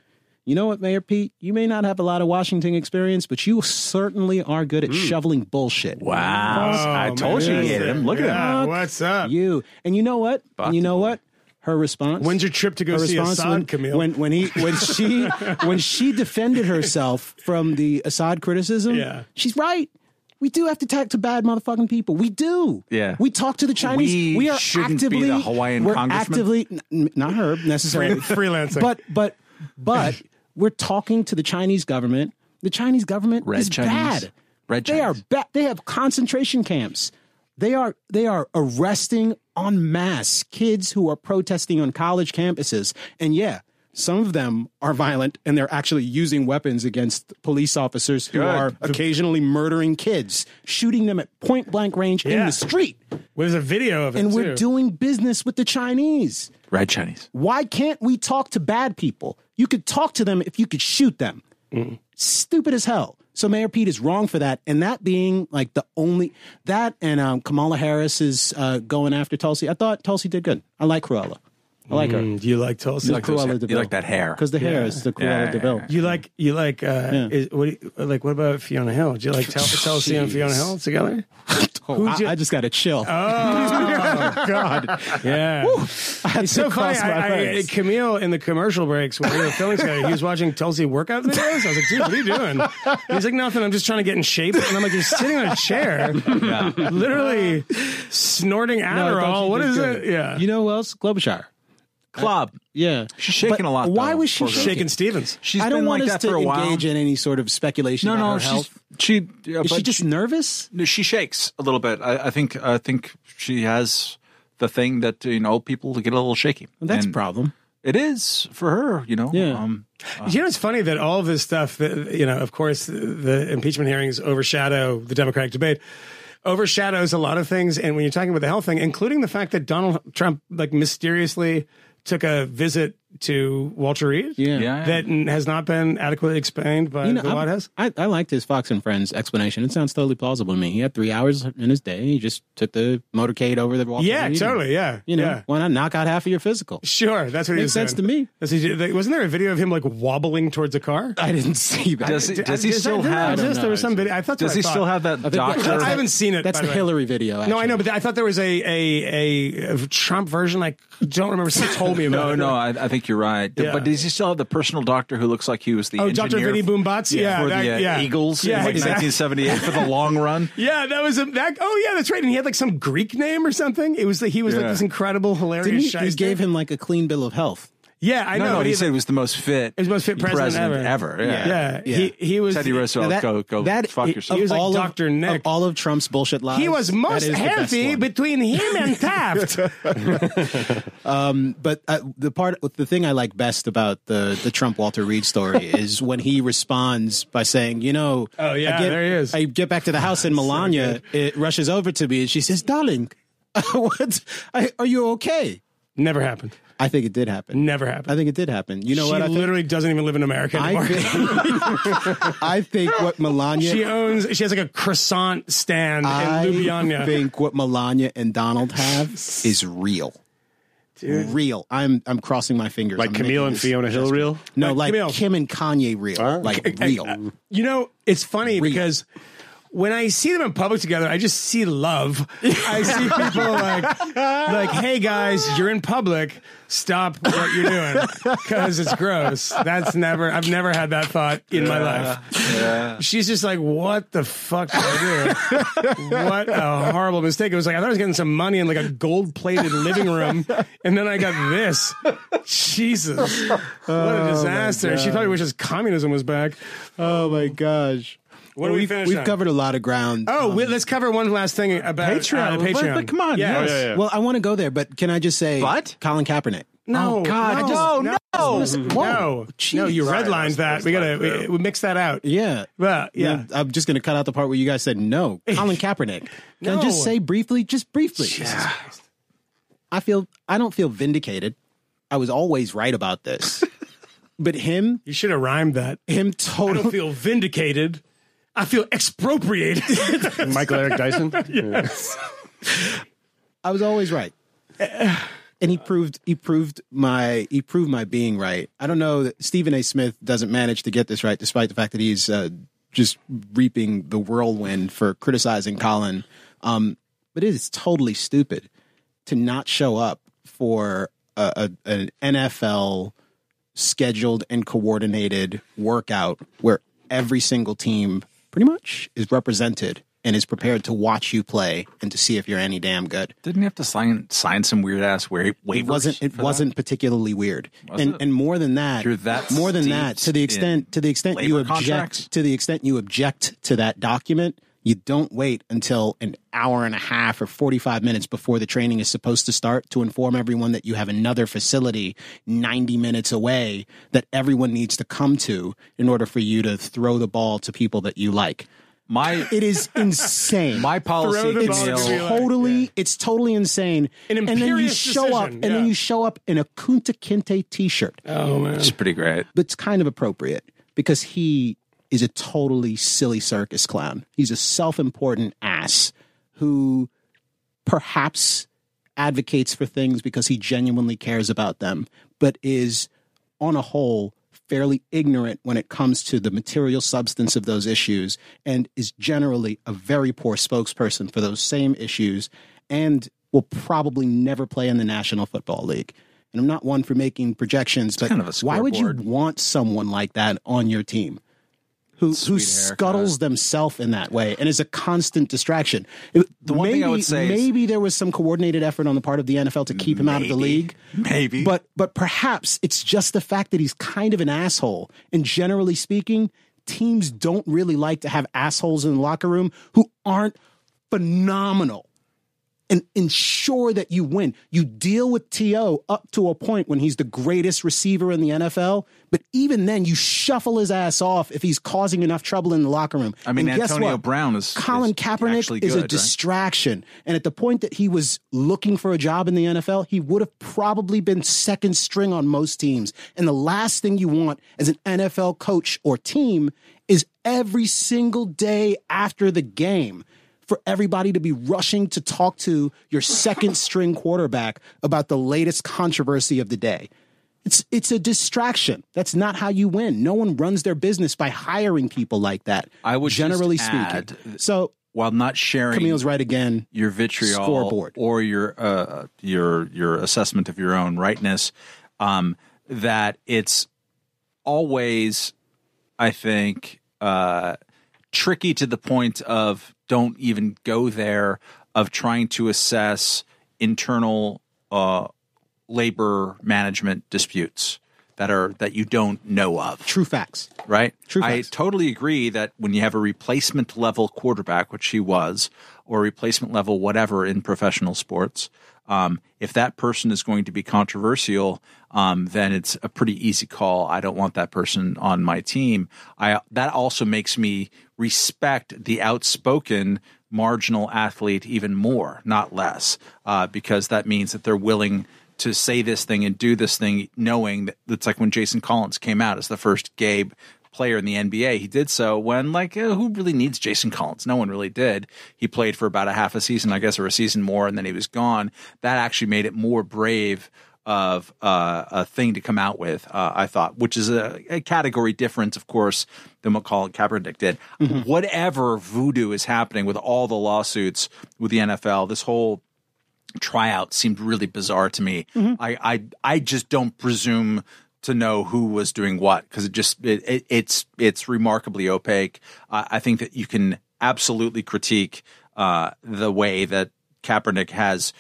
You know what, Mayor Pete? You may not have a lot of Washington experience, but you certainly are good at hmm. shoveling bullshit. Wow, oh, I Oh, told you he hit him. Look Yeah, at him. What's up? You and you know what? And you know what? Her response. When's your trip to go her see response Assad, when, Kmele? when when he when she [LAUGHS] when she defended herself from the Assad criticism? Yeah. she's right. We do have to talk to bad motherfucking people. We do. Yeah. We talk to the Chinese. We are shouldn't be actively the Hawaiian we're congressman? actively n- not her necessarily Free- freelancing. but but but [LAUGHS] we're talking to the Chinese government. The Chinese government Red is Chinese. bad. Red they are bad. They have concentration camps. They are they are arresting en masse kids who are protesting on college campuses. And yeah, some of them are violent and they're actually using weapons against police officers who Good. are occasionally murdering kids, shooting them at point blank range in the street. Well, there's a video of it. And we're too. doing business with the Chinese. Right, Chinese. Why can't we talk to bad people? You could talk to them if you could shoot them. Stupid as hell. So Mayor Pete is wrong for that, and that being like the only that and um, Kamala Harris is uh, going after Tulsi. I thought Tulsi did good. I like Cruella. I like her. Mm, Do you like Tulsi? The like Cruella hair- de you like that hair. because the hair is the Cruella Yeah, de yeah, Vil. You like you like uh, is, what do you, like what about Fiona Hill? Do you like Tel- [LAUGHS] Tulsi and Fiona Hill together? [LAUGHS] Oh, Who'd I, you- I just got to chill. Oh [LAUGHS] God, yeah. I had It's so to funny. my I, I. Kmele in the commercial breaks when we were filming together, he was watching Tulsi workout videos. I was like, dude, what are you doing? He's like, nothing. I'm just trying to get in shape. And I'm like, you're sitting on a chair, literally snorting No, I thought Adderall. she what did is good. it? Yeah. You know who else? Klobuchar. Club. Yeah, She's shaking But a lot. Why though, was she poor girl. Shakin' Stevens. She's I don't been want like us that to for a while. engage in any sort of speculation. no, about no, her she's health. she. uh, Is she but just nervous? No, she shakes a little bit. I, I think. I think she has the thing that you know people get a little shaky. That's a And problem. It is for her. You know. Yeah. Um, You know, it's funny that all of this stuff, that, you know, of course, the impeachment hearings overshadow the Democratic debate, overshadows a lot of things. And when you're talking about the health thing, including the fact that Donald Trump, like, mysteriously took a visit to Walter Reed, Yeah. Yeah. that has not been adequately explained by You know, the I'm- White House. I, I liked his Fox and Friends explanation. It sounds totally plausible to me. He had three hours in his day. He just took the motorcade over the Walter Yeah, Reed. totally. Yeah. You know, yeah. why not knock out half of your physical? Sure. That's what he Makes was sense doing. to me. That's he. Wasn't there a video of him like wobbling towards a car? I didn't see that. Does he- does he Did- still did I have? exist? There was some video. I thought. Does I he thought. still have that doctor? I haven't seen it. That's the the way. Hillary video. No, I know, but I thought there was a a, a, a Trump version. I don't remember. Someone told me about No, it. no, I, I think you're right. Yeah. But does he still have the personal doctor who looks like he was the Oh, Dr. engineer Vinny Boombats? Yeah, for that- the uh, yeah. Eagles Yeah, in like exactly. 1978 for the long run? [LAUGHS] Yeah, that was a that. Oh, yeah, that's right. And he had like some Greek name or something. It was like he was like this incredible, hilarious. Didn't he, he gave him like a clean bill of health. Yeah, I no, know. no, he he- said it was the most fit, He was the most fit president ever. Yeah. yeah, Yeah. He, he was. Teddy Roosevelt, that- go go that- fuck he- yourself. he was like all Dr. Of, Nick. of all of Trump's bullshit lies. He was most is the best healthy between him and Taft. [LAUGHS] [LAUGHS] But uh, the part, the thing I like best about the the Trump Walter Reed story [LAUGHS] is when he responds by saying, "You know, Oh, yeah, I get, there he is. I get back to the house and Melania it rushes over to me and she says, "Darling, what? I, are you okay?" Never happened. I think it did happen. Never happened. I think it did happen. You know she what? I think, literally doesn't even live in America anymore. I think, [LAUGHS] I think what Melania. she owns. She has like a croissant stand I in Ljubljana. I think what Melania and Donald have [LAUGHS] is real. Real. I'm I'm crossing my fingers. Like I'm Kmele and Fiona Hill real? No, Like like Kmele. Kim and Kanye real. like real. You know, it's funny because when I see them in public together, I just see love. I see people like, like, hey guys, you're in public. Stop what you're doing [LAUGHS] because it's gross. That's never. I've never had that thought in my life. She's just like, what the fuck did I do? [LAUGHS] what a horrible mistake. It was like I thought I was getting some money in like a gold plated living room, and then I got this. Jesus, what a oh disaster! She probably wishes communism was back. Oh my gosh. What do we we've, we've on? covered a lot of ground. Oh, Um, we, let's cover one last thing about Patreon. Uh, Patreon. But- but come on, Yes. yes. Yeah, yeah. well, I want to go there, but can I just say, But? Colin Kaepernick. No, Oh, God, no, no, no, no. no, no. You Sorry, redlined that. We gotta not we, we mix that out. Yeah. Well, yeah. I'm just going to cut out the part where you guys said no. [LAUGHS] Colin Kaepernick. Can I No. just say briefly, just briefly? I feel I don't feel vindicated. I was always right about this. [LAUGHS] but him, You should have rhymed that. him I don't totally feel vindicated. I feel expropriated. [LAUGHS] Michael Eric Dyson? [LAUGHS] I was always right. And he proved he proved my he proved my being right. I don't know that Stephen A. Smith doesn't manage to get this right, despite the fact that he's uh, just reaping the whirlwind for criticizing Colin. Um, but it is totally stupid to not show up for a, a, an NFL scheduled and coordinated workout where every single team pretty much is represented and is prepared to watch you play and to see if you're any damn good. Didn't you have to sign sign some weird ass wa- waivers? It wasn't. It wasn't particularly weird, Was and it? and more than that, that more than that. To the extent, to the extent you object, contracts? to the extent you object to that document, you don't wait until an hour and a half or forty five minutes before the training is supposed to start to inform everyone that you have another facility ninety minutes away that everyone needs to come to in order for you to throw the ball to people that you like. my It is [LAUGHS] insane. my policy. Throw it's ball to like- totally it's totally insane. An and then you imperious show up decision, and then you show up in a Kunta Kinte t-shirt. oh man. It's pretty great. But it's kind of appropriate because he is a totally silly circus clown. He's a self-important ass who perhaps advocates for things because he genuinely cares about them, but is on a whole fairly ignorant when it comes to the material substance of those issues and is generally a very poor spokesperson for those same issues and will probably never play in the National Football League. And I'm not one for making projections, but kind of a why would you want someone like that on your team? Who, who Sweet scuttles themselves in that way and is a constant distraction. It- The one maybe, thing I would say is- maybe there was some coordinated effort on the part of the NFL to keep him out of the league. Maybe. But but perhaps it's just the fact that he's kind of an asshole. And generally speaking, teams don't really like to have assholes in the locker room who aren't phenomenal and ensure that you win. You deal with T.O. up to a point when he's the greatest receiver in the NFL, but even then you shuffle his ass off if he's causing enough trouble in the locker room. I mean, And guess Antonio what? Brown is- Colin is Kaepernick actually is a good, right? distraction. And at the point that he was looking for a job in the NFL, he would have probably been second string on most teams. And the last thing you want as an NFL coach or team is every single day after the game for everybody to be rushing to talk to your second string quarterback about the latest controversy of the day. It's it's a distraction. That's not how you win. No one runs their business by hiring people like that. I would generally speaking. So while not sharing Kmele's right again. your vitriol Scoreboard. or your uh, your your assessment of your own rightness, um, that it's always, I think, uh, tricky to the point of don't even go there of trying to assess internal uh, labor management disputes that are that you don't know of True facts. right? True I totally agree that when you have a replacement level quarterback, which he was, or replacement level whatever in professional sports, um, if that person is going to be controversial, um, then it's a pretty easy call. I don't want that person on my team. I that also makes me respect the outspoken marginal athlete even more, not less, uh, because that means that they're willing to say this thing and do this thing, knowing that it's like when Jason Collins came out as the first gay player in the NBA. He did so when, like, uh, who really needs Jason Collins? No one really did. He played for about a half a season, I guess, or a season more, and then he was gone. That actually made it more brave of uh, a thing to come out with, uh, I thought, which is a, a category difference, of course, than what Colin Kaepernick did. Whatever voodoo is happening with all the lawsuits with the NFL, this whole tryout seemed really bizarre to me. I, I I just don't presume to know who was doing what because it just it, it, it's it's remarkably opaque. I think that you can absolutely critique uh, the way that Kaepernick has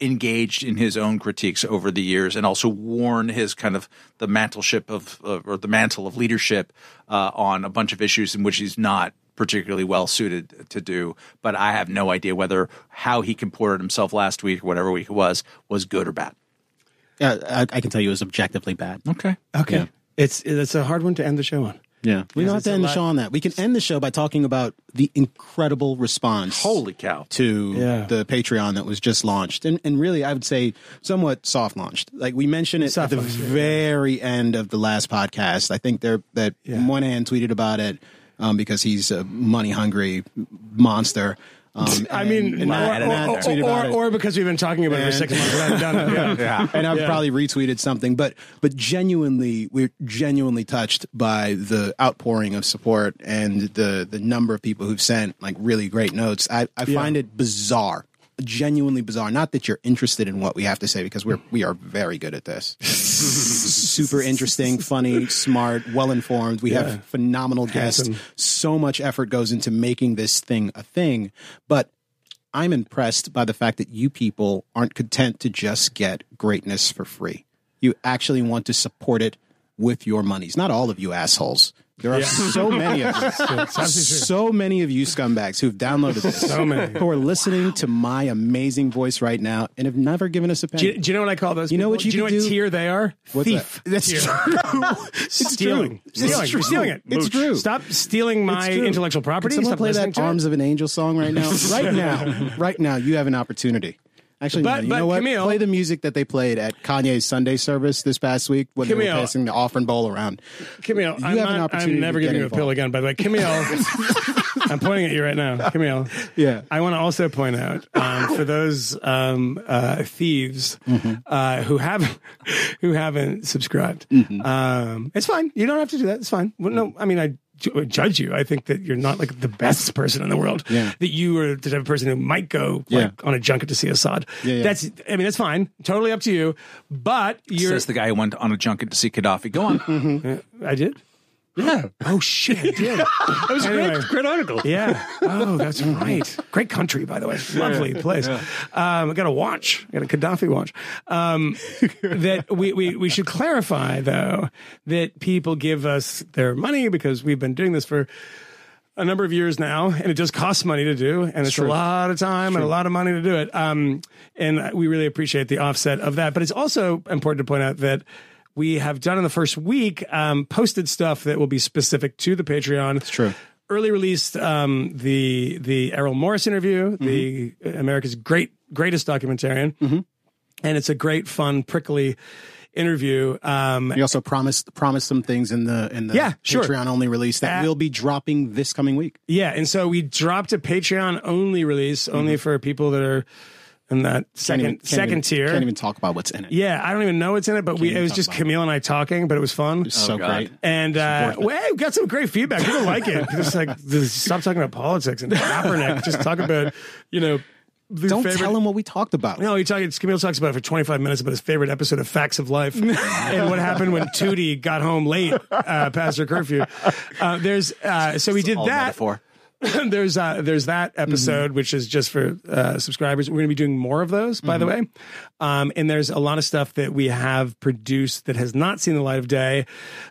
engaged in his own critiques over the years and also worn his kind of the mantleship of, of or the mantle of leadership uh, on a bunch of issues in which he's not particularly well suited to do but i have no idea whether how he comported himself last week or whatever week it was was good or bad Uh, I, I can tell you it was objectively bad. okay Okay. Yeah. It's it's a hard one to end the show on. Yeah. We don't have to end the show on that. We can end the show by talking about the incredible response. holy cow to Yeah. the Patreon that was just launched, and and really, I would say somewhat soft launched. Like we mentioned it Soft at the launched, yeah. very end of the last podcast. I think there that Yeah. Moynihan tweeted about it um, because he's a money hungry monster. Um, [LAUGHS] I mean, and Matt, or, and Matt or, tweeted or, or because we've been talking about it for six months and I haven't done it. [LAUGHS] Yeah. yeah and I've Yeah. probably retweeted something, but but genuinely, we're genuinely touched by the outpouring of support and the the number of people who've sent like really great notes. I, I find it bizarre, genuinely bizarre. Not that you're interested in what we have to say because we're we are very good at this. [LAUGHS] Super interesting, funny, smart, well informed. We have phenomenal guests. Handsome. So much effort goes into making this thing a thing, but I'm impressed by the fact that you people aren't content to just get greatness for free. You actually want to support it with your monies. Not all of you assholes. There are so many of you. [LAUGHS] so many of you scumbags who've downloaded this. So many. Who are listening to my amazing voice right now and have never given us a Do penny. you, do you know what I call those? You know people? what you do you know could what do? tier they are? What's Thief. that? That's tier. true. [LAUGHS] It's stealing. true. Stealing. It's You're stealing it. It's true. Stop stealing my It's true. intellectual property. Can someone Stop play listening that to it. "Arms of an Angel" song right now? right now, [LAUGHS] right now, you have an opportunity. Actually, But- no, you but know what? Kmele- play the music that they played at Kanye's Sunday service this past week when they were passing the offering bowl around. Kmele, You I'm, have an opportunity I'm never giving you a pill again. By the way, Kmele, [LAUGHS] I'm pointing at you right now, Kmele. Yeah. I want to also point out um, for those um, uh, thieves Mm-hmm. uh, who have who haven't subscribed. Mm-hmm. Um, it's fine. You don't have to do that. It's fine. Well, no, I mean I judge you. I think that you're not like the best person in the world. Yeah. That you are the type of person who might go like Yeah. on a junket to see Assad. Yeah, yeah. That's. I mean, that's fine. Totally up to you. But you're. says the guy who went on a junket to see Gaddafi. Go on. [LAUGHS] Mm-hmm. I did. Yeah. Oh shit! I did. [LAUGHS] That was a Anyway. great, great article. Yeah. Oh, that's [LAUGHS] right. Great country, by the way. Lovely place. Um, I got a watch. I got a Gaddafi watch. Um, [LAUGHS] that we, we, we should clarify, though, that people give us their money because we've been doing this for a number of years now, and it does cost money to do, and it's a lot of time and a lot of money to do it. Um, and we really appreciate the offset of that. But it's also important to point out that we have done in the first week um, posted stuff that will be specific to the Patreon. It's true. Early released um, the the Errol Morris interview, the America's great greatest documentarian, and it's a great, fun, prickly interview. Um, We also promised promised some things in the in the Yeah, sure. Patreon only release that Uh, will be dropping this coming week. Yeah, and so we dropped a Patreon only release, only for people that are in that Can't second even- can't second even- tier. Can't even talk about what's in it. yeah, I don't even know what's in it, but we it was just about Kmele and I talking, but it was fun. so God. great. And uh, worth it. well, we got some great feedback. People like it. Just like just stop talking about politics and Kaepernick. [LAUGHS] Just talk about you know. the Don't favorite- tell him what we talked about. No, he talks. Kmele talks about it for 25 minutes about his favorite episode of Facts of Life [LAUGHS] and what happened when Tootie got home late uh, past her curfew. Uh, there's uh, so we did all that. metaphor. [LAUGHS] there's uh, there's that episode which is just for uh, subscribers. We're going to be doing more of those, by the way. Um, and there's a lot of stuff that we have produced that has not seen the light of day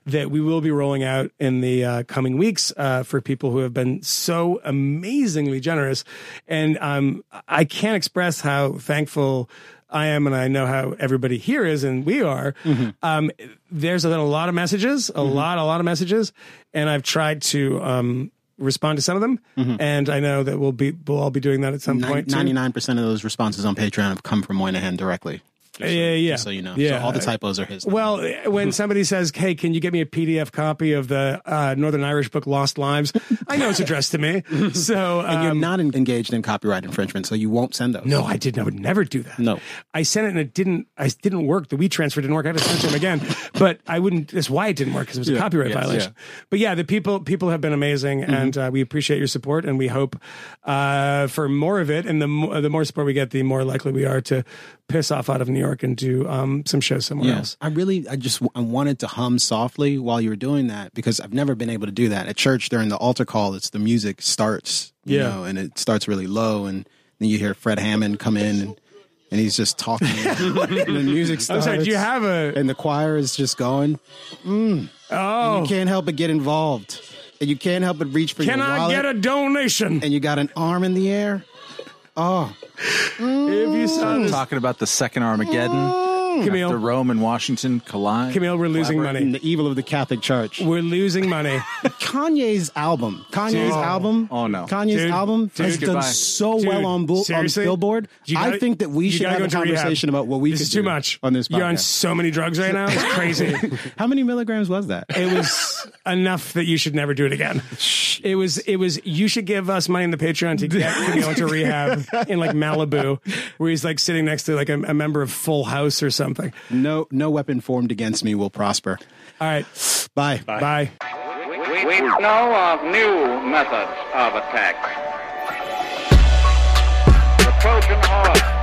that we will be rolling out in the uh, coming weeks uh, for people who have been so amazingly generous. And um, I can't express how thankful. I am, and I know how everybody here is, and we are. Um, there's been a lot of messages, a lot, a lot of messages, and I've tried to um, respond to some of them. Mm-hmm. And I know that we'll be we'll all be doing that at some point. too. Ninety nine percent of those responses on Patreon have come from Moynihan directly. Just so- Yeah, yeah. just so you know, Yeah. so all the typos are his. Well, when somebody says, "Hey, can you get me a PDF copy of the uh, Northern Irish book Lost Lives?" I know it's addressed to me. [LAUGHS] So, and you're um, not en- engaged in copyright infringement, so you won't send those. no, I didn't. I would never do that. No. I sent it and it didn't. I didn't work. The WeTransfer didn't work. I had to send him again, but I wouldn't. That's why it didn't work because it was a copyright yes, violation. But yeah, the people people have been amazing, Mm-hmm. and uh, we appreciate your support, and we hope uh, for more of it. And the mo- the more support we get, the more likely we are to piss off out of New York and do um, some shows somewhere else. I really, I just, I wanted to hum softly while you were doing that because I've never been able to do that at church during the altar call. It's the music starts, you Yeah. know, and it starts really low, and then you hear Fred Hammond come in, and, and he's just talking, [LAUGHS] and the music starts. I'm sorry. Do you have a? and the choir is just going. Oh, You can't help but get involved, and you can't help but reach for can your I wallet, get a donation? and you got an arm in the air. Oh, If you mm. saw this, Talking about the second Armageddon. After Camille, Rome and Washington collide. Kmele, we're losing money. the evil of the Catholic Church. We're losing money. [LAUGHS] Kanye's album, Kanye's Dude. album, Oh, no. Kanye's Dude. album Dude. has done so Dude. well on, Bull, on Billboard. I gotta- think that we should have go a into rehab. conversation about what we This could is too do much on this You're on so many drugs right now. It's crazy. [LAUGHS] How many milligrams was that? it was enough that you should never do it again. It was. It was. You should give us money in the Patreon to get Kmele into rehab [LAUGHS] in like Malibu, where he's like sitting next to like a, a member of Full House or something. No, no weapon formed against me will prosper. All right. Bye. Bye. We, we know of new methods of attack. The Trojan horse